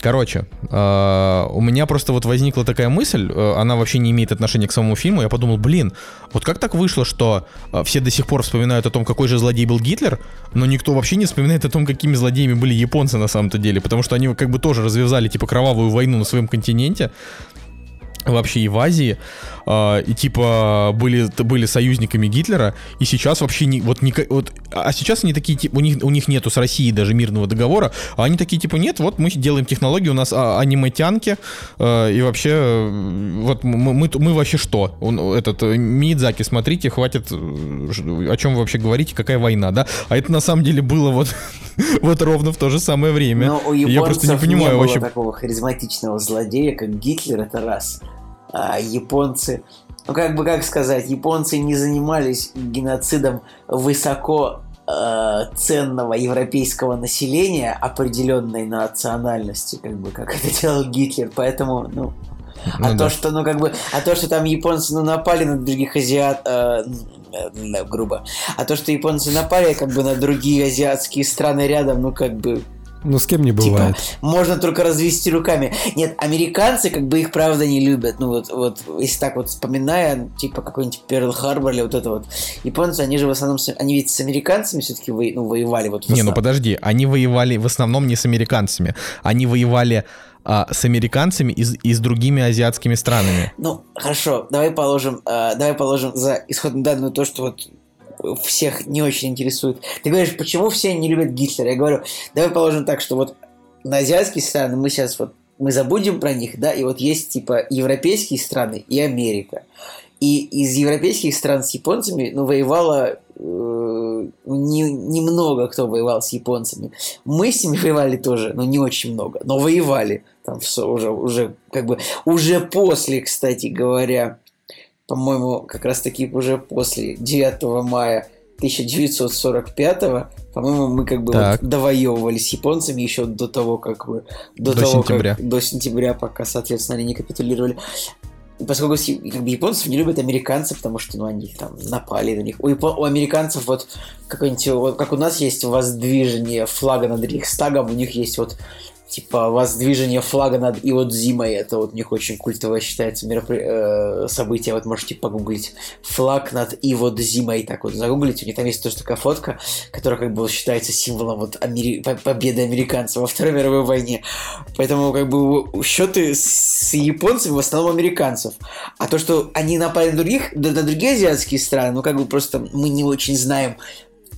короче, э, у меня просто вот возникла такая мысль, э, она вообще не имеет отношения к самому фильму, я подумал, блин, вот как так вышло, что э, все до сих пор вспоминают о том, какой же злодей был Гитлер, но никто вообще не вспоминает о том, какими злодеями были японцы на самом-то деле, потому что они как бы тоже развязали типа кровавую войну на своем континенте, вообще и в Азии, э, и типа были, были союзниками Гитлера, и сейчас вообще не, вот, не, вот а сейчас они такие, типа, у них, у них нету с Россией даже мирного договора, а они такие, типа, нет, вот мы делаем технологии, у нас а, аниметянки, э, и вообще, вот мы, мы, мы вообще что? Он, этот, Мидзаки, смотрите, хватит, о чем вы вообще говорите, какая война, да? А это на самом деле было вот, вот ровно в то же самое время. Но у Я просто не понимаю не было вообще... такого харизматичного злодея, как Гитлер, это раз а, японцы, ну как бы как сказать, японцы не занимались геноцидом высоко э, ценного европейского населения определенной национальности, как бы как это делал Гитлер, поэтому ну а ну, то, да. что, ну, как бы, а то, что там японцы, ну, напали на других азиат, э, грубо, а то, что японцы напали, как бы, на другие азиатские страны рядом, ну, как бы, ну, с кем не типа, бывает. Типа, можно только развести руками. Нет, американцы как бы их правда не любят. Ну, вот, вот если так вот вспоминая, типа, какой-нибудь Перл Харбор или вот это вот. Японцы, они же в основном, они ведь с американцами все-таки во, ну, воевали. Вот не, ну подожди, они воевали в основном не с американцами. Они воевали а, с американцами и, и с другими азиатскими странами. Ну, хорошо, давай положим, э, давай положим за исходную данную то, что вот всех не очень интересует. Ты говоришь, почему все не любят Гитлера? Я говорю, давай положим так, что вот на азиатские страны мы сейчас вот мы забудем про них, да, и вот есть типа европейские страны и Америка. И из европейских стран с японцами, ну, воевало э, не, немного кто воевал с японцами. Мы с ними воевали тоже, но не очень много, но воевали. Там все уже, уже, как бы, уже после, кстати говоря, по-моему, как раз таки уже после 9 мая 1945 по-моему, мы как бы вот довоевывали с японцами еще до того, как бы до, до того, сентября. Как, до сентября, пока, соответственно, они не капитулировали. Поскольку как бы, японцев не любят американцы, потому что ну, они там напали на них. У, япон... у американцев вот какой-нибудь, вот, как у нас есть воздвижение флага над Рейхстагом, у них есть вот типа воздвижение флага над Иодзимой, это вот у них очень культовое считается меропри... э, событие, вот можете погуглить. Флаг над Иводзимой, так вот загуглите, у них там есть тоже такая фотка, которая как бы считается символом вот Амери... победы американцев во Второй мировой войне. Поэтому как бы счеты с японцами в основном американцев. А то, что они напали на других, на другие азиатские страны, ну как бы просто мы не очень знаем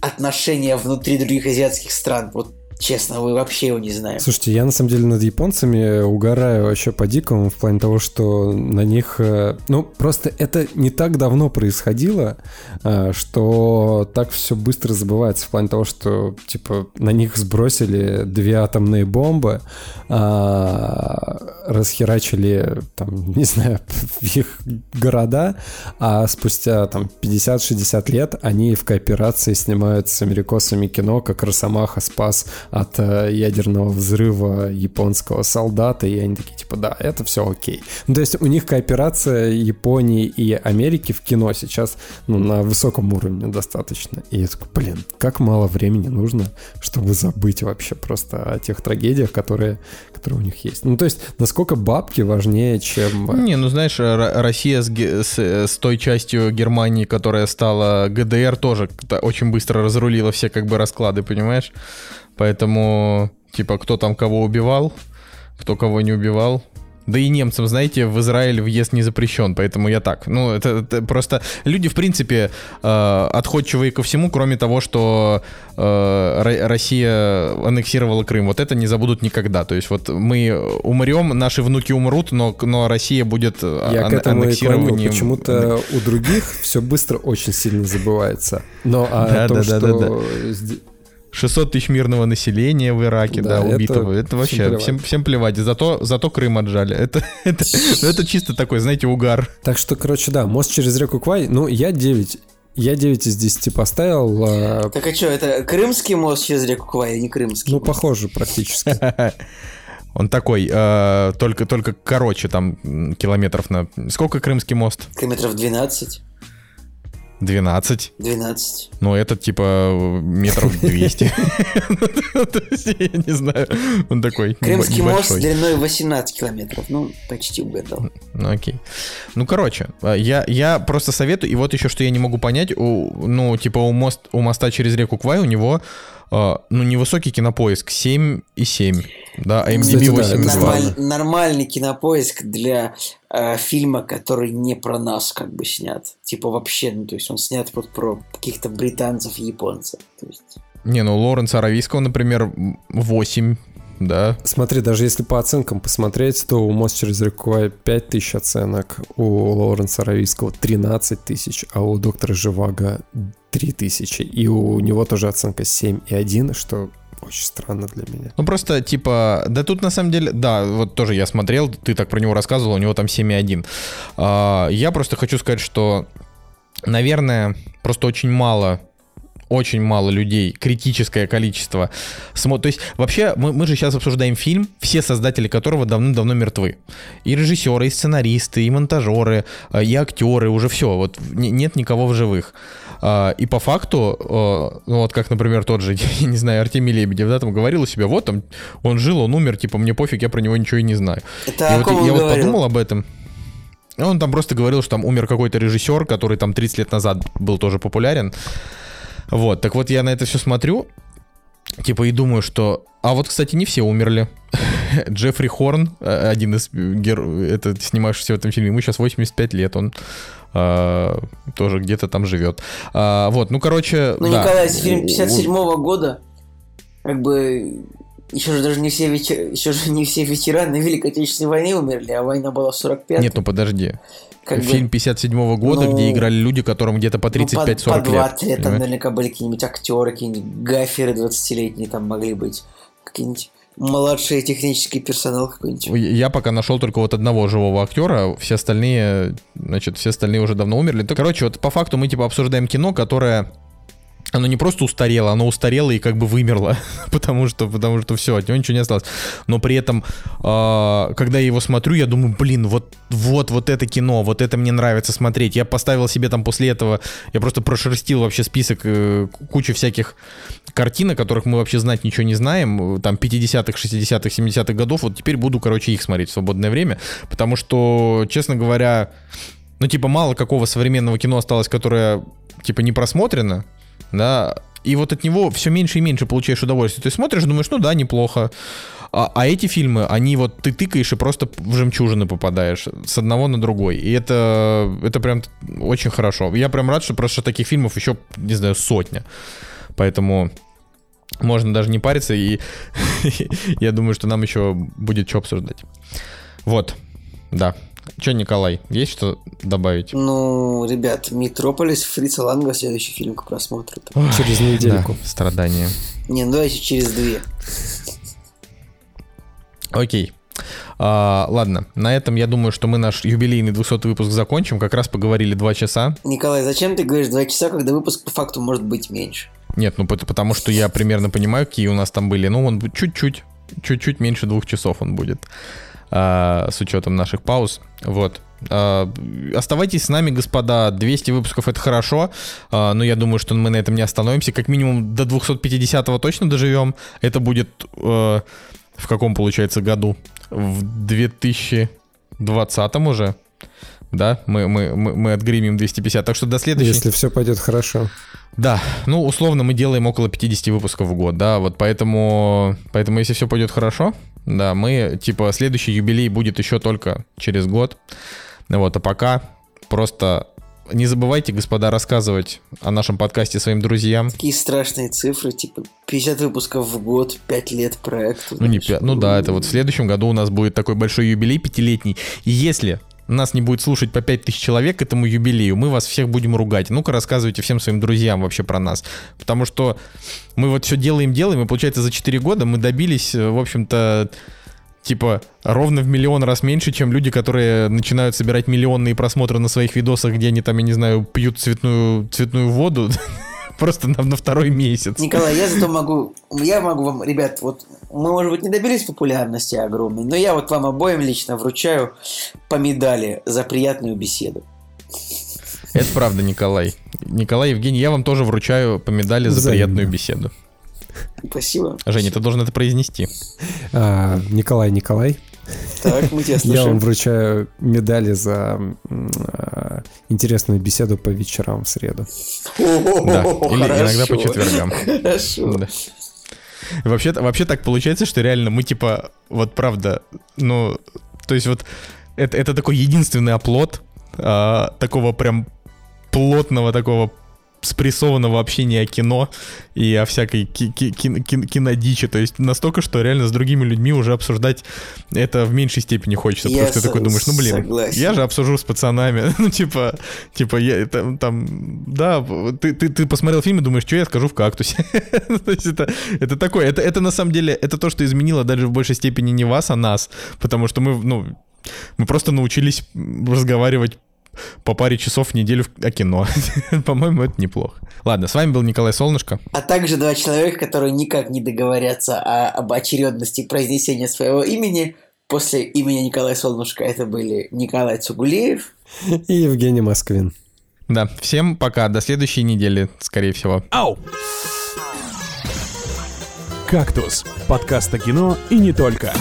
отношения внутри других азиатских стран. Вот Честно, вы вообще его не знаем. Слушайте, я на самом деле над японцами угораю вообще по-дикому в плане того, что на них... э, Ну, просто это не так давно происходило, э, что так все быстро забывается в плане того, что, типа, на них сбросили две атомные бомбы, а, расхерачили, там, не знаю, их города, а спустя, там, 50-60 лет они в кооперации снимают с америкосами кино, как Росомаха спас от э, ядерного взрыва японского солдата, и они такие, типа, да, это все окей. Ну, то есть у них кооперация Японии и Америки в кино сейчас ну, на высоком уровне достаточно. И я такой, блин, как мало времени нужно, чтобы забыть вообще просто о тех трагедиях, которые, которые у них есть. Ну, то есть, насколько бабки важнее, чем... э, Не, ну знаешь, Россия с, с, э, с той частью Германии, которая стала ГДР, тоже очень быстро разрулила все как бы расклады, понимаешь? Поэтому, типа, кто там кого убивал, кто кого не убивал. Да и немцам, знаете, в Израиль въезд не запрещен, поэтому я так. Ну, это, это просто люди, в принципе, э, отходчивые ко всему, кроме того, что э, Ро- Россия аннексировала Крым. Вот это не забудут никогда. То есть вот мы умрем, наши внуки умрут, но, но Россия будет э, Я к ан- этому и клоню. аннексированием. Почему-то у других все быстро очень сильно забывается. Но а Да, о том, да, да, что да, 600 тысяч мирного населения в Ираке, Да, да, это убитого. Это, всем вообще плевать. всем, всем плевать. Зато, зато Крым отжали. Это, это, это чисто такой, знаете, угар. Так что, короче, да, мост через реку Квай, ну, я 9. Я 9 из 10 поставил. а, Так а что, это крымский мост через реку Квай, а не крымский? Ну, мост? похоже практически. Он такой, э, только, только короче, там километров на... Сколько Крымский мост? Километров 12. 12. 12. Ну, этот типа метров 200. То есть, Я не знаю. Он такой Крымский мост длиной 18 километров. Ну, почти угадал. Ну, окей. Ну, короче, а, я, я просто советую, и вот еще что я не могу понять, у, ну, типа у, мост, у моста через реку Квай у него, ну, невысокий кинопоиск, 7,7, да, а Кстати, MDB да, это 8,2. Нормаль- нормальный кинопоиск для э, фильма, который не про нас как бы снят. Типа вообще, ну то есть он снят вот про каких-то британцев и японцев. То есть... Не, ну, Лоренса Аравийского, например, 8, да. Смотри, даже если по оценкам посмотреть, то у мост через 5 тысяч оценок, у Лоуренса Аравийского 13 тысяч, а у доктора Живаго 3 тысячи. И у него тоже оценка 7,1, что очень странно для меня. Ну, просто, типа, да тут на самом деле, да, вот тоже я смотрел, ты так про него рассказывал, у него там 7,1. А, я просто хочу сказать, что, наверное, просто очень мало очень мало людей, критическое количество. Смо... То есть, вообще, мы, мы же сейчас обсуждаем фильм, все создатели которого давным-давно мертвы. И режиссеры, и сценаристы, и монтажеры, э, и актеры, уже все. Вот не- нет никого в живых. А, И по факту, э, ну вот как, например, тот же, я не знаю, Артемий Лебедев, да, там говорил у себя, вот там, он жил, он умер, типа, мне пофиг, я про него ничего и не знаю. Это И вот я вот говорил? подумал об этом. Он там просто говорил, что там умер какой-то режиссер, который там 30 лет назад был тоже популярен. Вот, так вот я на это все смотрю, типа и думаю, что... А вот, кстати, не все умерли. Джеффри Хорн, э, один из гер... это снимающийся в этом фильме, ему сейчас 85 лет, он э, тоже где-то там живет. А, вот, ну, короче, Ну, да. Николай, это фильм 57 года. Как бы еще же даже не все вечер... еще же не все ветераны Великой Отечественной войны умерли, а война была в 45 Нет, ну подожди. Как Фильм 57 года, ну, где играли люди, которым где-то по ну, по- 35-40 по лет. 20 лет. Там понимаешь? наверняка были какие-нибудь актеры, какие-нибудь гаферы 20-летние там могли быть. Какие-нибудь младший технический персонал какой-нибудь. Я пока нашел только вот одного живого актера, все остальные, значит, все остальные уже давно умерли. Короче, вот по факту мы типа обсуждаем кино, которое оно не просто устарело, оно устарело и как бы вымерло, потому что, потому что все, от него ничего не осталось. Но при этом, а, когда я его смотрю, я думаю, блин, вот, вот, вот это кино, вот это мне нравится смотреть. Я поставил себе там после этого, я просто прошерстил вообще список э, кучи всяких картин, о которых мы вообще знать ничего не знаем, э, там 50-х, 60-х, 70-х годов, вот теперь буду, короче, их смотреть в свободное время, потому что, честно говоря, ну, типа, мало какого современного кино осталось, которое, типа, не просмотрено, да, и вот от него все меньше и меньше получаешь удовольствие. Ты смотришь, думаешь, ну да, неплохо. А, а эти фильмы, они вот ты тыкаешь и просто в жемчужины попадаешь с одного на другой. И это, это прям очень хорошо. Я прям рад, что просто таких фильмов еще, не знаю, сотня. Поэтому можно даже не париться, и я думаю, что нам еще будет что обсуждать. Вот, да. Че, Николай, есть что добавить? Ну, ребят, Метрополис, Фрица Ланга, следующий фильм к просмотру. Через недельку. Да, страдания. Не, ну давайте через две. Окей. А, ладно, на этом я думаю, что мы наш юбилейный 200 выпуск закончим. Как раз поговорили два часа. Николай, зачем ты говоришь два часа, когда выпуск по факту может быть меньше? Нет, ну пот- потому что я примерно понимаю, какие у нас там были. Ну, он будет чуть-чуть, чуть-чуть меньше двух часов он будет. А, с учетом наших пауз. Вот. А, оставайтесь с нами, господа. 200 выпусков это хорошо. А, но я думаю, что мы на этом не остановимся. Как минимум до 250 точно доживем. Это будет э, в каком, получается, году? В 2020 уже. Да, мы, мы, мы, мы отгримим 250. Так что до следующей... Если все пойдет хорошо. Да, ну, условно, мы делаем около 50 выпусков в год, да, вот поэтому, поэтому если все пойдет хорошо, да, мы, типа, следующий юбилей будет еще только через год, вот, а пока просто не забывайте, господа, рассказывать о нашем подкасте своим друзьям. Такие страшные цифры, типа 50 выпусков в год, 5 лет проекту. Ну, не, знаешь. пя- ну да, это вот в следующем году у нас будет такой большой юбилей пятилетний, и если нас не будет слушать по 5000 человек к этому юбилею, мы вас всех будем ругать. Ну-ка рассказывайте всем своим друзьям вообще про нас. Потому что мы вот все делаем, делаем, и получается за 4 года мы добились, э, в общем-то, типа ровно в миллион раз меньше, чем люди, которые начинают собирать миллионные просмотры на своих видосах, где они там, я не знаю, пьют цветную, цветную воду просто на, на второй месяц. Николай, я зато могу, я могу вам, ребят, вот мы, может быть, не добились популярности огромной, но я вот вам обоим лично вручаю по медали за приятную беседу. Это правда, Николай. Николай Евгений, я вам тоже вручаю по медали за Взаимно. приятную беседу. Спасибо. Женя, ты должен это произнести. А, Николай, Николай, Так, мы тебя я вам слушаем. вручаю медали за а, интересную беседу по вечерам в среду. Да, или иногда по четвергам. Хорошо. Вообще, вообще так получается, что реально мы типа, вот правда, ну, то есть вот это, это такой единственный оплот а, такого прям плотного такого спрессованного общения о кино и о всякой ки- ки- ки- ки- кинодичи. То есть настолько, что реально с другими людьми уже обсуждать это в меньшей степени хочется. Я потому что ты такой думаешь, ну блин, согласен. я же обсужу с пацанами. ну типа, типа я там, там да, ты, ты, ты посмотрел фильм и думаешь, что я скажу в кактусе. То есть это, это такое, это, это на самом деле, это то, что изменило даже в большей степени не вас, а нас. Потому что мы, ну, мы просто научились разговаривать по паре часов в неделю в- о кино. По-моему, это неплохо. Ладно, с вами был Николай Солнышко. А также два человека, которые никак не договорятся о- об очередности произнесения своего имени. После имени Николая Солнышко это были Николай Цугулеев. И Евгений Москвин. Да, всем пока, до следующей недели, скорее всего. Ау! «Кактус» – подкаст о кино и не только.